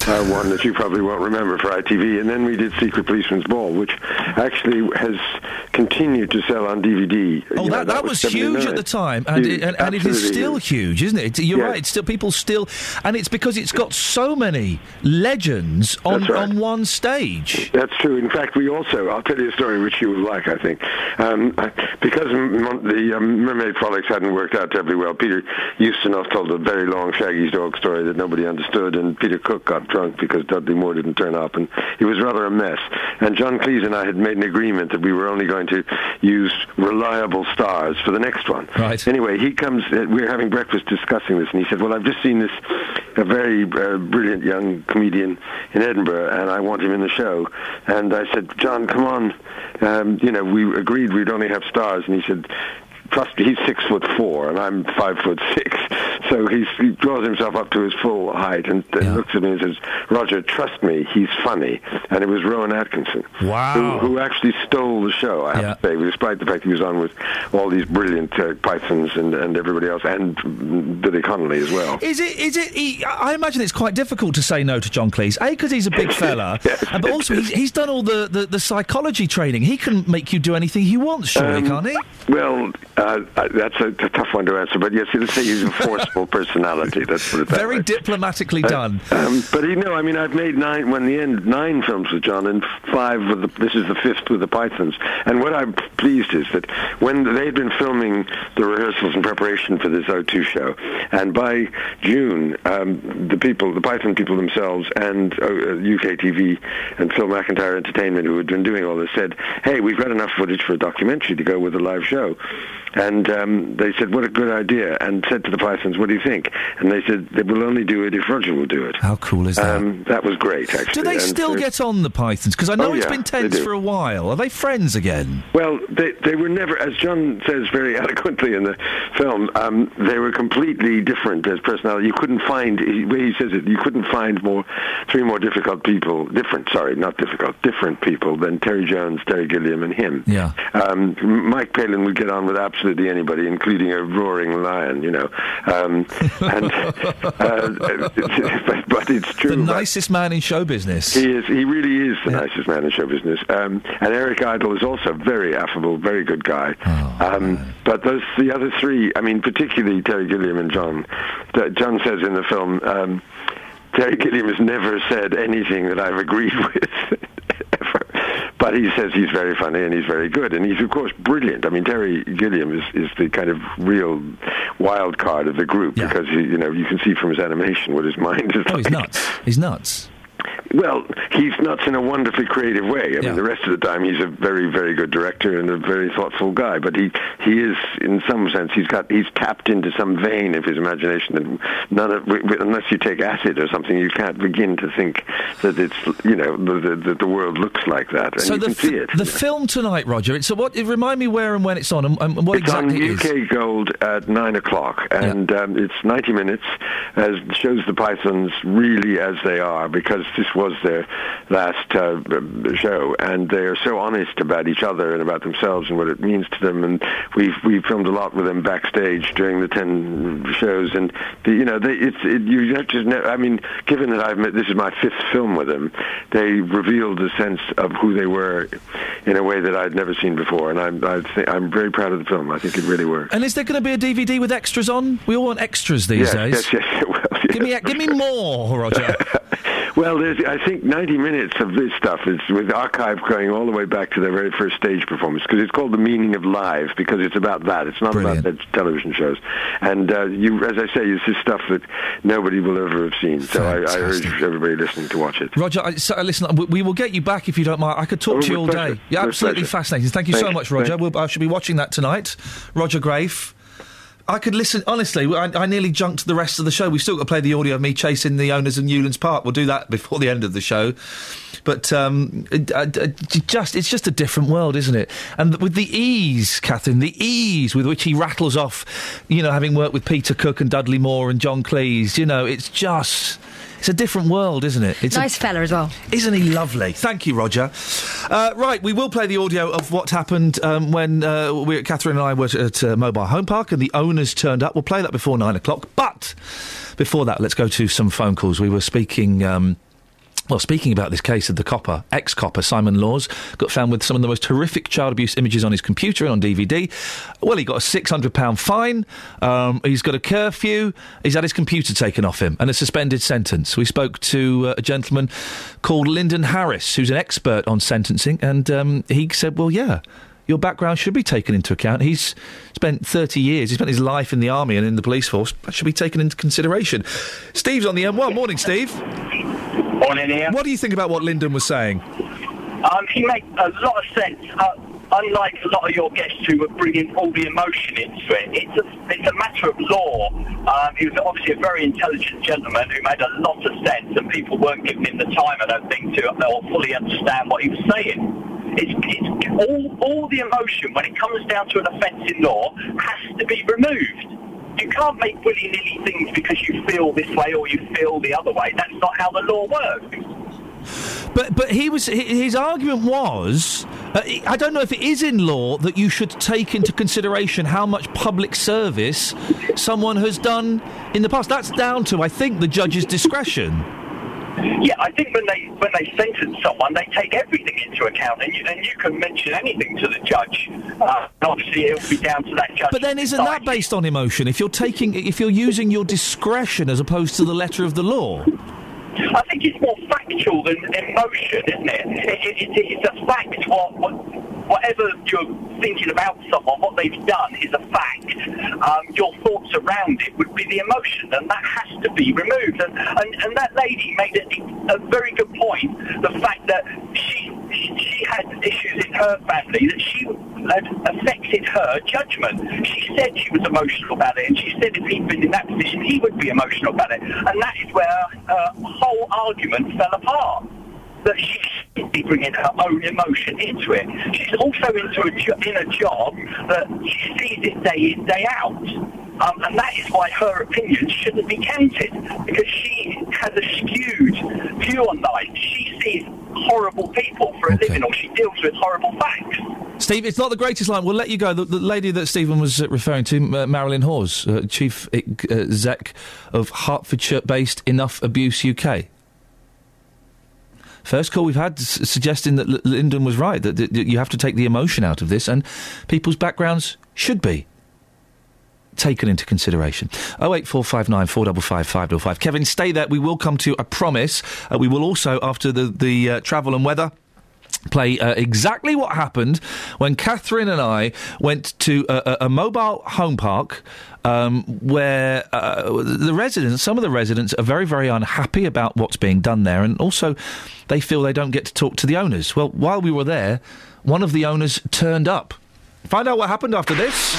uh, one that you probably won't remember for ITV. And then we did Secret Policeman's Ball, which actually has continued to sell on DVD. Oh, You know, that, that, was, huge at the time, and, it, and, and it is still huge, isn't it? You're Yeah. right. It's still people still, and it's because it's got so many legends on right. on one stage. That's true. In fact, we also, I'll tell you a story which you will like, I think. Um, because the um, Mermaid Frolics hadn't worked out terribly well, Peter Ustinov told a very long Shaggy's Dog story that nobody understood, and Peter Cook got drunk because Dudley Moore didn't turn up, and it was rather a mess. And John Cleese and I had made an agreement that we were only going to use reliable stars for the next one. Right. Anyway, he comes, uh, we are having breakfast discussing this, and he said, well, I've just seen this, a very uh, brilliant young comedian in Edinburgh, and I want him in the show. And I said, John, come on. Um, you know, we agreed we'd only have stars, and he said, trust me, he's six foot four, and I'm five foot six. So he's, he draws himself up to his full height and uh, looks at me and says, Roger, trust me, he's funny. And it was Rowan Atkinson. Wow. Who, who actually stole the show, I have to say, despite the fact he was on with all these brilliant uh, Pythons and, and everybody else, and Billy Connolly as well. Is it? Is it? He, I imagine it's quite difficult to say no to John Cleese. A because he's a big fella, and but also he's, he's done all the, the, the psychology training. He can make you do anything he wants, surely, Um, can't he? Well, uh, uh, that's a, a tough one to answer, but yes, let's say he's a forceful personality. Let's put Very way. diplomatically Uh, done. Um, but you know, I mean, I've made nine, when the end, nine films with John, and five with the. This is the fifth with the Pythons. And what I'm pleased is that when they'd been filming the rehearsals in preparation for this O2 show, and by June, um, the people, the Python people themselves, and uh, UK TV and Phil McIntyre Entertainment, who had been doing all this, said, "Hey, we've got enough footage for a documentary to go with a live show." And um, they said, "What a good idea!" And said to the Pythons, "What do you think?" And they said, "They will only do it if Roger will do it." How cool is that? Um, that was great, actually. Do they And still so- get on the Pythons? Because I know Oh, it's yeah, been tense for a while. Are they friends again? Well, they they were never, as John says very eloquently in the film, um, they were completely different as personality. You couldn't find, way he says it, you couldn't find more three more difficult people, different, sorry, not difficult, different people than Terry Jones, Terry Gilliam, and him. Yeah. Um, Mike Palin would get on with absolutely absolutely anybody, including a roaring lion. You know, um, and uh, but, but it's true. The nicest man in show business. he is. He really is the nicest man in show business. Um, and Eric Idle is also very affable, very good guy. um, but those the other three, I mean, particularly Terry Gilliam and John. John says in the film, um, Terry Gilliam has never said anything that I've agreed with. ever. But he says he's very funny and he's very good, and he's of course brilliant. I mean, Terry Gilliam is, is the kind of real wild card of the group because he, you know you can see from his animation what his mind is Oh, like. he's nuts. He's nuts. Well, he's nuts in a wonderfully creative way. I mean, the rest of the time he's a very, very good director and a very thoughtful guy. But he, he is, in some sense, he's got he's tapped into some vein of his imagination that none of, unless you take acid or something, you can't begin to think that it's you know the, the, that the world looks like that, and so you the can see it. the film tonight, Roger. It's so what? It, remind me where and when it's on, and, and what it's exactly on it is. UK Gold at nine o'clock, and um, it's ninety minutes. As shows the Pythons really as they are, because this was their last uh, show, and they are so honest about each other and about themselves and what it means to them. And we've we filmed a lot with them backstage during the ten shows, and the, you know, they, it's it, you have to. Know, I mean, given that I've met, this is my fifth film with them, they revealed a sense of who they were in a way that I'd never seen before, and I'm I think, I'm very proud of the film. I think it really worked. And is there going to be a DVD with extras on? We all want extras these Yes, days. yes, yes, it will, Give me, give me more, Roger. Well, there's, I think 90 minutes of this stuff is with archive going all the way back to their very first stage performance because it's called the meaning of live because it's about that. It's not about the television shows. And uh, you, as I say, it's just stuff that nobody will ever have seen. So I, I urge everybody listening to watch it. Roger, I, so, listen, we, we will get you back if you don't mind. I could talk Oh, to you all with day. pleasure. Yeah, absolutely pleasure. fascinating. Thank you so much, Roger. We'll, I should be watching that tonight. Roger Graef. I could listen, honestly, I, I nearly junked the rest of the show. We've still got to play the audio of me chasing the owners in Newlands Park. We'll do that before the end of the show. But um, it, uh, uh, just it's just a different world, isn't it? And with the ease, Catherine, the ease with which he rattles off, you know, having worked with Peter Cook and Dudley Moore and John Cleese, you know, it's just. It's a different world, isn't it? It's a- nice fella as well. isn't he lovely? Thank you, Roger. Uh, right, we will play the audio of what happened um, when uh, we, Catherine and I were at uh, Mobile Home Park and the owners turned up. We'll play that before nine o'clock. But before that, let's go to some phone calls. We were speaking. Um, well, speaking about this case of the copper, ex-copper Simon Laws, got found with some of the most horrific child abuse images on his computer and on DVD. Well, he got a £600 fine. Um, he's got a curfew. He's had his computer taken off him and a suspended sentence. We spoke to uh, a gentleman called Lyndon Harris, who's an expert on sentencing, and um, he said, well, yeah, your background should be taken into account. He's spent 30 years, he spent his life in the army and in the police force. That should be taken into consideration. Steve's on the M1. Morning, Steve. What do you think about what Lyndon was saying? Um, he makes a lot of sense. Uh, unlike a lot of your guests who were bringing all the emotion into it, it's a, it's a matter of law. Um, he was obviously a very intelligent gentleman who made a lot of sense, and people weren't giving him the time, I don't think, to or fully understand what he was saying. It's, it's all, all the emotion when it comes down to an offence in law has to be removed. You can't make willy-nilly things because you feel this way or you feel the other way. That's not how the law works. But but he was his argument was uh, I don't know if it is in law that you should take into consideration how much public service someone has done in the past. That's down to I think the judge's discretion. Yeah, I think when they when they sentence someone, they take everything into account, and you, and you can mention anything to the judge. Uh, obviously, it'll be down to that judge. But then isn't that based on emotion? If you're taking if you're using your discretion as opposed to the letter of the law. I think it's more factual than emotion, isn't it? it, it, it it's a fact. What, what whatever you're thinking about someone, what they've done is a fact. Um, your thoughts around it would be the emotion, and that has to be removed. And and, and that lady made a, a very good point. The fact that she she had issues in her family that she had affected her judgment. She said she was emotional about it, and she said if he'd been in that position, he would be emotional about it. And that is where her whole argument fell apart. That she should be bringing her own emotion into it. She's also into a jo- in a job that she sees it day in, day out. Um, and that is why her opinions shouldn't be counted, because she has a skewed view on life. She sees horrible people for a living, or she deals with horrible facts. Steve, it's not the greatest line. We'll let you go. The, the lady that Stephen was uh, referring to, uh, Marilyn Hawes, uh, chief uh, exec of Hertfordshire-based Enough Abuse UK. First call we've had suggesting that L- Lyndon was right that, that you have to take the emotion out of this, and people's backgrounds should be taken into consideration. Oh eight four five nine four double five five double five. Kevin, stay there. We will come to. I promise. Uh, we will also after the the uh, travel and weather. Play uh, exactly what happened when Catherine and I went to a, a, a mobile home park um, where uh, the residents, some of the residents, are very, very unhappy about what's being done there, and also they feel they don't get to talk to the owners. Well, while we were there, one of the owners turned up. Find out what happened after this.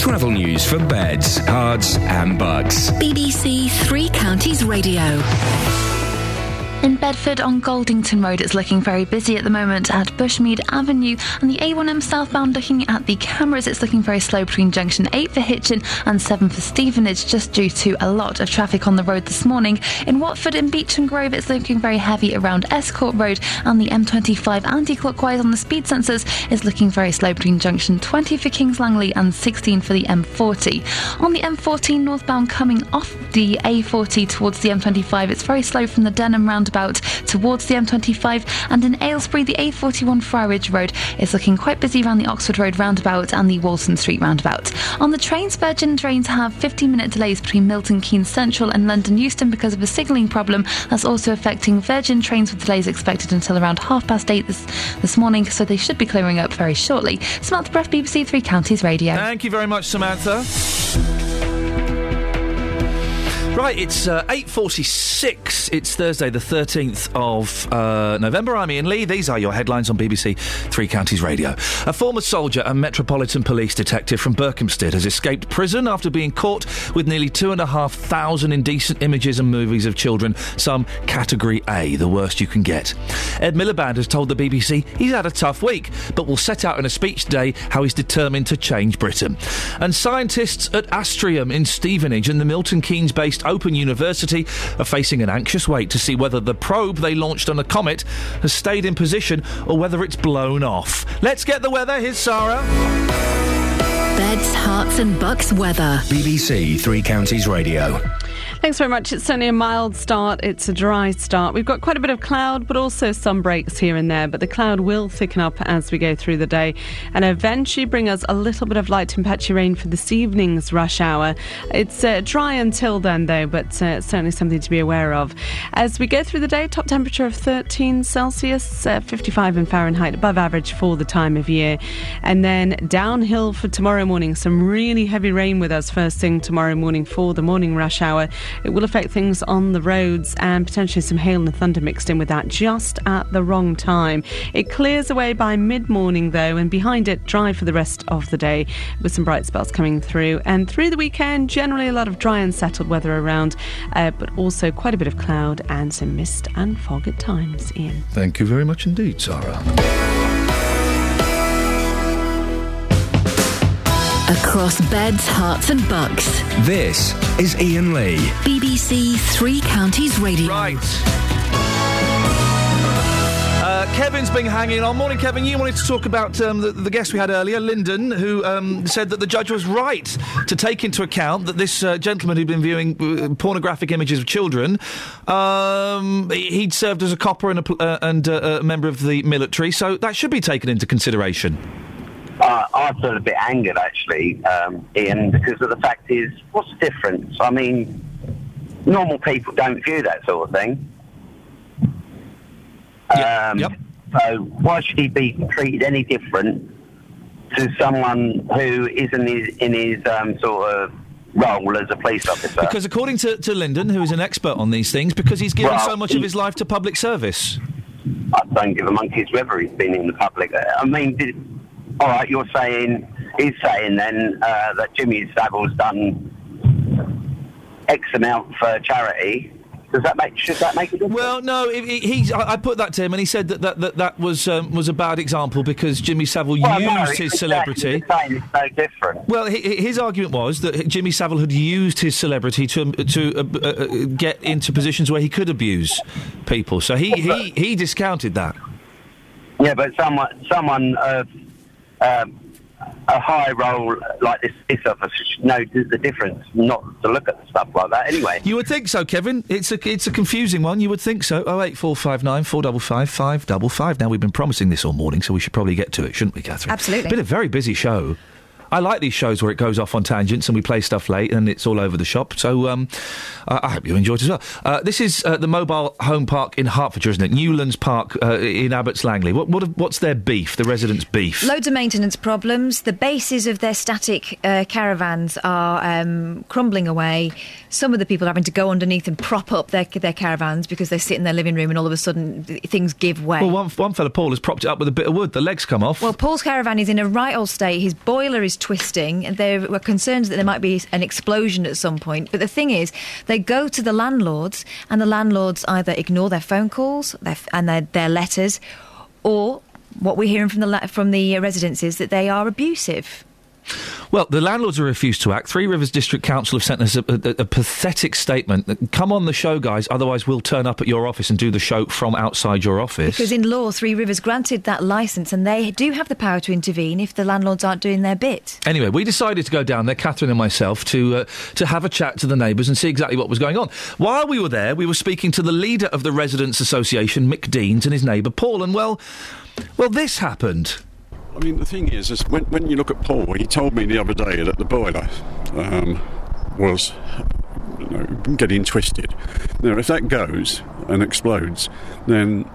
Travel news for beds, Herts, and Bucks. BBC Three Counties Radio. In Bedford on Goldington Road, it's looking very busy at the moment at Bushmead Avenue, and the A1M southbound looking at the cameras, it's looking very slow between junction 8 for Hitchin and 7 for Stevenage, just due to a lot of traffic on the road this morning. In Watford and Beechen Grove, it's looking very heavy around Estcourt Road, and the M25 anti clockwise on the speed sensors is looking very slow between junction 20 for Kings Langley and 16 for the M40. On the M14 northbound coming off the A40 towards the M25, it's very slow from the Denham roundabout towards the M25, and in Aylesbury, the A41 Friarage Road is looking quite busy around the Oxford Road roundabout and the Walton Street roundabout. On the trains, Virgin trains have 15 minute delays between Milton Keynes Central and London Euston because of a signalling problem. That's also affecting Virgin trains with delays expected until around half past eight this, this morning, so they should be clearing up very shortly. Samantha Bruff, BBC Three Counties Radio. Thank you very much, Samantha. Right, it's uh, 8.46. It's Thursday, the 13th of uh, November. I'm Iain Lee. These are your headlines on BBC Three Counties Radio. A former soldier and Metropolitan Police detective from Berkhamsted has escaped prison after being caught with nearly two and a half thousand indecent images and movies of children, some Category A, the worst you can get. Ed Miliband has told the BBC he's had a tough week, but will set out in a speech today how he's determined to change Britain. And scientists at Astrium in Stevenage and the Milton Keynes based Open University are facing an anxious wait to see whether the probe they launched on a comet has stayed in position or whether it's blown off. Let's get the weather. Here's Sarah. Beds, Herts, and Bucks weather. BBC Three Counties Radio. Thanks very much. It's only a mild start. It's a dry start. We've got quite a bit of cloud, but also some breaks here and there. But the cloud will thicken up as we go through the day and eventually bring us a little bit of light and patchy rain for this evening's rush hour. It's uh, dry until then, though, but uh, certainly something to be aware of. As we go through the day, top temperature of 13 Celsius, uh, 55 in Fahrenheit, above average for the time of year. And then downhill for tomorrow morning, some really heavy rain with us first thing tomorrow morning for the morning rush hour. It will affect things on the roads and potentially some hail and thunder mixed in with that just at the wrong time. It clears away by mid morning though, and behind it, dry for the rest of the day with some bright spells coming through. And through the weekend, generally a lot of dry and settled weather around, uh, but also quite a bit of cloud and some mist and fog at times, Iain. Thank you very much indeed, Sarah. Across beds, Herts, and Bucks. This is Iain Lee. BBC Three Counties Radio. Right. Uh, Kevin's been hanging on. Morning, Kevin. You wanted to talk about um, the, the guest we had earlier, Lyndon, who um, said that the judge was right to take into account that this uh, gentleman who'd been viewing uh, pornographic images of children, um, he- he'd served as a copper and a, uh, and uh, a member of the military, so that should be taken into consideration. Uh, I feel a bit angered actually, um, Iain, because of the fact is, what's the difference? I mean, normal people don't view that sort of thing. Um, So why should he be treated any different to someone who is in his, in his um, sort of role as a police officer? Because according to, to Lyndon, who is an expert on these things, because he's given Well, so much of his life to public service. I don't give a monkey's whether he's been in the public. I mean, did, all right, you're saying he's saying then uh, that Jimmy Savile's done X amount for charity. Does that make should that make a difference? Well, no, he, he- he's. I, I put that to him, and he said that that, that, that was um, was a bad example because Jimmy Savile Well, used no, his celebrity. it's no different. Well, hi- his argument was that Jimmy Savile had used his celebrity to to uh, uh, uh, get into positions where he could abuse people. So he, he, he discounted that. Yeah, but someone, someone of um, a high role like this, this officer should know the the difference, not to look at stuff like that. Anyway, You would think so, Kevin. It's a it's a confusing one. You would think so. Oh eight four five nine four double five five double five. Now we've been promising this all morning, so we should probably get to it, shouldn't we, Catherine? Absolutely. Been a very busy show. I like these shows where it goes off on tangents and we play stuff late and it's all over the shop. So um, I I hope you enjoyed it as well. Uh, this is uh, the mobile home park in Hertfordshire, isn't it? Newlands Park uh, in Abbots Langley. What, what what's their beef? The residents' beef? Loads of maintenance problems. The bases of their static uh, caravans are um, crumbling away. Some of the people are having to go underneath and prop up their their caravans because they sit in their living room and all of a sudden things give way. Well, one, one fella, Paul, has propped it up with a bit of wood. The legs come off. Well, Paul's caravan is in a right old state. His boiler is twisting, and there were concerns that there might be an explosion at some point. But the thing is, they go to the landlords, and the landlords either ignore their phone calls their, and their, their letters, or what we're hearing from the from the residents is that they are abusive. Well, the landlords have refused to act. Three Rivers District Council have sent us a, a- a pathetic statement. that, Come on the show, guys, otherwise we'll turn up at your office and do the show from outside your office. Because in law, Three Rivers granted that license, and they do have the power to intervene if the landlords aren't doing their bit. Anyway, we decided to go down there, Catherine and myself, to uh, to have a chat to the neighbours and see exactly what was going on. While we were there, we were speaking to the leader of the Residents Association, Mick Deans, and his neighbour Paul. And well, well, this happened. I mean, the thing is, is when, when you look at Paul, he told me the other day that the boiler um, was you know, getting twisted. Now, if that goes and explodes, then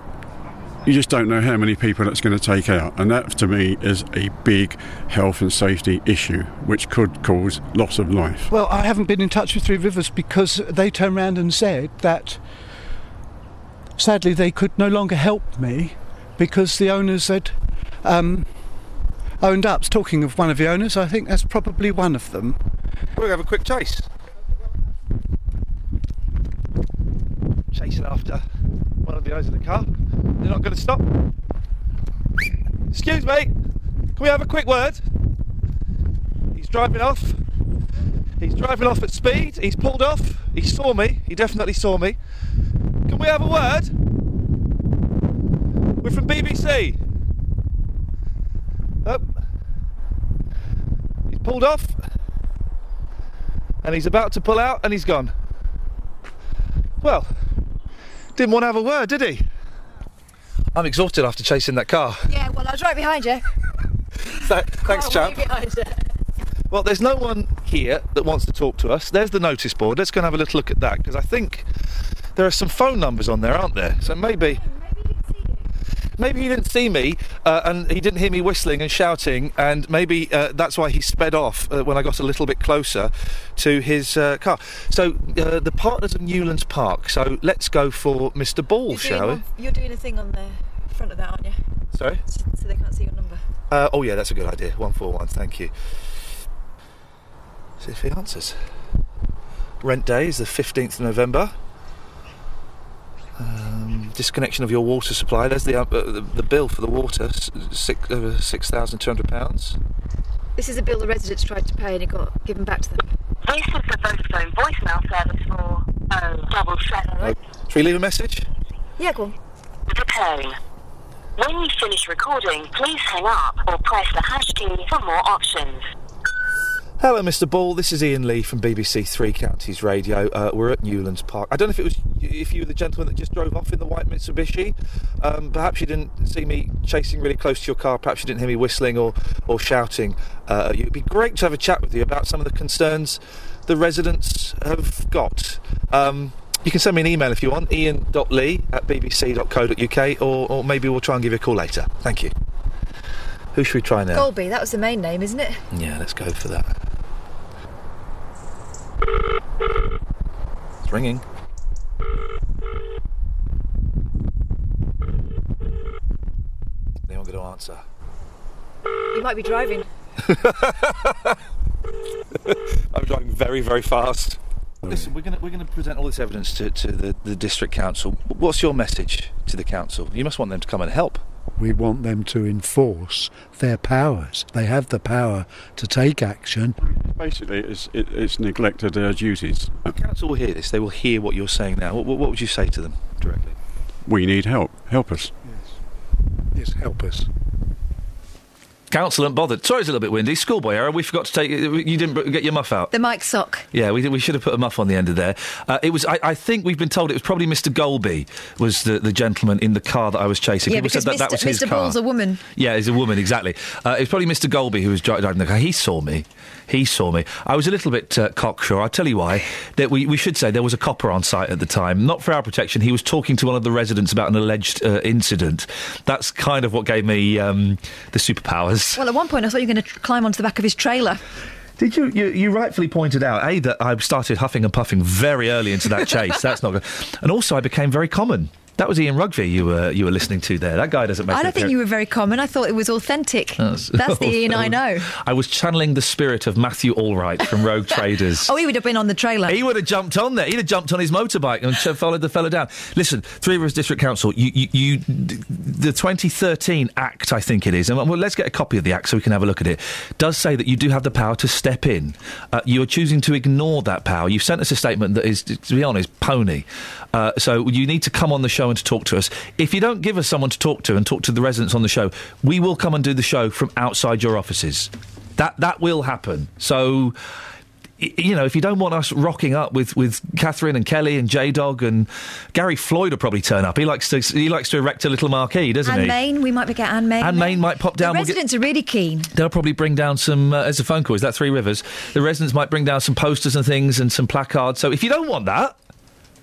you just don't know how many people it's going to take out. And that, to me, is a big health and safety issue, which could cause loss of life. Well, I haven't been in touch with Three Rivers because they turned around and said that sadly they could no longer help me because the owners had um, owned up. Talking of one of the owners, I think that's probably one of them. We'll have a quick chase. Chasing after one of the owners in the car. They're not going to stop. Excuse me, can we have a quick word? He's driving off. He's driving off at speed. He's pulled off. He saw me. He definitely saw me. Can we have a word? We're from BBC. Oh. Pulled off. And he's about to pull out and he's gone. Well, didn't want to have a word, did he? I'm exhausted after chasing that car. Yeah, well, I was right behind you. Th- thanks, chap. Well, there's no one here that wants to talk to us. There's the notice board. Let's go and have a little look at that because I think there are some phone numbers on there, aren't there? So maybe. Maybe he didn't see me uh, and he didn't hear me whistling and shouting, and maybe uh, that's why he sped off uh, when I got a little bit closer to his uh, car. So, uh, the partners of Newlands Park. So, let's go for Mr. Ball, You're shall we? one- you're doing a thing on the front of that, aren't you? Sorry? So, so they can't see your number. Uh, oh, yeah, that's a good idea. 141, thank you. See if he answers. Rent day is the 15th of November. Um, disconnection of your water supply. There's the, uh, the, the bill for the water, six, uh, £6,200. This is a bill the residents tried to pay and it got given back to them. This is the Vodafone voicemail service for oh double seven. Uh, Should we leave a message? Yeah, go on. The tone. When you finish recording, please hang up or press the hash key for more options. Hello, Mr. Ball. This is Iain Lee from BBC Three Counties Radio. Uh, we're at Newlands Park. I don't know if it was if you were the gentleman that just drove off in the white Mitsubishi. Um, perhaps you didn't see me chasing really close to your car. Perhaps you didn't hear me whistling or or shouting. Uh. It'd be great to have a chat with you about some of the concerns the residents have got. Um, you can send me an email if you want, iain.lee at bbc.co.uk, or, or maybe we'll try and give you a call later. Thank you. Who should we try now? Golby, that was the main name, isn't it? Yeah, let's go for that. It's ringing. Anyone going to answer? You might be driving. I'm driving very, very fast. Listen, we're going to we're going to present all this evidence to, to the, the district council. What's your message to the council? You must want them to come and help. We want them to enforce their powers. They have the power to take action. Basically, it's, it, it's neglected their duties. The council will hear this. They will hear what you're saying now. What, what would you say to them directly? We need help. Help us. Yeah, Yes, help us. Council aren't bothered. Sorry, it's a little bit windy. Schoolboy error. We forgot to take. You didn't get your muff out. The mic sock. Yeah, we, we should have put a muff on the end of there. Uh, it was. I, I think we've been told it was probably Mr. Golby was the, the gentleman in the car that I was chasing. yeah, People because said that Mr. that was his Mr. car. Ball's a woman. Yeah, he's a woman, exactly. Uh, it was probably Mr. Golby who was driving the car. He saw me. He saw me. I was a little bit uh, cocksure. I'll tell you why. That we, we should say there was a copper on site at the time. Not for our protection. He was talking to one of the residents about an alleged uh, incident. That's kind of what gave me um, the superpowers. Well, at one point I thought you were going to climb onto the back of his trailer. Did you, you? You rightfully pointed out, A, that I started huffing and puffing very early into that chase. That's not good. And also, I became very common. That was Iain Rugby you were you were listening to there. That guy doesn't make. I don't think you were very common. I thought it was authentic. That's- That's the Iain I know. I was channeling the spirit of Matthew Allwright from Rogue Traders. Oh, he would have been on the trailer. He would have jumped on there. He'd have jumped on his motorbike and followed the fella down. Listen, Three Rivers District Council, you, you, you, the 2013 Act, I think it is, and well, let's get a copy of the Act so we can have a look at it, does say that you do have the power to step in. Uh, you are choosing to ignore that power. You've sent us a statement that is, to be honest, pony. Uh, so you need to come on the show and to talk to us. If you don't give us someone to talk to and talk to the residents on the show, we will come and do the show from outside your offices. That that will happen. So you know, if you don't want us rocking up with, with Catherine and Kelly and J Dog and Gary Floyd will probably turn up. He likes to he likes to erect a little marquee, doesn't he? Anne he? Main, we might be get Anne Main. Anne there. Main might pop down. The We'll get- residents are really keen. They'll probably bring down some. Uh, as a phone call, is that Three Rivers? The residents might bring down some posters and things and some placards. So if you don't want that,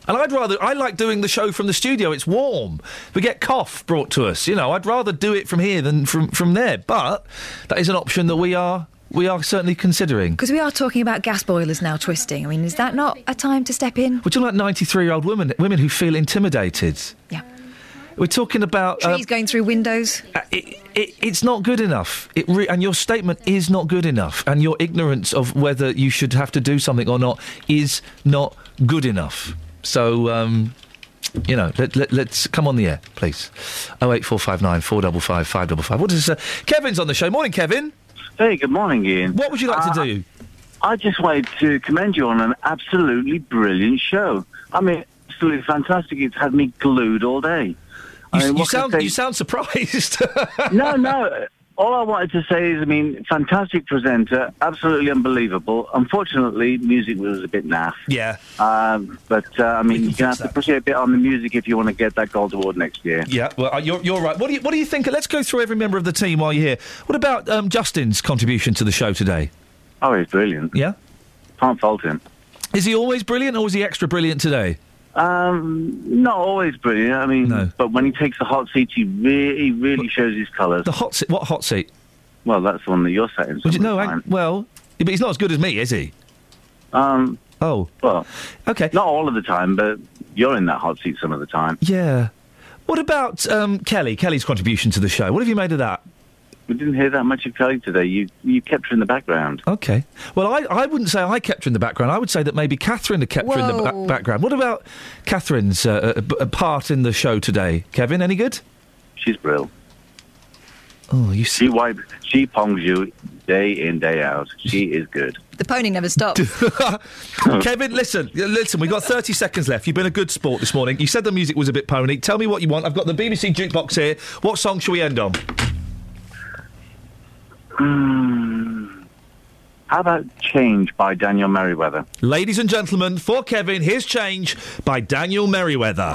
and I'd rather, I like doing the show from the studio. It's warm. We get cough brought to us. You know, I'd rather do it from here than from from there. But that is an option that we are we are certainly considering. Because we are talking about gas boilers now twisting. I mean, is that not a time to step in? We're talking about 93 year old women, women who feel intimidated. Yeah. We're talking about. uh, Trees going through windows. it, it, it's not good enough. It re- and your statement is not good enough. And your ignorance of whether you should have to do something or not is not good enough. So, um, you know, let, let, let's come on the air, please. 08459 455 555. What is this? Uh, Kevin's on the show. Morning, Kevin. Hey, good morning, Iain. What would you like to Uh, do? I just wanted to commend you on an absolutely brilliant show. I mean, absolutely fantastic. It's had me glued all day. I You, mean, you I sound you sound surprised. no, no. All I wanted to say is, I mean, fantastic presenter, absolutely unbelievable. Unfortunately, music was a bit naff. Yeah. Um, but uh, I mean, you can have to push it a bit on the music if you want to get that gold award next year. Yeah, well, uh, you're, you're right. What do you what do you think? Let's go through every member of the team while you're here. What about um, Justin's contribution to the show today? Oh, he's brilliant. Yeah, can't fault him. Is he always brilliant, or was he extra brilliant today? Um, not always brilliant. I mean, but when he takes the hot seat, he really, really shows his colours. The hot seat? What hot seat? Well, that's the one that you're sat in. You, no, I, well, but he's not as good as me, is he? Um. Oh. Well. Okay. Not all of the time, but you're in that hot seat some of the time. Yeah. What about um, Kelly? Kelly's contribution to the show. What have you made of that? We didn't hear that much of Kelly today. You you kept her in the background. Okay. Well, I, I wouldn't say I kept her in the background. I would say that maybe Catherine had kept her in the ba- background. What about Catherine's uh, uh, b- uh, part in the show today? Kevin, any good? She's brilliant. Oh, you She wipes, she pongs you day in day out. She is good. The pony never stops. Kevin, listen, listen. We've got 30 seconds left. You've been a good sport this morning. You said the music was a bit pony. Tell me what you want. I've got the BBC jukebox here. What song shall we end on? Hmm. How about Change by Daniel Merriweather? Ladies and gentlemen, for Kevin, here's Change by Daniel Merriweather.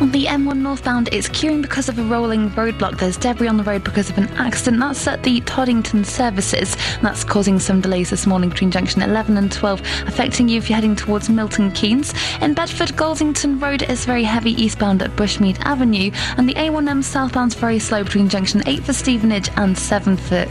On the M1 northbound, it's queuing because of a rolling roadblock. There's debris on the road because of an accident. That's at the Toddington services. That's causing some delays this morning between junction 11 and 12, affecting you if you're heading towards Milton Keynes. In Bedford, Goldington Road is very heavy eastbound at Bushmead Avenue. And the A1M southbound's very slow between junction 8 for Stevenage and 7 for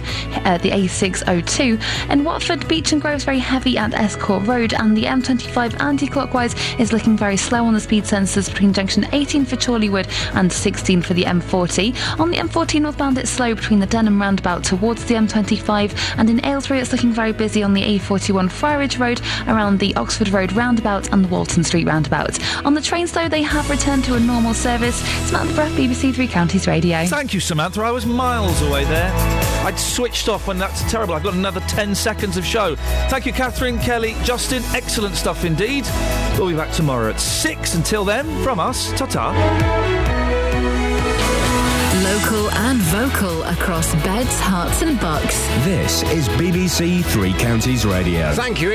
uh, the A602. In Watford, Beechen Grove is very heavy at Estcourt Road. And the M25 anti clockwise is looking very slow on the speed sensors between junction 18 14 for Chorleywood and 16 for the M40. On the M40 northbound, it's slow between the Denham roundabout towards the M25, and in Aylesbury, it's looking very busy on the A41 Friarage Road around the Oxford Road roundabout and the Walton Street roundabout. On the trains, though, they have returned to a normal service. Samantha Bruff, BBC Three Counties Radio. Thank you, Samantha. I was miles away there. I'd switched off when that's terrible. I've got another 10 seconds of show. Thank you, Catherine, Kelly, Justin. Excellent stuff indeed. We'll be back tomorrow at 6. Until then, from us, ta ta. Local and vocal across beds, Herts, and Bucks. This is BBC Three Counties Radio. Thank you.